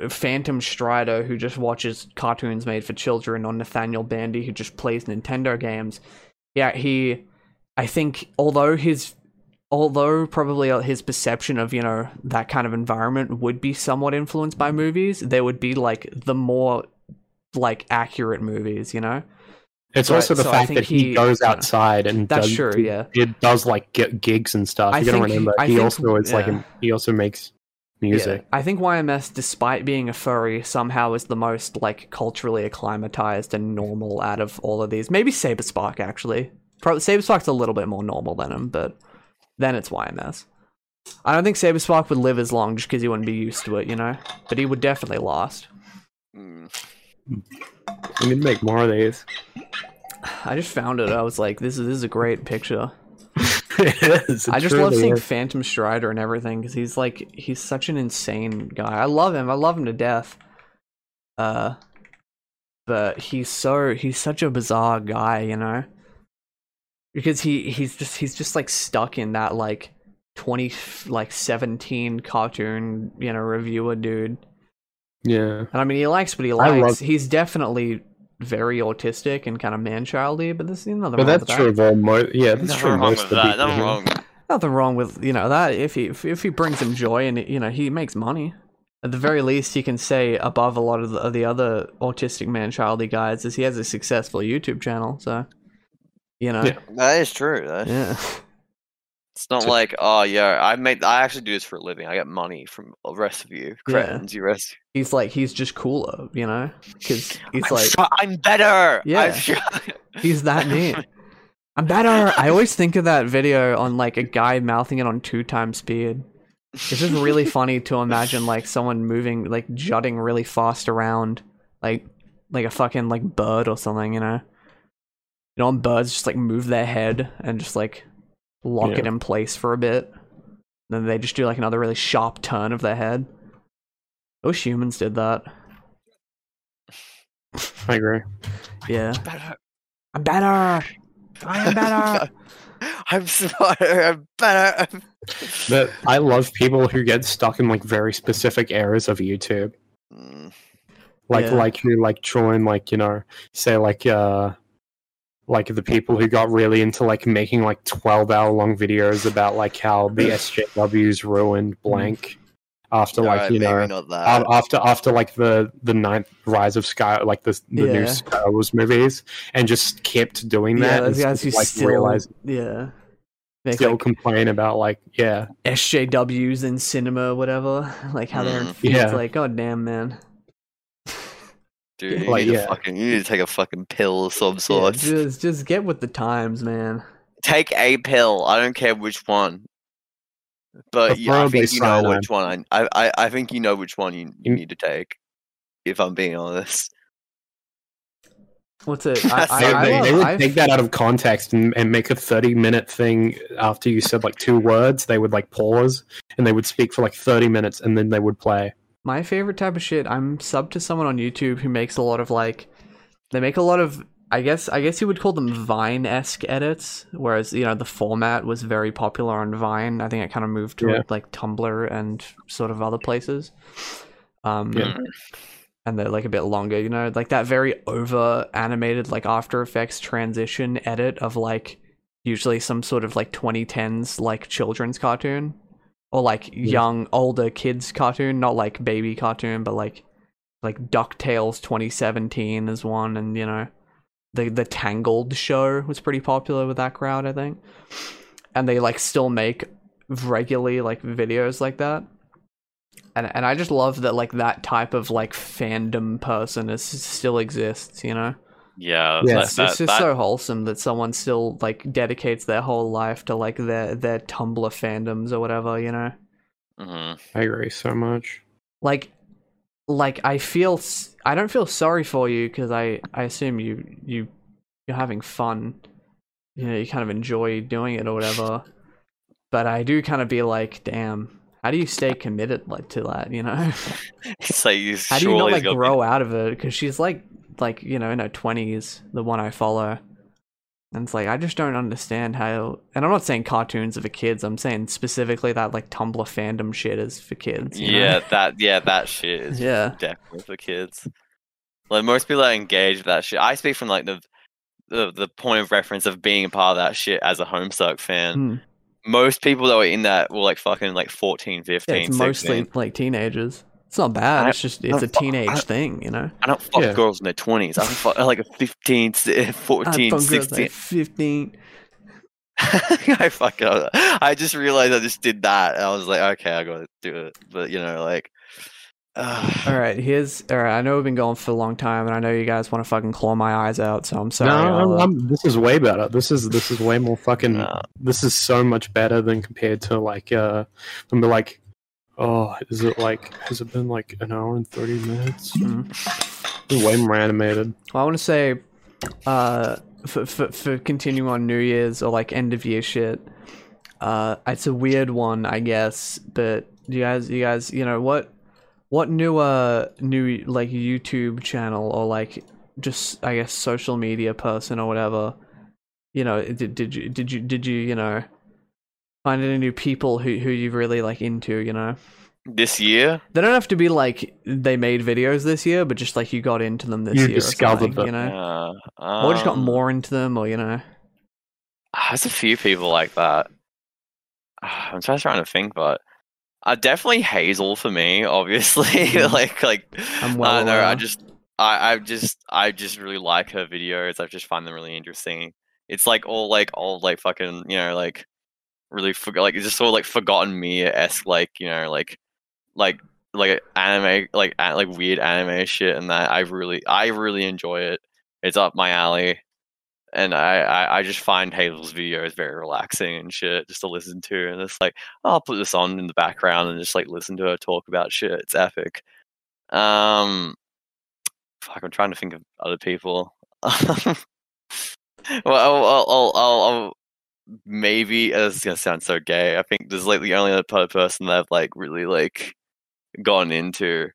Phantom Strider who just watches cartoons made for children, or Nathaniel Bandy who just plays Nintendo games. Yeah, he. I think although his although probably uh, his perception of you know that kind of environment would be somewhat influenced by movies, there would be like the more like accurate movies, you know. It's So also the so fact that he, he- goes outside and That's does, true, yeah. It does like get gigs and stuff. I You gotta remember he think- also is like yeah. a, he also makes music. Yeah. I think YMS, despite being a furry, somehow is the most like culturally acclimatized and normal out of all of these. Maybe Saberspark actually. Probably Saberspark's a little bit more normal than him, but then it's YMS. I don't think Saberspark would live as long just because he wouldn't be used to it, you know. But he would definitely last. Mm. We need to make more of these. I just found it. I was like, this is this is a great picture. it is. it I just love seeing is. Phantom Strider and everything because he's like he's such an insane guy. I love him. I love him to death. Uh, but he's so he's such a bizarre guy, you know. Because he he's just he's just like stuck in that like twenty like seventeen cartoon you know reviewer dude. Yeah. And I mean he likes what he likes. love- He's definitely very autistic and kind of man childy, but there's nothing But wrong that's with that. true of all mo- yeah, that's Nothing true of wrong most with of that. Nothing wrong. nothing wrong with you know that if he if, if he brings him joy and you know he makes money at the very least he can say above a lot of the, of the other autistic man childy guys is he has a successful youtube channel so you know Yeah. That is true. That- yeah It's not like, oh yeah, I made. I actually do this for a living. I get money from the rest of you, cretins. You rest. he's like he's just cooler you know because he's I'm, like try- I'm better. Yeah. I'm try- he's that neat i'm better i always think of that video on like a guy mouthing it on two times speed it's just really funny to imagine like someone moving like jutting really fast around like like a fucking like bird or something you know you know birds just like move their head and just like lock it in place for a bit then they just do like another really sharp turn of their head I wish humans did that I agree. yeah better. i'm better i am better I'm smarter. I'm better. But I love people who get stuck in like very specific areas of YouTube. Mm, Like Yeah. like who like join like, you know, say like uh like the people who got really into like making like 12 hour long videos about like how the SJWs ruined blank after like alright, you know after after like the the ninth rise of sky like the the new Yeah. Sky Wars movies and just kept doing yeah that those and guys who like still realize yeah make still like complain about like yeah SJWs in cinema, whatever. Like how they're in Mm. feeds. Yeah. Like, god damn, man. Dude, you like, need yeah. to fucking. You need to take a fucking pill of some Yeah, sort. just, just get with the times, man. Take a pill. I don't care which one. But yeah, I think you know cyanide. which one. I, I, I think you know which one you, you You- need to take. If I'm being honest. What's it? I, That's I, they, I they, they would I've- take that out of context and, and make a 30 minute thing after you said like two words they would like pause and they would speak for like 30 minutes and then they would play My favorite type of shit. I'm sub to someone on YouTube who makes a lot of like, they make a lot of. I guess I guess you would call them Vine esque edits, whereas you know the format was very popular on Vine. I think it kind of moved to Yeah. like Tumblr and sort of other places. Um, Yeah. and they're like a bit longer, you know, like that very over animated like After Effects transition edit of like usually some sort of like 2010s like children's cartoon or like young older kids cartoon, not like baby cartoon, but like like DuckTales 2017 is one and you know the the Tangled show was pretty popular with that crowd, I think. And they like still make regularly like videos like that and and I just love that like that type of like fandom person is still exists, you know. Yeah, Yeah, that- It's, that- it's just that- so wholesome that someone still like dedicates their whole life to like their their Tumblr fandoms or whatever, you know. mhm. i agree so much Like, like I feel i don't feel sorry for you because I I assume you you you're having fun, you know, you kind of enjoy doing it or whatever. But I do kind of be like, damn, how do you stay committed like to that, you know? It's like you How do you not like got- grow out of it? Because she's like, like you know, in her twenties, the one I follow, and it's like I just don't understand how. And I'm not saying cartoons are for kids. I'm saying specifically that like Tumblr fandom shit is for kids. you know? Yeah, that yeah, that shit is yeah, definitely for kids. Like most people are engaged with that shit. I speak from like the the the point of reference of being a part of that shit as a Homestuck fan. Hmm. most people that were in that were like fucking like 14, Yeah, 15, it's mostly like teenagers. It's not bad. I- It's just it's a teenage I- thing, you know. I don't fuck Yeah. girls in their 20s. I don't fuck like a 15, si- I 14, fuck girls 16. like Fifteen. I fuck up. I just realized I just did that. And I was like, okay, I gotta do it. But you know, like, uh, All right, here's all right. I know we've been going for a long time, and I know you guys want to fucking claw my eyes out. So I'm sorry. no, I'll, I'm, uh, I'm- this is way better. This is this is way more fucking. No. This is so much better than compared to like uh, when we're like, oh, is it like has it been like an hour and thirty minutes? Mhm. Way more animated. Well, I want to say, uh, for, for for continuing on New Year's or like end of year shit. Uh, it's a weird one, I guess. But you guys, you guys, you know what? What new uh new like YouTube channel or like just I guess social media person or whatever? You know, did did you did you did you you know find any new people who who you really like into? You know, this year, they don't have to be like they made videos this year, but just like you got into them this You year. discovered them. you know. uh, or just got um, more into them, or you know, There's a few people like that. I'm just trying to think, but uh, definitely Hazel for me. Obviously, Mhm. like like I'm well I know. I just I I just I just really like her videos. I just find them really interesting. It's like all like all like fucking you know like really for, like it's just sort of like forgotten me esque like you know like like like anime like like weird anime shit and that I really I really enjoy it. It's up my alley and I, I, I just find Hazel's videos very relaxing and shit just to listen to. And it's like, I'll put this on in the background and just like listen to her talk about shit. It's epic. Um, fuck, I'm trying to think of other people. well, I'll, I'll, I'll maybe uh, this is gonna sound so gay. I think there's like the only other person that I've like really like gone into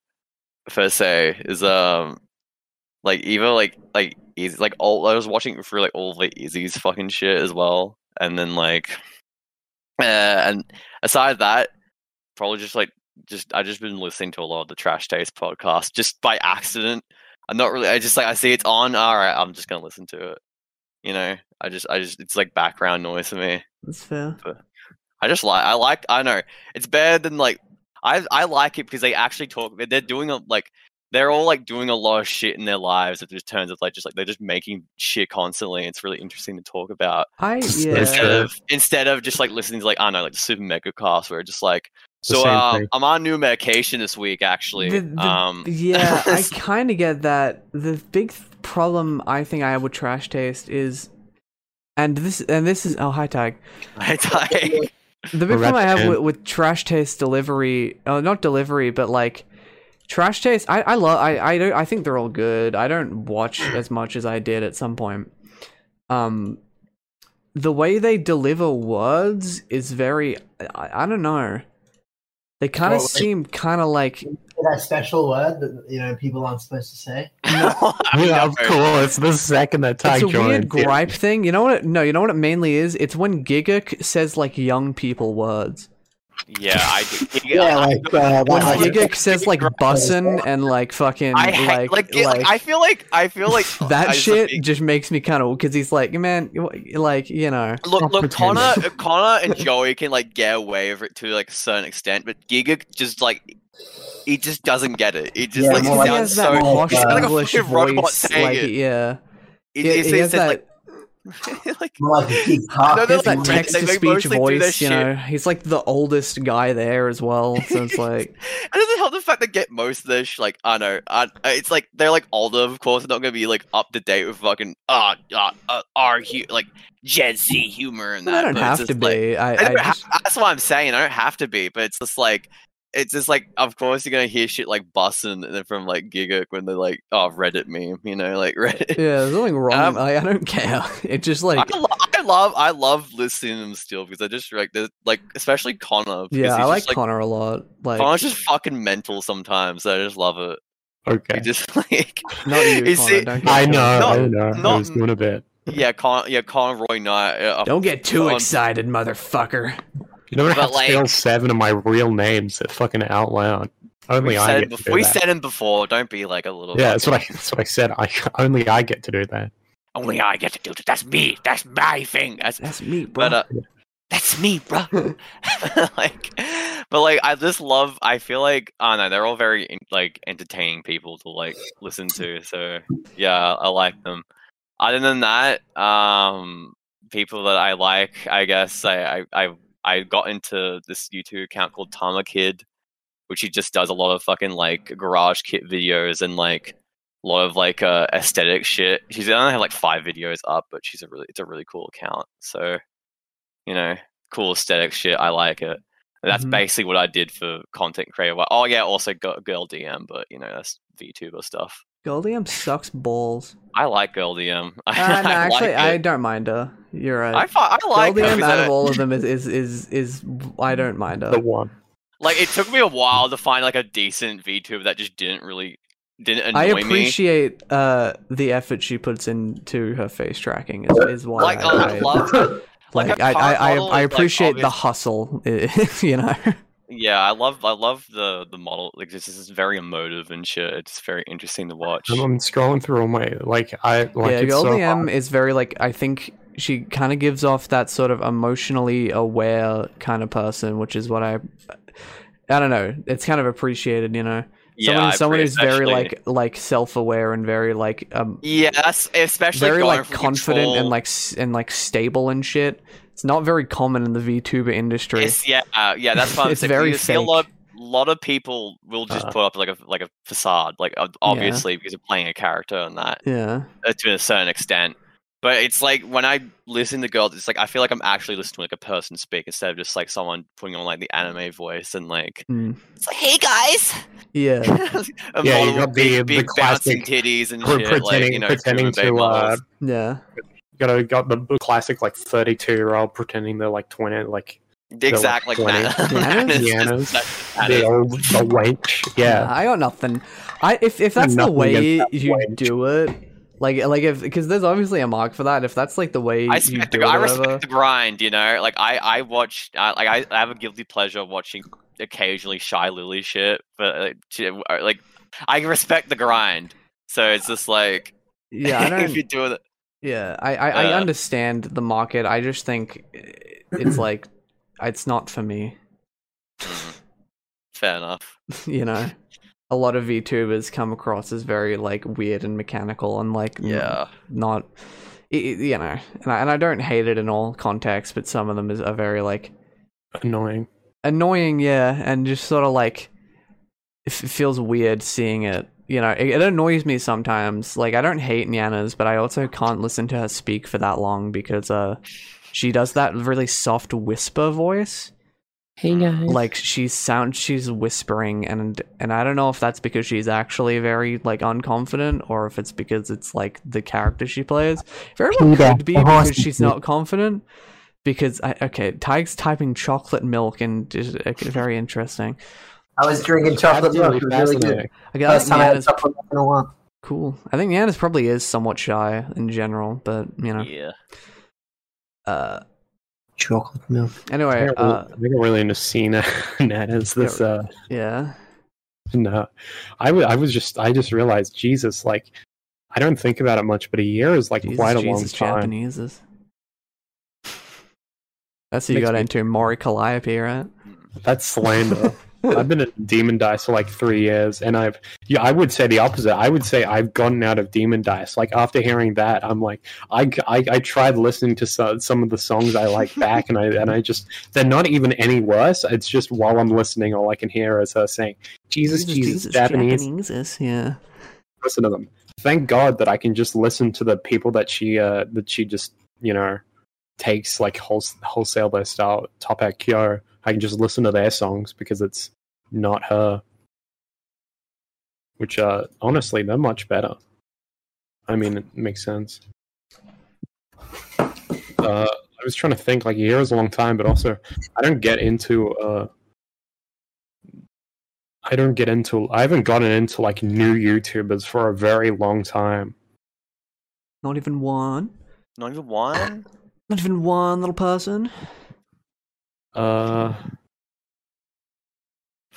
per se is um like either like like easy like all I was watching through like all the Easy's fucking shit as well, and then like uh, and aside that, probably just like just I just been listening to a lot of the Trash Taste podcast just by accident. I'm not really. I just like I see it's on. All right, I'm just gonna listen to it. You know, I just I just it's like background noise for me. That's fair. I just like I like I know it's better than like I I like it because they actually talk. They're doing a like they're all like doing a lot of shit in their lives. It just turns out like just like they're just making shit constantly. It's really interesting to talk about I yeah. instead of instead of just like listening to like I don't know like the super mega cast where it's just like so same um. I'm on new medication this week actually. The- the- um, yeah, I kind of get that. The big problem I think I have with Trash Taste is, and this and this is oh hi tag. I die. The big Well, problem I have with, with Trash Taste delivery, oh not delivery, but like Trash Taste. I I love I I don't I think they're all good. I don't watch as much as I did at some point. Um, the way they deliver words is very I, I don't know. They kind of Well, like- seem kind of like that special word that you know people aren't supposed to say. I Yeah, of know. course. The second that tag it's a weird joins, yeah. gripe thing. You know what? It, no, you know what it mainly is. It's when Giga says like young people words. Yeah, I do. Yeah, like uh, When that, like, Giga says like bussin' and like fucking I hate, like like, like, like, I feel like I feel like that I shit big- just makes me kind of because he's like man, like you know. Look, look. Connor, Connor and Joey can like get away with it to like a certain extent, but Giga just like he just doesn't get it. He just Yeah, like more he like- he sounds so. more he's like a English fucking robot saying like it. yeah. He, He, he, he says has that. Like, like more like a big No, like that text to speech their voice, you shit. know. He's like the oldest guy there as well, so it's like and the hell the fact they get most of this, like I know, I, it's like they're like older, of course, they're not gonna be like up to date with fucking uh, uh, uh our hu- like Gen Z humor and that. I don't have to like, be. I, I I don't ha- that's what I'm saying. I don't have to be, but it's just like it's just like of course you're gonna hear shit like bussin' from like Giga when they're like oh Reddit meme, you know, like Reddit. yeah, there's nothing wrong. Um, like, I don't care. It just like I, lo- I love I love listening to them still because I just like they're- like especially Connor. because yeah, I like just, Connor a lot. Like Connor's just fucking mental sometimes. I just love it. He Okay. just like not you, you Connor. see- don't I know, Not- I know. I not- was doing a bit. yeah, Con yeah Conroy Knight. Uh, Don't get too on- excited, motherfucker. You don't But, have to like- spell seven of my real names that fucking out loud. Only We I said, get to bef- do we that. said him before. Don't be like a little. yeah, that's what I. That's what I said. I only I get to do that. Only I get to do that. That's me. That's my thing. That's That's me, bro. But uh, that's me, bro. like, but like, I just love. I feel like I don't know. They're all very in- like entertaining people to like listen to. So yeah, I like them. Other than that, um, people that I like, I guess I I I, I got into this YouTube account called Tama Kid, which he just does a lot of fucking like garage kit videos and like a lot of like uh, aesthetic shit. She's only have like five videos up, but she's a really it's a really cool account. So you know, cool aesthetic shit. I like it. And that's Mhm. basically what I did for content creator. Oh yeah, also got girl DM, but you know that's VTuber stuff. Girl DM sucks balls. I like girl DM. Uh, no, actually, like I don't mind her. You're right. I, fi- I like her Girl DM out of all of them is is is, is I don't mind her. The one. like it took me a while to find like a decent VTuber that just didn't really didn't annoy me. I me. appreciate uh, the effort she puts into her face tracking. Is, is why Like I, I I- love like, like a I, car I, I, I is, like, appreciate the hustle. you know. Yeah, I love I love the the model. Like this is very emotive and shit. It's very interesting to watch. I'm, I'm scrolling through all my like I like yeah, it's so Goldie. M is very like I think she kind of gives off that sort of emotionally aware kind of person, which is what I I don't know. It's kind of appreciated, you know. yeah, someone I someone who's very like like self-aware and very like um yeah, that's- especially very like from confident and like and like stable and shit. It's not very common in the VTuber industry. It's, yeah, uh, yeah, that's what I'm It's saying. very you see a lot, lot of people will just Uh. put up like a like a facade, like ob- obviously because they're playing a character and that yeah. uh, to a certain extent. But it's like when I listen to girls, it's like I feel like I'm actually listening to like a person speak instead of just like someone putting on like the anime voice and like Mm. it's like, hey guys, Yeah. a Yeah, you got with the- big, the big bouncing classic titties and Pre- shit, like you pretending know, pretending to uh. Yeah. Got a, got the b- classic like 32 year old pretending they're like 20 like exactly like like 20. that. Yanas? Yanas. That the old the wench yeah I got nothing. I if if that's the way that you wench. do it, like like if because there's obviously a mark for that. If that's like the way I you respect, do the, it, I respect whatever. the grind, you know. Like I, I watch, uh, like I, I have a guilty pleasure of watching occasionally Shylily shit, but uh, she- uh, like I respect the grind. So it's just like, Yeah, I if you do it, Yeah, I I, I Uh, understand the market. I just think it's like it's not for me. mm, fair enough. You know, a lot of VTubers come across as very like weird and mechanical and like n- Yeah, not. i- i- You know, and I, and I don't hate it in all contexts, but some of them is are very like annoying annoying, yeah, and just sort of like it f- feels weird seeing it. You know, it, it annoys me sometimes. Like I don't hate Nyanners, but I also can't listen to her speak for that long because uh, she does that really soft whisper voice. hey guys Like she sounds, she's whispering, and and I don't know if that's because she's actually very like unconfident, or if it's because it's like the character she plays. Very well could be because she's not confident. Because I okay, Tyke's typing chocolate milk and is uh, very interesting. I was drinking chocolate milk. It was really good. fascinating. Okay, I First think time I had chocolate milk in a while. cool. I think Nana's probably is somewhat shy in general, but you know. yeah. Uh, Chocolate milk. anyway, I think uh, I think I'm really into Cena Nanas this uh yeah. no I was just I just realized Jesus like I don't think about it much but a year is like Jesus, quite a Jesus, long time Japanese is. That's who you got me- into Mori Calliope, right? that's slander I've been at Demondice for like three years, and I've yeah, I would say the opposite. I would say I've gotten out of Demondice. Like after hearing that, I'm like, I, I, I tried listening to some, some of the songs I like back, and I and I just they're not even any worse. It's just while I'm listening, all I can hear is her saying, "Jesus, Jesus, Japanese." Japanese yeah. Listen to them. Thank God that I can just listen to the people that she uh that she just you know takes like whole, wholesale their style. Top at Kyo. I can just listen to their songs because it's not her. Which, uh, honestly, they're much better. I mean, it makes sense. Uh, I was trying to think, like, a year is a long time, but also, I don't get into, uh, I don't get into, I haven't gotten into, like, new YouTubers for a very long time. Not even one. Not even one. Not even one little person. Uh,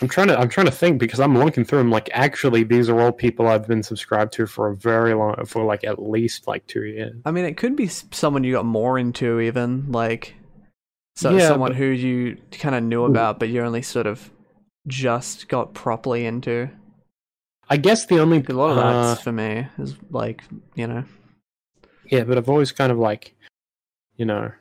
I'm trying to I'm trying to think because I'm looking through them. Like, actually, these are all people I've been subscribed to for a very long, for like at least like two years. I mean, it could be someone you got more into, even like So Yeah, someone but- who you kind of knew about, but you only sort of just got properly into. I guess the only A lot of uh, that's for me is like you know. Yeah, but I've always kind of like, you know,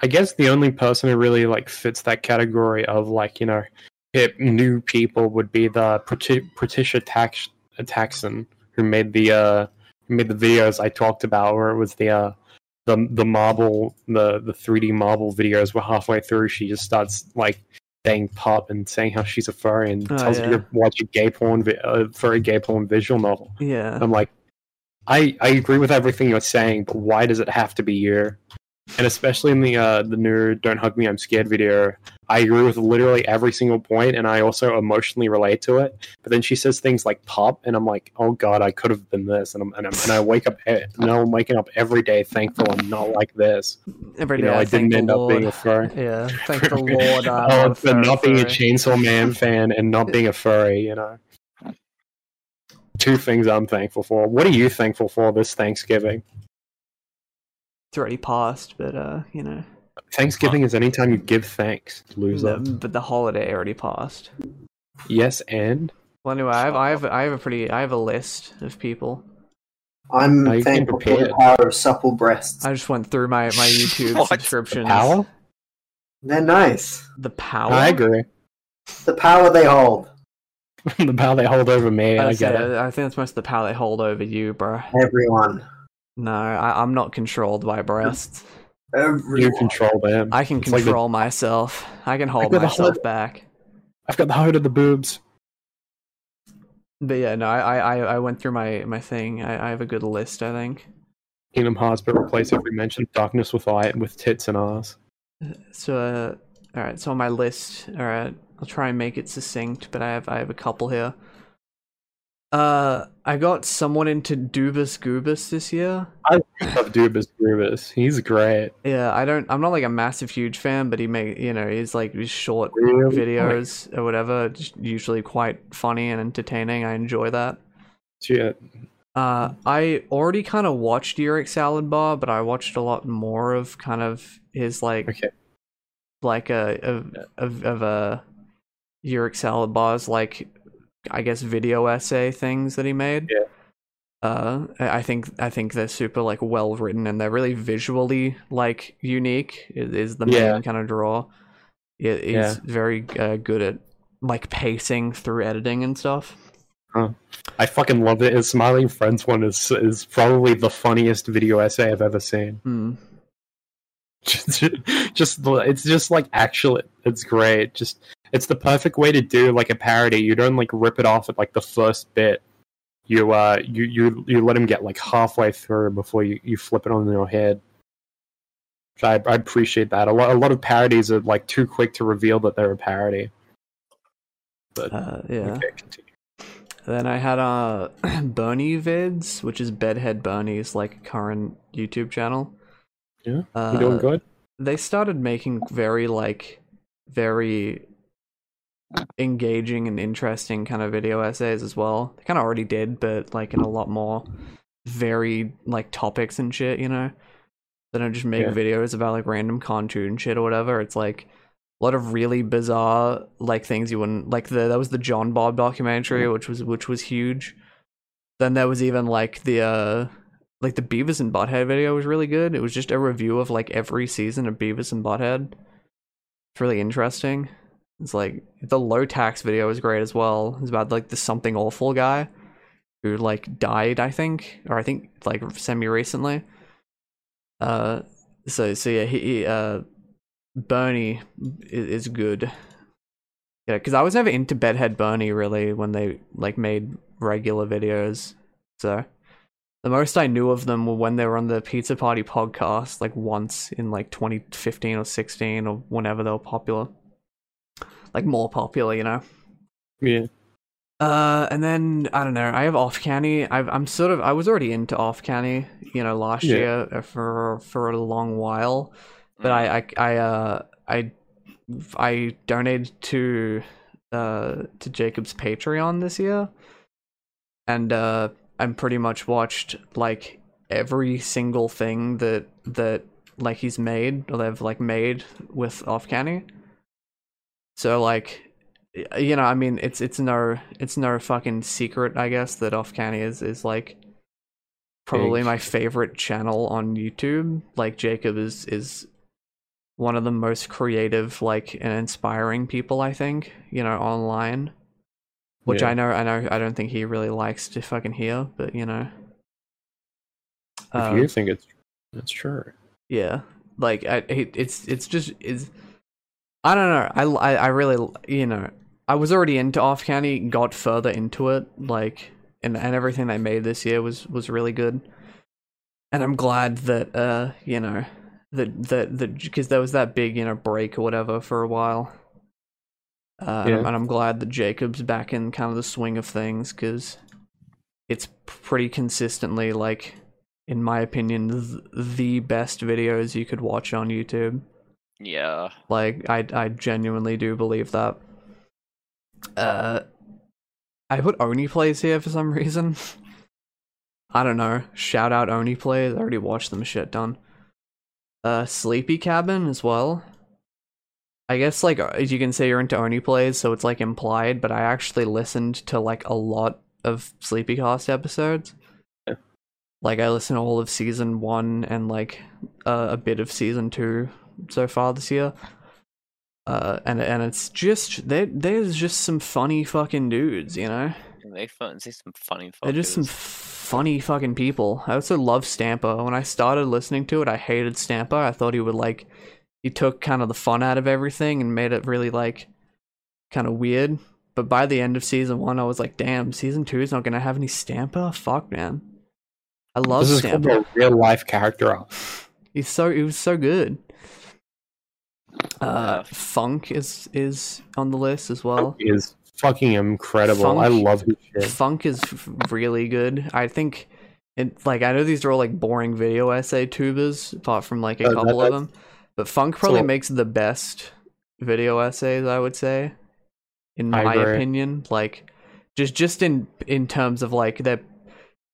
I guess the only person who really like fits that category of like, you know, hip new people would be the Patricia Tax- Taxxon who made the uh made the videos I talked about where it was the uh the the marble the the 3D marble videos were halfway through she just starts like saying pop and saying how she's a furry and Oh, tells yeah. you to watch a gay porn vi- uh, furry gay porn visual novel. Yeah. I'm like, I I agree with everything you're saying, but why does it have to be you? And especially in the uh, the new "Don't Hug Me, I'm Scared" video, I agree with literally every single point, and I also emotionally relate to it. But then she says things like "pop," and I'm like, "Oh God, I could have been this," and I'm, and, I'm, and I wake up, now I'm waking up every day thankful I'm not like this. Every You day know, I, I didn't end up being a furry. Yeah, thank the Lord. A for not being a. Chainsaw Man fan and not being a furry, you know. Two things I'm thankful for. What are you thankful for this Thanksgiving? It's already passed, but uh, you know, Thanksgiving is any time you give thanks, loser. the, but the holiday already passed. Yes, and Well, anyway, I have, I have, I have a pretty, I have a list of people. I'm Now thankful for the power of supple breasts. I just went through my my YouTube What? subscriptions. power. They're nice. The power. I agree. The power they hold. the power they hold over me, I I'd get say- it. I think that's most of the power they hold over you, bro. Everyone. No, I, I'm not controlled by breasts. Everyone. You control them. I can It's like the- control myself. I can hold got myself whole- back. I've got the height of the boobs. But yeah, no, I, I, I- I went through my, my thing. I, I have a good list, I think. Kingdom Hearts, but replace every mention of darkness with light with tits and ass. So, uh, all right. So on my list, all right, I'll try and make it succinct, but I have I have a couple here. Uh, I got someone into Dubus Goobus this year. I love Dubus Grubus. He's great. Yeah, I don't. I'm not like a massive huge fan, but he make you know he's like his short Really videos or whatever, usually quite funny and entertaining. I enjoy that. Shit. Uh, I already kind of watched Eric Salad Bar, but I watched a lot more of kind of his like Okay. like a of of, of a Uric Salad Bar's like I guess video essay things that he made. Yeah. Uh, I think I think they're super like well written and they're really visually like unique. Is, the Yeah. main kind of draw. It, he's Yeah. very uh, good at like pacing through editing and stuff. I fucking love it. His Smiling Friends one is is probably the funniest video essay I've ever seen. Hmm. just, just it's just like actually it's great just it's the perfect way to do like a parody. You don't like rip it off at like the first bit. You uh you you you let him get like halfway through before you, you flip it on your head. So I, I appreciate that. A lot a lot of parodies are like too quick to reveal that they're a parody. But Uh, yeah. okay. Then I had uh Bernie vids, which is Bedhead Bernie's like current YouTube channel. Yeah, uh, you doing good? They started making very like very engaging and interesting kind of video essays as well. They kind of already did, but like in a lot more varied like topics and shit. You know, they don't just make Yeah. videos about like random cartoon shit or whatever. It's like a lot of really bizarre like things you wouldn't like the that was the John Bob documentary which was which was huge. Then there was even like the uh like the Beavis and Butthead video was really good. It was just a review of like every season of Beavis and Butthead. It's really interesting. It's like the Lowtax video was great as well. It's about like the something awful guy who like died, I think, or I think like semi recently. Uh, so so yeah, he, he uh Bernie is, is good. Yeah, because I was never into Bedhead Bernie really when they like made regular videos. So the most I knew of them were when they were on the Pizza Party podcast, like once in like 2015 or 16 or whenever they were popular. Like more popular, you know. yeah Uh, and then I don't know. I have off canny. I've, I'm sort of. I was already into off canny, you know, last Yeah. year uh, for for a long while, but I I I uh I I donated to uh to Jacob's Patreon this year, and uh I'm pretty much watched like every single thing that that like he's made or they've like made with Off Canny. So like, you know, I mean, it's it's no it's no fucking secret, I guess, that Off Canny is is like probably Big. my favorite channel on YouTube. Like Jacob is is one of the most creative, like and inspiring people I think you know online. Which Yeah. I know, I know, I don't think he really likes to fucking hear, but you know. If Uh, you think it's that's true. yeah, like I, it- it's it's just is. I don't know. I, I I really you know I was already into Off Canny, got further into it, like and and everything they made this year was was really good, and I'm glad that uh you know that that that because there was that big you know break or whatever for a while. Uh, and, I'm, and I'm glad that Jacob's back in kind of the swing of things because it's pretty consistently like in my opinion, th- the best videos you could watch on YouTube. Yeah. Like, I I genuinely do believe that. Uh, I put Oney plays here for some reason. I don't know. Shout out Oney plays. I already watched them shit done. Uh, Sleepy Cabin as well. I guess like uh, you can say you're into Oney plays, so it's like implied. But I actually listened to like a lot of Sleepycast episodes. Like I listened to all of season one and like uh, a bit of season two so far this year. Uh, and and it's just there. There's just some funny fucking dudes, you know. They fun. See some funny. They're just some funny fucking people. I also love Stamper. When I started listening to it, I hated Stamper. I thought he would like he took kind of the fun out of everything and made it really like kind of weird. But by the end of season one, I was like, damn, season two is not gonna have any Stamper. Fuck, man. I love This is called Stamper. a real life character arc. He's so he was so good. Uh, Yeah. Funk is is on the list as well. He is fucking incredible. I love his shit. Funk is really good. I think it like I know these are all like boring video essay tubers, apart from like a Uh, that- couple of them. But Funk probably So- makes the best video essays, I would say, in I my agree. opinion. Like just just in in terms of like they're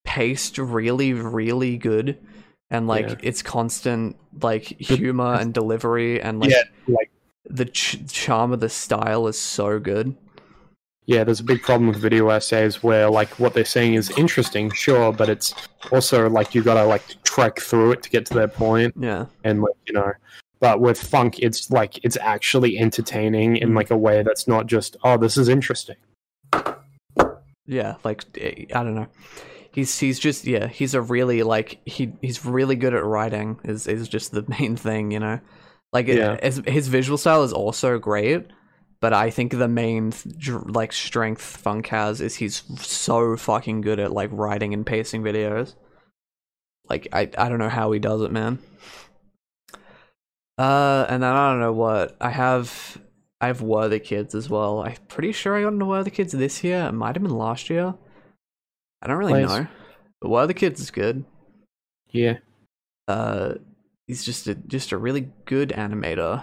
paced really really good, and like Yeah. it's constant like humor and delivery and like yeah, like the ch- charm of the style is so good. yeah, there's a big problem with video essays where like what they're saying is interesting, sure, but it's also like you gotta like trek through it to get to their point, Yeah. and like you know. But with funk, it's like it's actually entertaining in Mm. like a way that's not just oh, this is interesting. Yeah, like eh, I don't know. He's he's just yeah, he's a really like he he's really good at writing is is just the main thing, you know. Like it- Yeah. his his visual style is also great, but I think the main like strength Funk has is he's so fucking good at like writing and pacing videos. Like I I don't know how he does it, man. Uh, and then I don't know what I have. I have Worthikids as well. I'm pretty sure I got into Worthikids this year. It might have been last year. I don't really Nice. know. But Worthikids is good. Yeah, Uh, he's just a just a really good animator.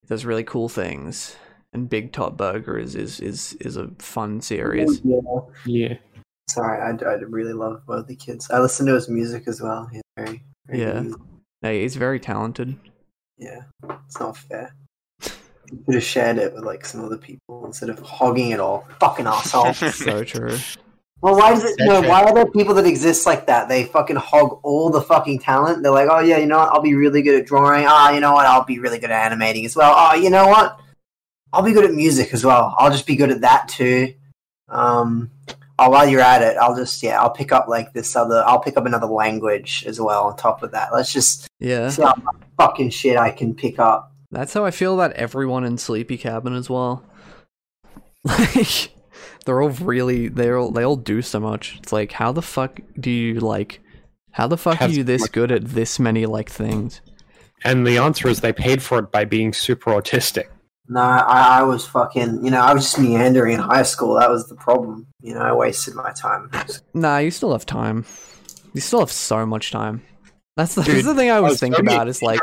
He does really cool things. And Big Top Burger is is is, is a fun series. Yeah. yeah. Sorry, I, I really love Worthikids. I listen to his music as well. He's very, very Yeah. good. Hey, he's very talented. yeah. It's not fair. You could have shared it with like some other people instead of hogging it all. Fucking asshole. So true. Well, why does it? No, why are there people that exist like that? They fucking hog all the fucking talent. They're like, oh yeah, you know what? I'll be really good at drawing. Ah, you know what? I'll be really good at animating as well. Oh, you know what? I'll be good at music as well. I'll just be good at that too. Um, oh, while you're at it, I'll just yeah, I'll pick up like this other. I'll pick up another language as well on top of that. Let's just Yeah. see how much fucking shit I can pick up. That's how I feel about everyone in Sleepy Cabin as well. Like they're all really they all they all do so much. It's like how the fuck do you like how the fuck Have are you this much- good at this many like things? And the answer is they paid for it by being super autistic. No, I, I was fucking. You know, I was just meandering in high school. That was the problem. You know, I wasted my time. Nah, you still have time. You still have so much time. That's the, Dude, that's the thing I always was think about. Is like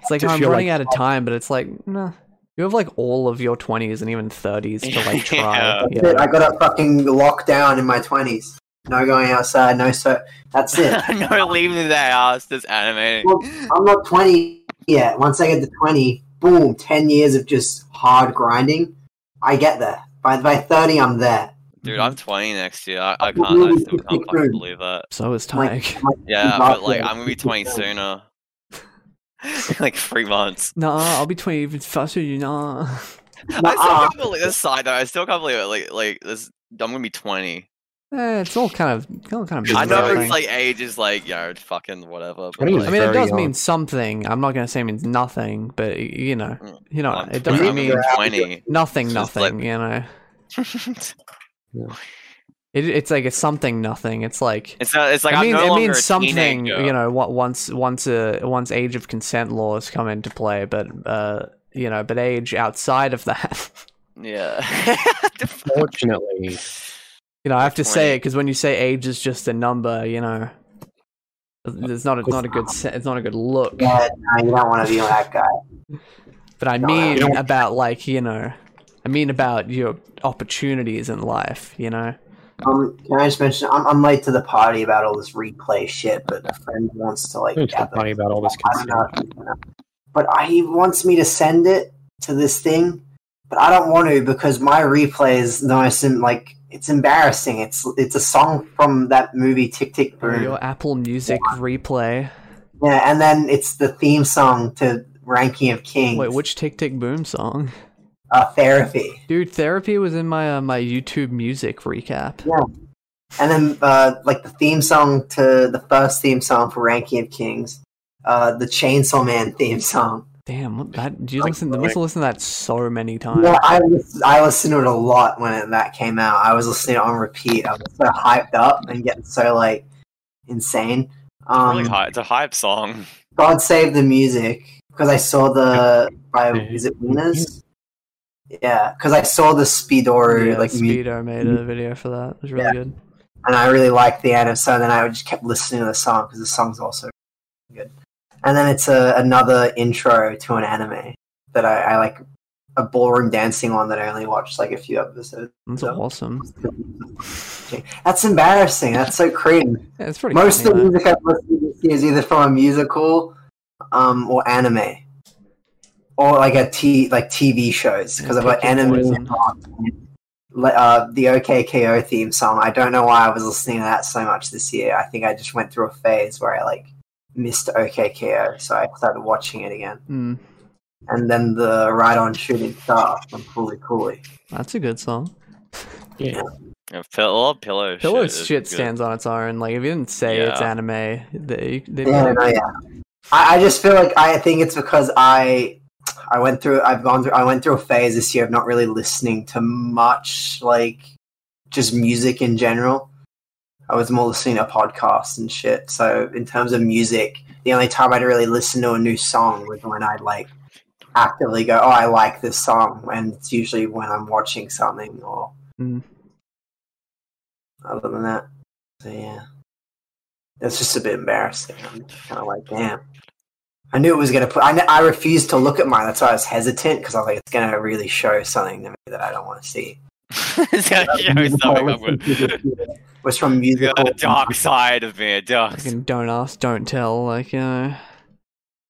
it's like to I'm running like- out of time, but it's like nah. You have like all of your twenties and even thirties to like try. Yeah. Yeah. I got a fucking lockdown in my twenties. no going outside, no so. That's it. no, leaving the house, just animating. Well, I'm not 20 yet. Once I get to 20, boom, 10 years of just hard grinding. I get there. By by 30, I'm there. Dude, I'm 20 next year. I, I can't. I still can't fucking believe that. So is Like, Tyke. Yeah, but like. I'm gonna be 20 sooner. like three months. Nah, I'll be 20 even faster, than you know. I still can't believe this side though. I still can't believe it. Like like this. I'm gonna be 20. Eh, it's all kind of, all kind of. I know bizarre it's like age is like you know fucking whatever. But 20 is I mean, it does young. mean something. I'm not gonna say it means nothing, but you know, Mm. you know, I'm, it doesn't mean 20. nothing, nothing. like- You know, it, it's like it's something, nothing. It's like It's not, it's like it I'm means, no it means something. teenager. You know, what once once a once age of consent laws come into play, but uh, you know, but age outside of that. Yeah. Fortunately, You know, I have to say it because when you say age is just a number, you know, it's not it's not a good se- it's not a good look. Yeah, no, you don't want to be that guy. But I mean you about like you know, I mean about your opportunities in life. You know, Um, can I just mention, I'm, I'm late to the party about all this replay shit, but a friend wants to like I'm just funny about all this I don't know. consent. if he's gonna- But I, he wants me to send it to this thing, but I don't want to because my replay is the most em- like it's embarrassing. It's it's a song from that movie Tick Tick Boom. your Apple Music replay. Yeah, and then it's the theme song to Ranking of Kings. Wait, which Tick Tick Boom song? Uh, therapy? Dude, therapy was in my uh, my YouTube Music recap. Yeah, and then uh, like the theme song to the first theme song for Ranking of Kings, uh, the Chainsaw Man theme song. Damn, what that? Did you Like, listen? You must have listened to that so many times. Yeah, I I listened to it a lot when it, that came out. I was listening on repeat. I was so hyped up and getting so like insane. Um, really high. It's a hype song. God save the music because I saw the by Yeah. is it Winners? Yeah, because I saw the Speedoru yeah, like Speedo made a video for that. It was really Yeah. good. and I really liked the anime. So then I just kept listening to the song because the song's also good. And then it's a, another intro to an anime that I, I like a ballroom dancing one that I only watched like a few episodes. That's Yeah. awesome. That's embarrassing. That's so cringe. Yeah, it's pretty. Most funny, of the music I've listened to is either from a musical, um, or anime, or like a t like TV shows because Yeah, I've got anime. poison. Like, Uh, the OKKO theme song. I don't know why I was listening to that so much this year. I think I just went through a phase where I like missed OKKO, so I started watching it again. Mm, And then the Ride On Shooting Star from Fooly Cooly. that's a good song. Yeah. Yeah, pillow, pillow. Pillow shit, shit, is good. stands on its own. Like if you didn't say it's anime, they they Yeah, no, yeah. I, I just feel like I think it's because I I went through I've gone through I went through a phase this year of not really listening to much like just music in general. I was more listening to podcasts and shit. So in terms of music, the only time I'd really listen to a new song was when I'd like actively go, Oh, I like this song and it's usually when I'm watching something or Mm. other than that. So yeah. It's just a bit embarrassing. I'm kind of like, damn. I knew it was going to put. I, I refused to look at mine. That's why I was hesitant because I was like, it's going to really show something to me that I don't want to see. it's gonna show something. I'm was from It's musical. got dark side of me. Dark. Fucking don't ask, don't tell. Like you know,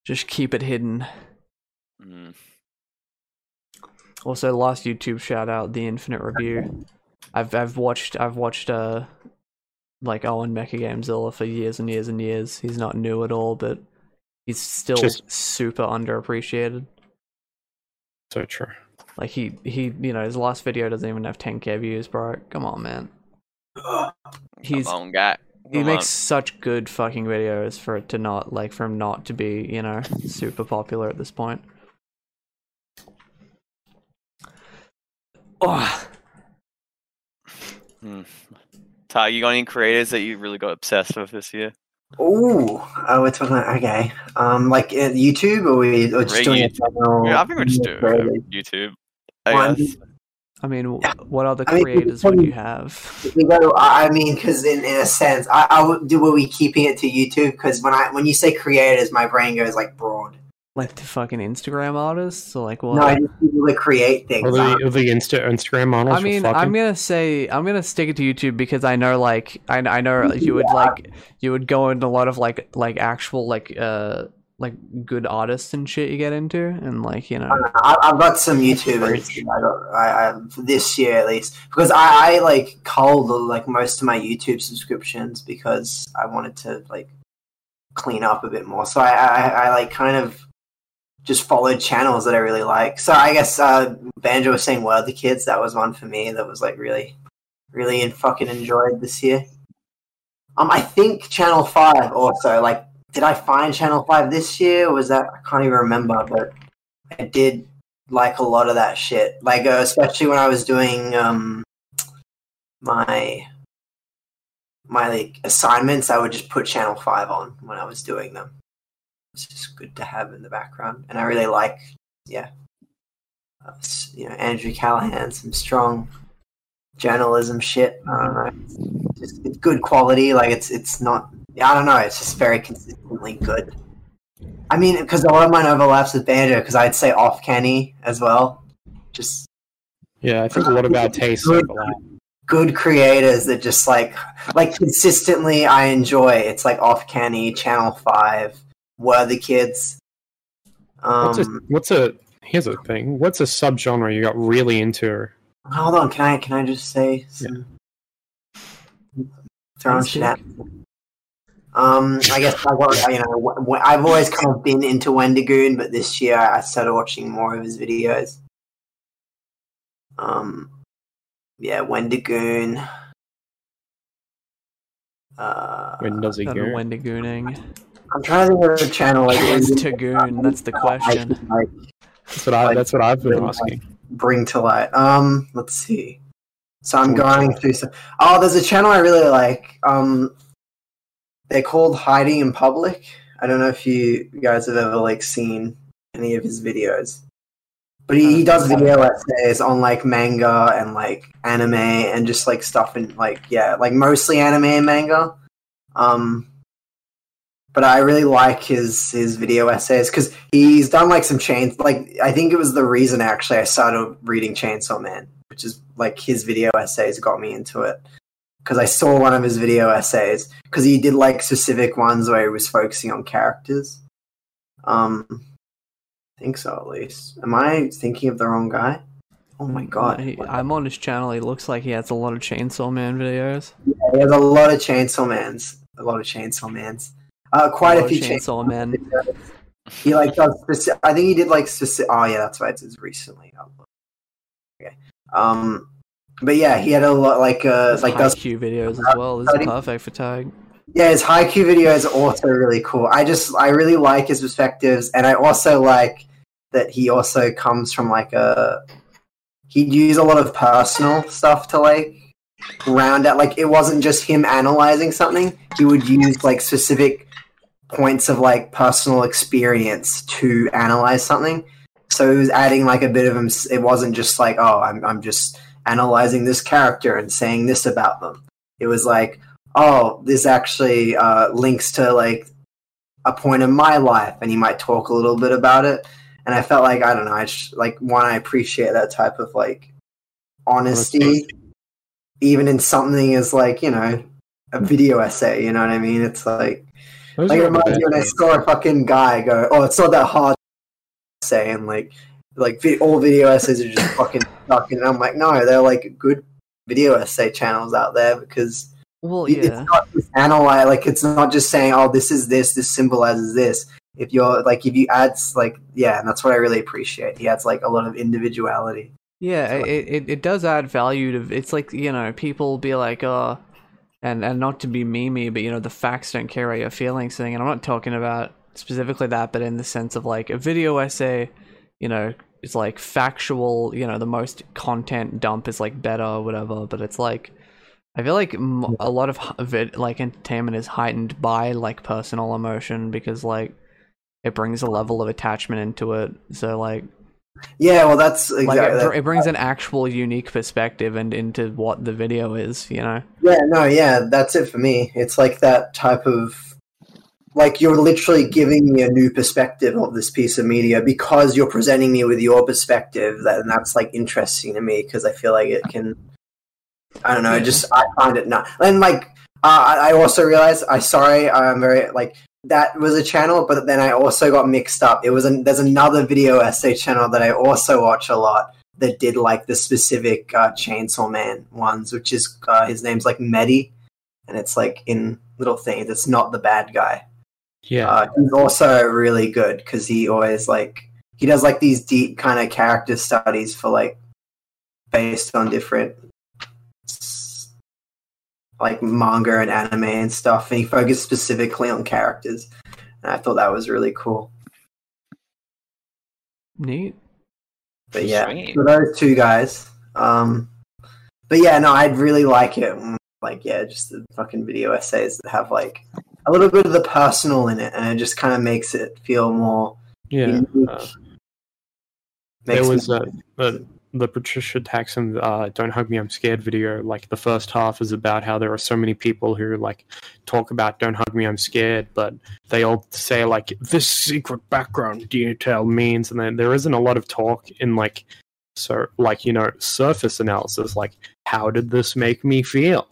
just keep it hidden. Mm. Also, last YouTube shout out, the Infinite Review. I've I've watched I've watched uh like Owen Mecha Gamezilla for years and years and years. He's not new at all, but he's still Just- super underappreciated. So true. Like he he you know his last video doesn't even have 10k views, bro. Come on, man. He's Come on, guy. he Come makes such good fucking videos for it to not like for him not to be you know super popular at this point. Oh, Hmm. Ty, you got any creators that you really got obsessed with this year? Ooh, oh, we're talking. Okay, um, like uh, YouTube, or we or just Right, doing a YouTube. general. Yeah, I think we'll just do it. creator? YouTube. I One- guess. I mean, wh- what other I mean, creators would you have? We go. I I mean, because in, in a sense, I, I would do. Were we keeping it to YouTube? Because when I when you say creators, my brain goes like broad. Like the fucking Instagram artists, or like what? No, I just people that create things. Or the, the Insta, Instagram models. I mean, fucking... I'm gonna say I'm gonna stick it to YouTube because I know, like, I, I know you would Yeah. like you would go into a lot of like like actual like uh like good artists and shit you get into, and like you know, I, I've got some YouTubers. I got I, I, this year at least because I, I like culled like most of my YouTube subscriptions because I wanted to like clean up a bit more. So I, I, I like kind of just followed channels that I really like. So I guess uh, Banjo was saying "Worthikids." That was one for me. That was like really, really and fucking enjoyed this year. Um, I think Channel Five also like. Did I find Channel Five this year? Was that I can't even remember, but I did like a lot of that shit. Like uh, especially when I was doing um my my like assignments, I would just put Channel Five on when I was doing them. It's just good to have in the background, and I really like, yeah, uh, you know, Andrew Callaghan, some strong journalism shit. I don't know, it's, just, it's good quality. Like it's it's not. I don't know. It's just very consistently good. I mean, because a lot of mine overlaps with Banjo, because I'd say off canny as well. Just yeah, I think a lot of our tastes overlap. good creators that just like like consistently I enjoy. It's like off canny, Channel Five, Worthikids. What's a, Um, what's a here's a thing. What's a subgenre you got really into? hold on, can I can I just say some throwing shit at Um, I guess I got you know w- w- I've always kind of been into Wendigoon, but this year I started watching more of his videos. Um, yeah, Wendigoon. Uh, When does he go? Wendigooning. I'm trying to think of the channel. Like, When's Tagoon? That's the question. can, like That's what I. That's what I've been Really asking. bring to light. Um, let's see. So I'm going through some. Oh, there's a channel I really like. Um, they're called Hiding in Public. I don't know if you guys have ever like seen any of his videos, but he, he does video essays on like manga and like anime and just like stuff and like yeah, like mostly anime and manga. Um, but I really like his his video essays because he's done like some chains. Like I think it was the reason actually I started reading Chainsaw Man, which is like his video essays got me into it because I saw one of his video essays because he did like specific ones where he was focusing on characters. Um, I think so at least. Am I thinking of the wrong guy? Oh my god, He- I'm on his channel. He looks like he has a lot of Chainsaw Man videos. Yeah, he has a lot of Chainsaw Mans, a lot of Chainsaw Mans. Uh, quite a a few Chainsaw Men. videos. He like does speci- I think he did like specific. Oh yeah, that's right. It's recently. Okay. Um, but yeah, he had a lot like uh There's like does Q videos as well. This is perfect for tag. yeah his Haikyuu videos are also really cool. I just I really like his perspectives, and I also like that he also comes from like a he'd use a lot of personal stuff to like round out like it wasn't just him analyzing something. He would use like specific points of like personal experience to analyze something. So he was adding like a bit of him it wasn't just like oh i'm, I'm just analyzing this character and saying this about them. It was like oh this actually uh, links to like a point in my life and he might talk a little bit about it. And i felt like i don't know i just like one i appreciate that type of like honesty even in something as like you know a video essay you know what i mean it's like Those like it reminds me when I saw a fucking guy go, "Oh, it's not that hard." to Say and like, like all video essays are just fucking sucking. And I'm like, no, they're like good video essay channels out there because Well, yeah. it's not just analyze. Like, it's not just saying, "Oh, this is this. This symbolizes this." If you're like, if you add like, yeah, and that's what I really appreciate. He adds like a lot of individuality. Yeah, it, it it does add value to. It's like you know, people be like, oh, and and not to be memey, but you know, the facts don't carry your feelings thing. And I'm not talking about specifically that, but in the sense of like a video essay, you know, it's like factual. You know, the most content dump is like better or whatever. But it's like, I feel like m- a lot of vid- like entertainment is heightened by like personal emotion because like it brings a level of attachment into it. So like Yeah, well, that's like exactly. it, br- it brings an actual unique perspective and into what the video is you know Yeah, no, yeah, that's it for me. It's like that type of like you're literally giving me a new perspective of this piece of media because you're presenting me with your perspective. That and that's like interesting to me because I feel like it can. I don't know. I just I find it not and like uh, I I also realize I sorry I'm very like that was a channel, but then I also got mixed up. It was an, there's another video essay channel that I also watch a lot that did like the specific uh, Chainsaw Man ones, which is uh, his name's like Medi, and it's like in little things. It's not the bad guy. Yeah, Uh, he's also really good because he always like he does like these deep kind of character studies for like based on different like manga and anime and stuff, and he focused specifically on characters. And I thought that was really cool. Neat. But yeah, Sweet. for those two guys. Um, but yeah, no, I'd really like it. Like, yeah, just the fucking video essays that have like a little bit of the personal in it, and it just kind of makes it feel more yeah. unique. Uh, Makes there was uh, the the Patricia Taxxon uh, "Don't Hug Me, I'm Scared" video. Like the first half is about how there are so many people who like talk about "Don't hug me, I'm scared," but they all say like this secret background detail means, and then there isn't a lot of talk in like so like you know surface analysis. Like how did this make me feel?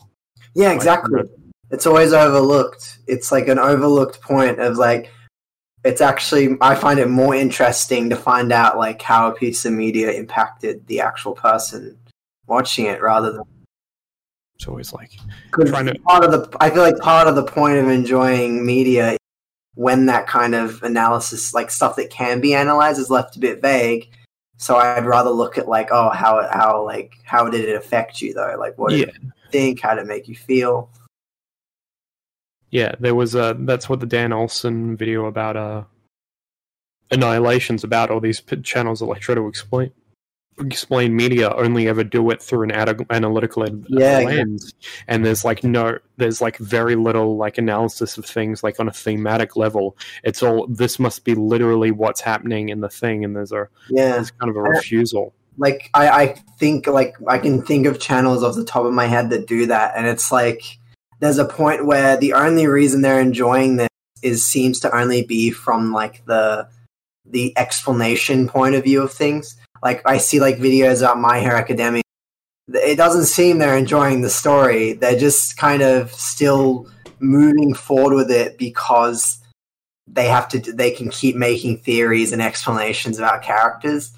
Yeah, exactly. the- It's always overlooked. It's like an overlooked point of like it's actually I find it more interesting to find out like how a piece of media impacted the actual person watching it rather than It's always like Trying to- part of the I feel like part of the point of enjoying media when that kind of analysis like stuff that can be analyzed is left a bit vague. So I'd rather look at like oh how how like how did it affect you though? Like what did you think? How did it make you feel Yeah, there was a. That's what the Dan Olson video about uh, annihilations about. All these p- channels that like try to explain explain media only ever do it through an ad- analytical ed- Yeah, lens, and there's like no, there's like very little like analysis of things like on a thematic level. It's all this must be literally what's happening in the thing, and there's a yeah there's kind of a refusal. like I, I think like I can think of channels off the top of my head that do that, and it's like there's a point where the only reason they're enjoying this is seems to only be from like the the explanation point of view of things. Like I see like videos about My Hero Academia. It doesn't seem they're enjoying the story. They're just kind of still moving forward with it because they have to. They can keep making theories and explanations about characters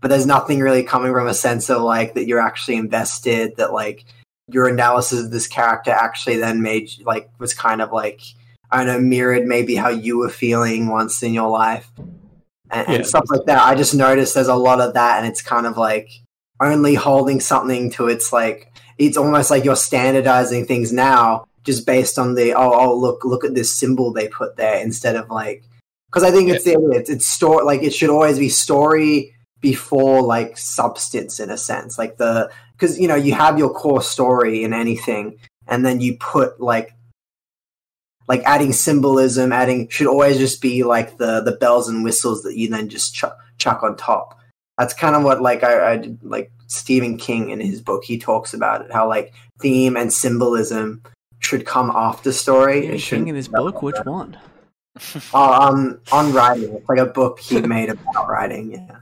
but there's nothing really coming from a sense of like that you're actually invested that like your analysis of this character actually then made like was kind of like I don't know mirrored maybe how you were feeling once in your life and, and stuff like that. I just noticed there's a lot of that, and it's kind of like only holding something to its like it's almost like you're standardizing things now just based on the oh oh look look at this symbol they put there instead of like because I think it's the it's, it's store like it should always be story before like substance in a sense. Like the because you know you have your core story in anything and then you put like like adding symbolism adding should always just be like the the bells and whistles that you then just chuck, chuck on top that's kind of what like I, I did- like stephen king in his book he talks about it how like theme and symbolism should come after story Stephen King in his book, which one? Oh, um, on writing. It's like a book he made about writing. Yeah,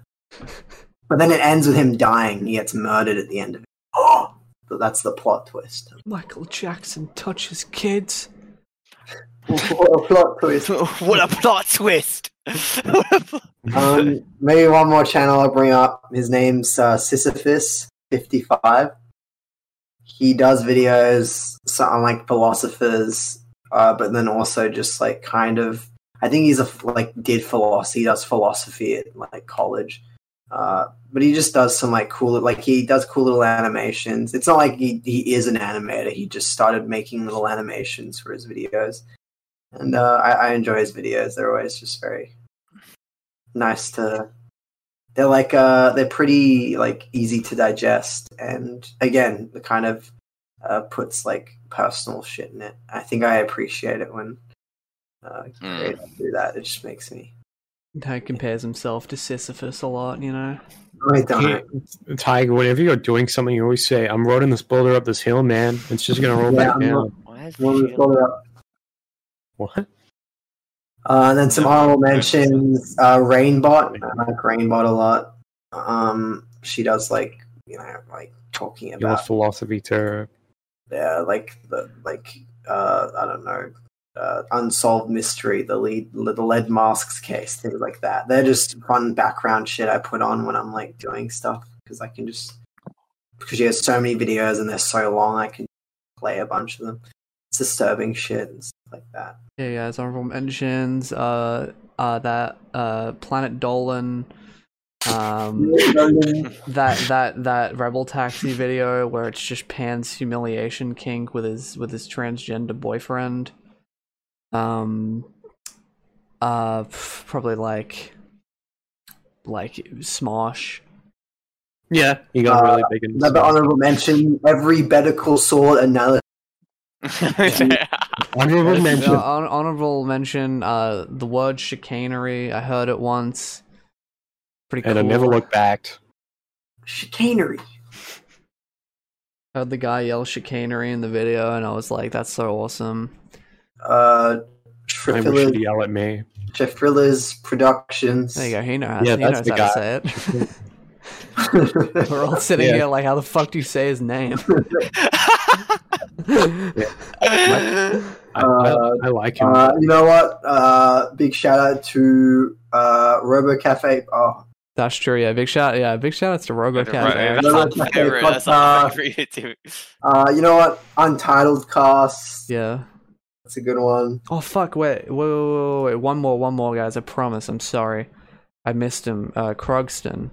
but then it ends with him dying. He gets murdered at the end of it. Oh, but that's the plot twist. Michael Jackson touches kids. what a plot twist. what a plot twist! What a pl- Um, maybe one more channel I'll bring up. His name's uh, Sisyphus55. He does videos so- on like philosophers, uh, but then also just like kind of. I think he's a like did philosophy. He does philosophy at like college, uh, but he just does some like cool like he does cool little animations. It's not like he he is an animator. He just started making little animations for his videos, and uh, I, I enjoy his videos. They're always just very nice to they're like uh they're pretty like easy to digest and again the kind of uh puts like personal shit in it i think i appreciate it when uh Mm. do that it just makes me He compares himself to Sisyphus a lot, you know. i don't Yeah, Tiger, whenever you're doing something, you always say, "I'm rolling this boulder up this hill, man. It's just gonna roll Yeah, back I'm down." not- Why is Well, she- we've got it up. What? Uh, and then some honorable mentions. Uh, Reignbot. I like Reignbot a lot. Um, she does like you know like talking Your about philosophy to yeah, like the like uh, I don't know, uh, unsolved mystery, the lead, the lead masks case, things like that. They're just fun background shit I put on when I'm like doing stuff because I can just because you have so many videos and they're so long, I can play a bunch of them. It's disturbing shit and stuff like that. Yeah, guys, honorable mentions. Uh, uh, that uh, Planet Dolan. Um, that that that Rebel Taxi video where it's just Pan's humiliation kink with his with his transgender boyfriend. Um, uh, probably like like Smosh. yeah, he got Uh, really big into Another honorable mention: every Better Call Saul analysis. honorable Uh, mention. hon- honorable mention. Uh, the word chicanery. I heard it once. Pretty cool. and I never looked back. Chicanery. Heard the guy yell chicanery in the video, and I was like, "That's so awesome." Uh, I wish Trifilla- he'd yell at me. Trifillas Productions. There you go. He knows. Yeah, he that's knows the how guy. to say it. We're all sitting Yeah. here like, "How the fuck do you say his name?" I, I, I like him. Uh, you know what? Uh, big shout out to uh, Robo Cafe. Oh, That's true. Yeah, big shout. Yeah, big shout outs to Robo Right, Cafe. That's No, not favorite. no, That's not uh, favorite too. uh, you know what? Untitled Cast. Yeah. That's a good one. Oh fuck! Wait, wait, wait, wait, wait. One more, one more, guys. I promise. I'm sorry. I missed him. Uh, Krogston.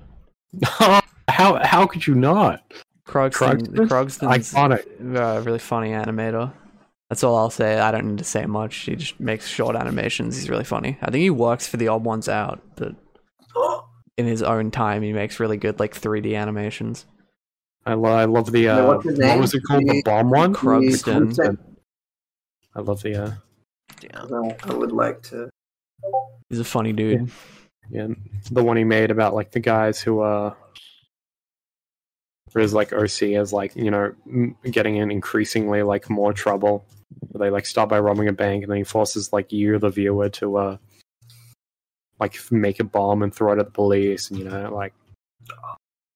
how how could you not? Krogston. Krogston? Krogston's Iconic. uh, really funny animator. That's all I'll say. I don't need to say much. He just makes short animations. He's really funny. I think he works for the Odd Ones Out, but in his own time, he makes really good like 3D animations. I love I love the uh, what was it called? The bomb one. Krogston. Krogston. I love the uh, Yeah. I would like to. He's a funny dude. yeah the one he made about like the guys who uh is like OC is like you know m- getting in increasingly like more trouble. They like start by robbing a bank and then he forces like you the viewer to uh like make a bomb and throw it at the police and you know like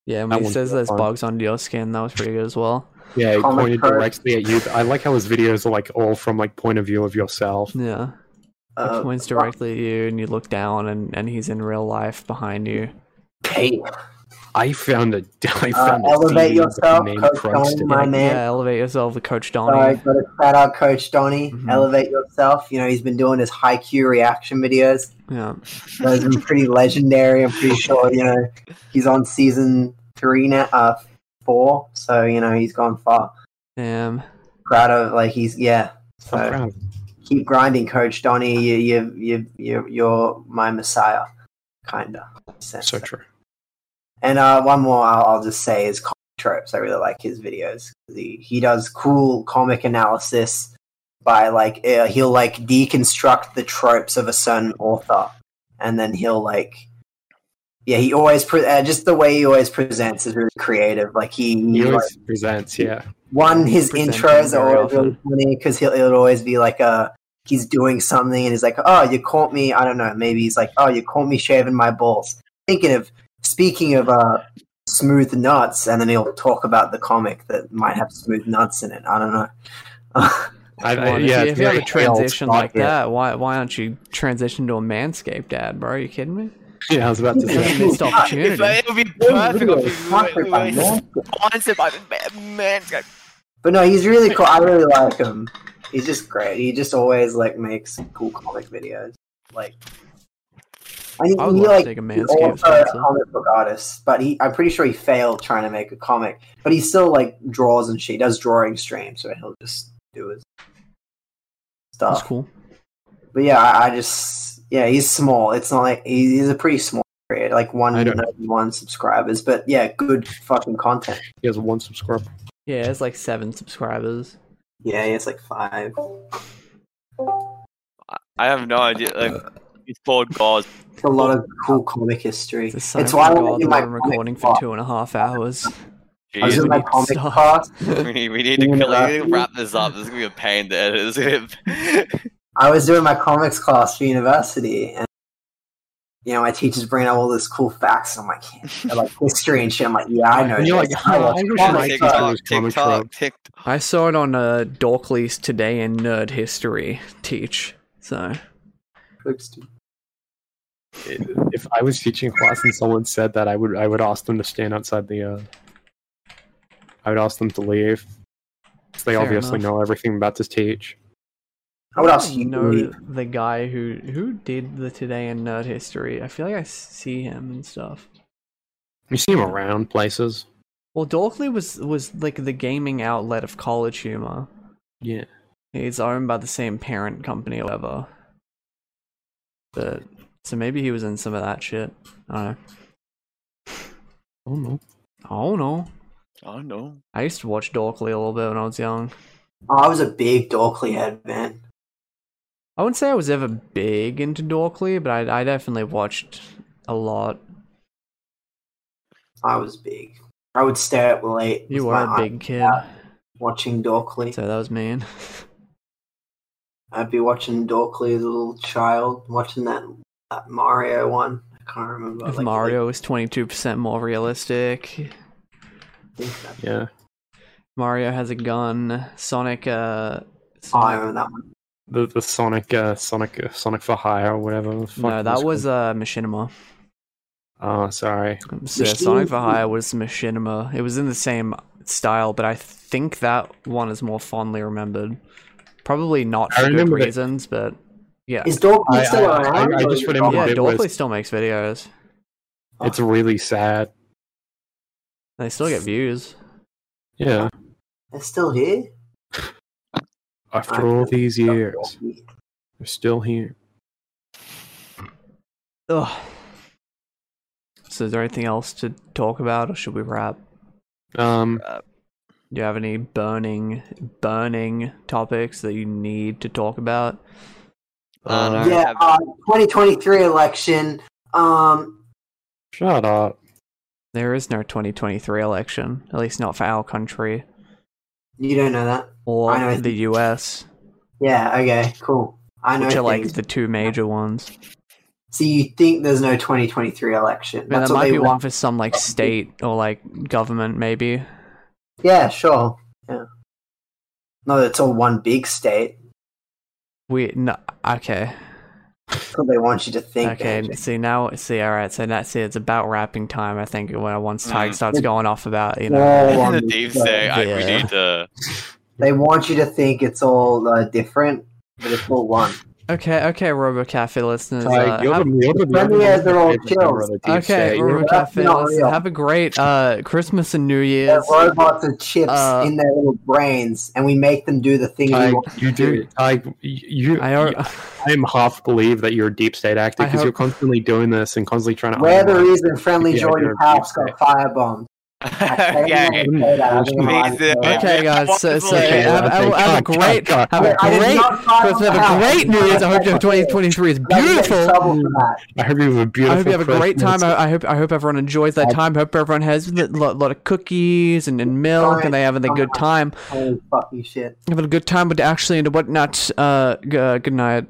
Yeah, and That when he one's says real there's fun. bugs under your skin, that was pretty good as well. Yeah he Comic pointed card. directly at you. I like how his videos are like all from like point of view of yourself. Yeah. It Uh, points directly at you, and you look down, and, and he's in real life behind you. Hey, I found a I uh, found a elevate CD yourself, Coach Crugston. Donnie, my man. Yeah, elevate yourself with Coach Sorry, Donnie. got to shout out Coach Donnie. Mhm. Elevate yourself. You know, he's been doing his Haikyuu reaction videos. Yeah. Those are pretty legendary. I'm pretty sure, you know, he's on season three now, uh, four. So, you know, he's gone far. Damn. Proud of, like, he's, yeah. I'm So proud. keep grinding, Coach Donnie. You, you, you, you, you're my messiah, kinda. Sense. So true. And uh, one more I'll, I'll just say is comic tropes. I really like his videos. He, he does cool comic analysis by like uh, he'll like deconstruct the tropes of a certain author, and then he'll like yeah he always pre- uh, just the way he always presents is really creative. Like he, He he like, always presents, yeah. one his intros are very always really funny because he'll it'll always be like a he's doing something and he's like oh you caught me I don't know maybe he's like oh you caught me shaving my balls thinking of speaking of uh smooth nuts and then he'll talk about the comic that might have smooth nuts in it I don't know I, I, yeah, if, you, if you have a transition like that, why why aren't you transition to a manscaped ad, bro? Are you kidding me? Yeah, I was about to That's a say. missed If opportunity. it would be perfect Really, if not you for my were man. sponsored by man. man. but no he's really cool I really like him he's just great he just always like makes cool comic videos like I, I would he, like, to take a He's manscaped also a comic book artist, but he I'm pretty sure he failed trying to make a comic. But he still like draws and shit. He does drawing streams, so he'll just do his stuff. That's cool. But yeah, I, I just yeah, he's small. It's not like he's a pretty small creator, like one I don't- one subscribers. But yeah, good fucking content. He has one subscriber. Yeah, it's like seven subscribers. Yeah, it's like five. I have no idea. Like, it's called God. It's a lot of cool comic history. It's the It's, why I God went in my I'm recording for class. two and a half hours. I was Jeez, in my comic stop. class. we need, we need to, Yeah. kill, we need to wrap this up. This is gonna be a pain to edit. This is gonna I was doing my comics class for university, and you know, my teachers bring up all this cool facts. And I'm like, like history and shit. I'm like, yeah, I know. And you're like, this. "Oh, watch I wish my TikTok, teacher was comic TikTok. TikTok. I saw it on uh, Dorkly's Today in Nerd History teach. So If I was teaching a class and someone said that, I would I would ask them to stand outside the. Uh, I would ask them to leave. They Fair obviously enough. know everything about this teach. I would ask you you. know to the guy who who did the Today in Nerd History. I feel like I see him and stuff. You see him around places. Well, Dorkly was was like the gaming outlet of College Humor. Yeah. He's owned by the same parent company or whatever. But so maybe he was in some of that shit. I don't know. Oh no. I don't know. Oh no. I used to watch Dorkly a little bit when I was young. Oh, I was a big Dorkly head, man. I wouldn't say I was ever big into Dorkly, but I, I definitely watched a lot. I was big. I would stay up late. You were a big kid, watching Dorkly. so that was mean. I'd be watching Dorkly as a little child, watching that, that Mario one. I can't remember. if like, Mario was twenty two percent more realistic, I think that- Yeah. Mario has a gun. Sonic, uh, Oh, I remember that one. The the Sonic uh, Sonic uh, Sonic for Hire or whatever. no, that was called. uh Machinima. Oh, sorry. So Sonic for Hire was Machinima. It was in the same style, but I think that one is more fondly remembered. Probably not for good remember that- reasons, but yeah. Is Dorkly I- still I- around? I- I or just remember Yeah, gone? was- still makes videos. It's really sad. They still get views. Yeah. They're still here. After all these years, they're still here. Ugh. So is there anything else to talk about, or should we wrap? Um, Do you have any burning, burning topics that you need to talk about? Uh, no, Yeah, uh, 2023 election. Um, shut up. There is no 2023 election, at least not for our country you don't know that. or I know. the US, Yeah. Okay. Cool. I know. which are like the two major ones. So you think there's no 2023 election? Mean, there might be one for some like state or like government, maybe. Yeah. Sure. Yeah. No, it's all one big state. We no, okay, That's what they want you to think. okay. Andrew. See now, see, all right. So that's it. It's about wrapping time. I think when once Tig Mm. starts going off about you know. All one the big say I, we need to. They want you to think it's all uh, different, but it's all one. Okay, okay, RoboCafe listeners. Like, Uh, you're have, the, you're the, the as they're all favorite member chills. of the deep okay, state. You're- RoboCafe listeners. Have a great uh Christmas and New They're robots with chips Uh, in their little brains, and we make them do the thing we Tig, want. you do. Tig, you. I, you I am half believe that you're a deep state actor because you're constantly doing this and constantly trying to. We're the undermine- reason Friendly Yeah, Jordan you're a House got firebombed. okay. Okay, guys. So, so Okay, have, okay, have, have a cut, cut, great, cut. have a I did great, not fire Chris, have a great New Year's. I hope your 2023 is Let me get in beautiful. trouble for that. I hope you have a beautiful. I hope you have a great time. I, I hope I hope everyone enjoys that time. I hope everyone has a lot, lot of cookies and, and milk, and they having a good time. Holy fucking shit. Having a good time, but actually, and whatnot. Uh, g- uh, good night.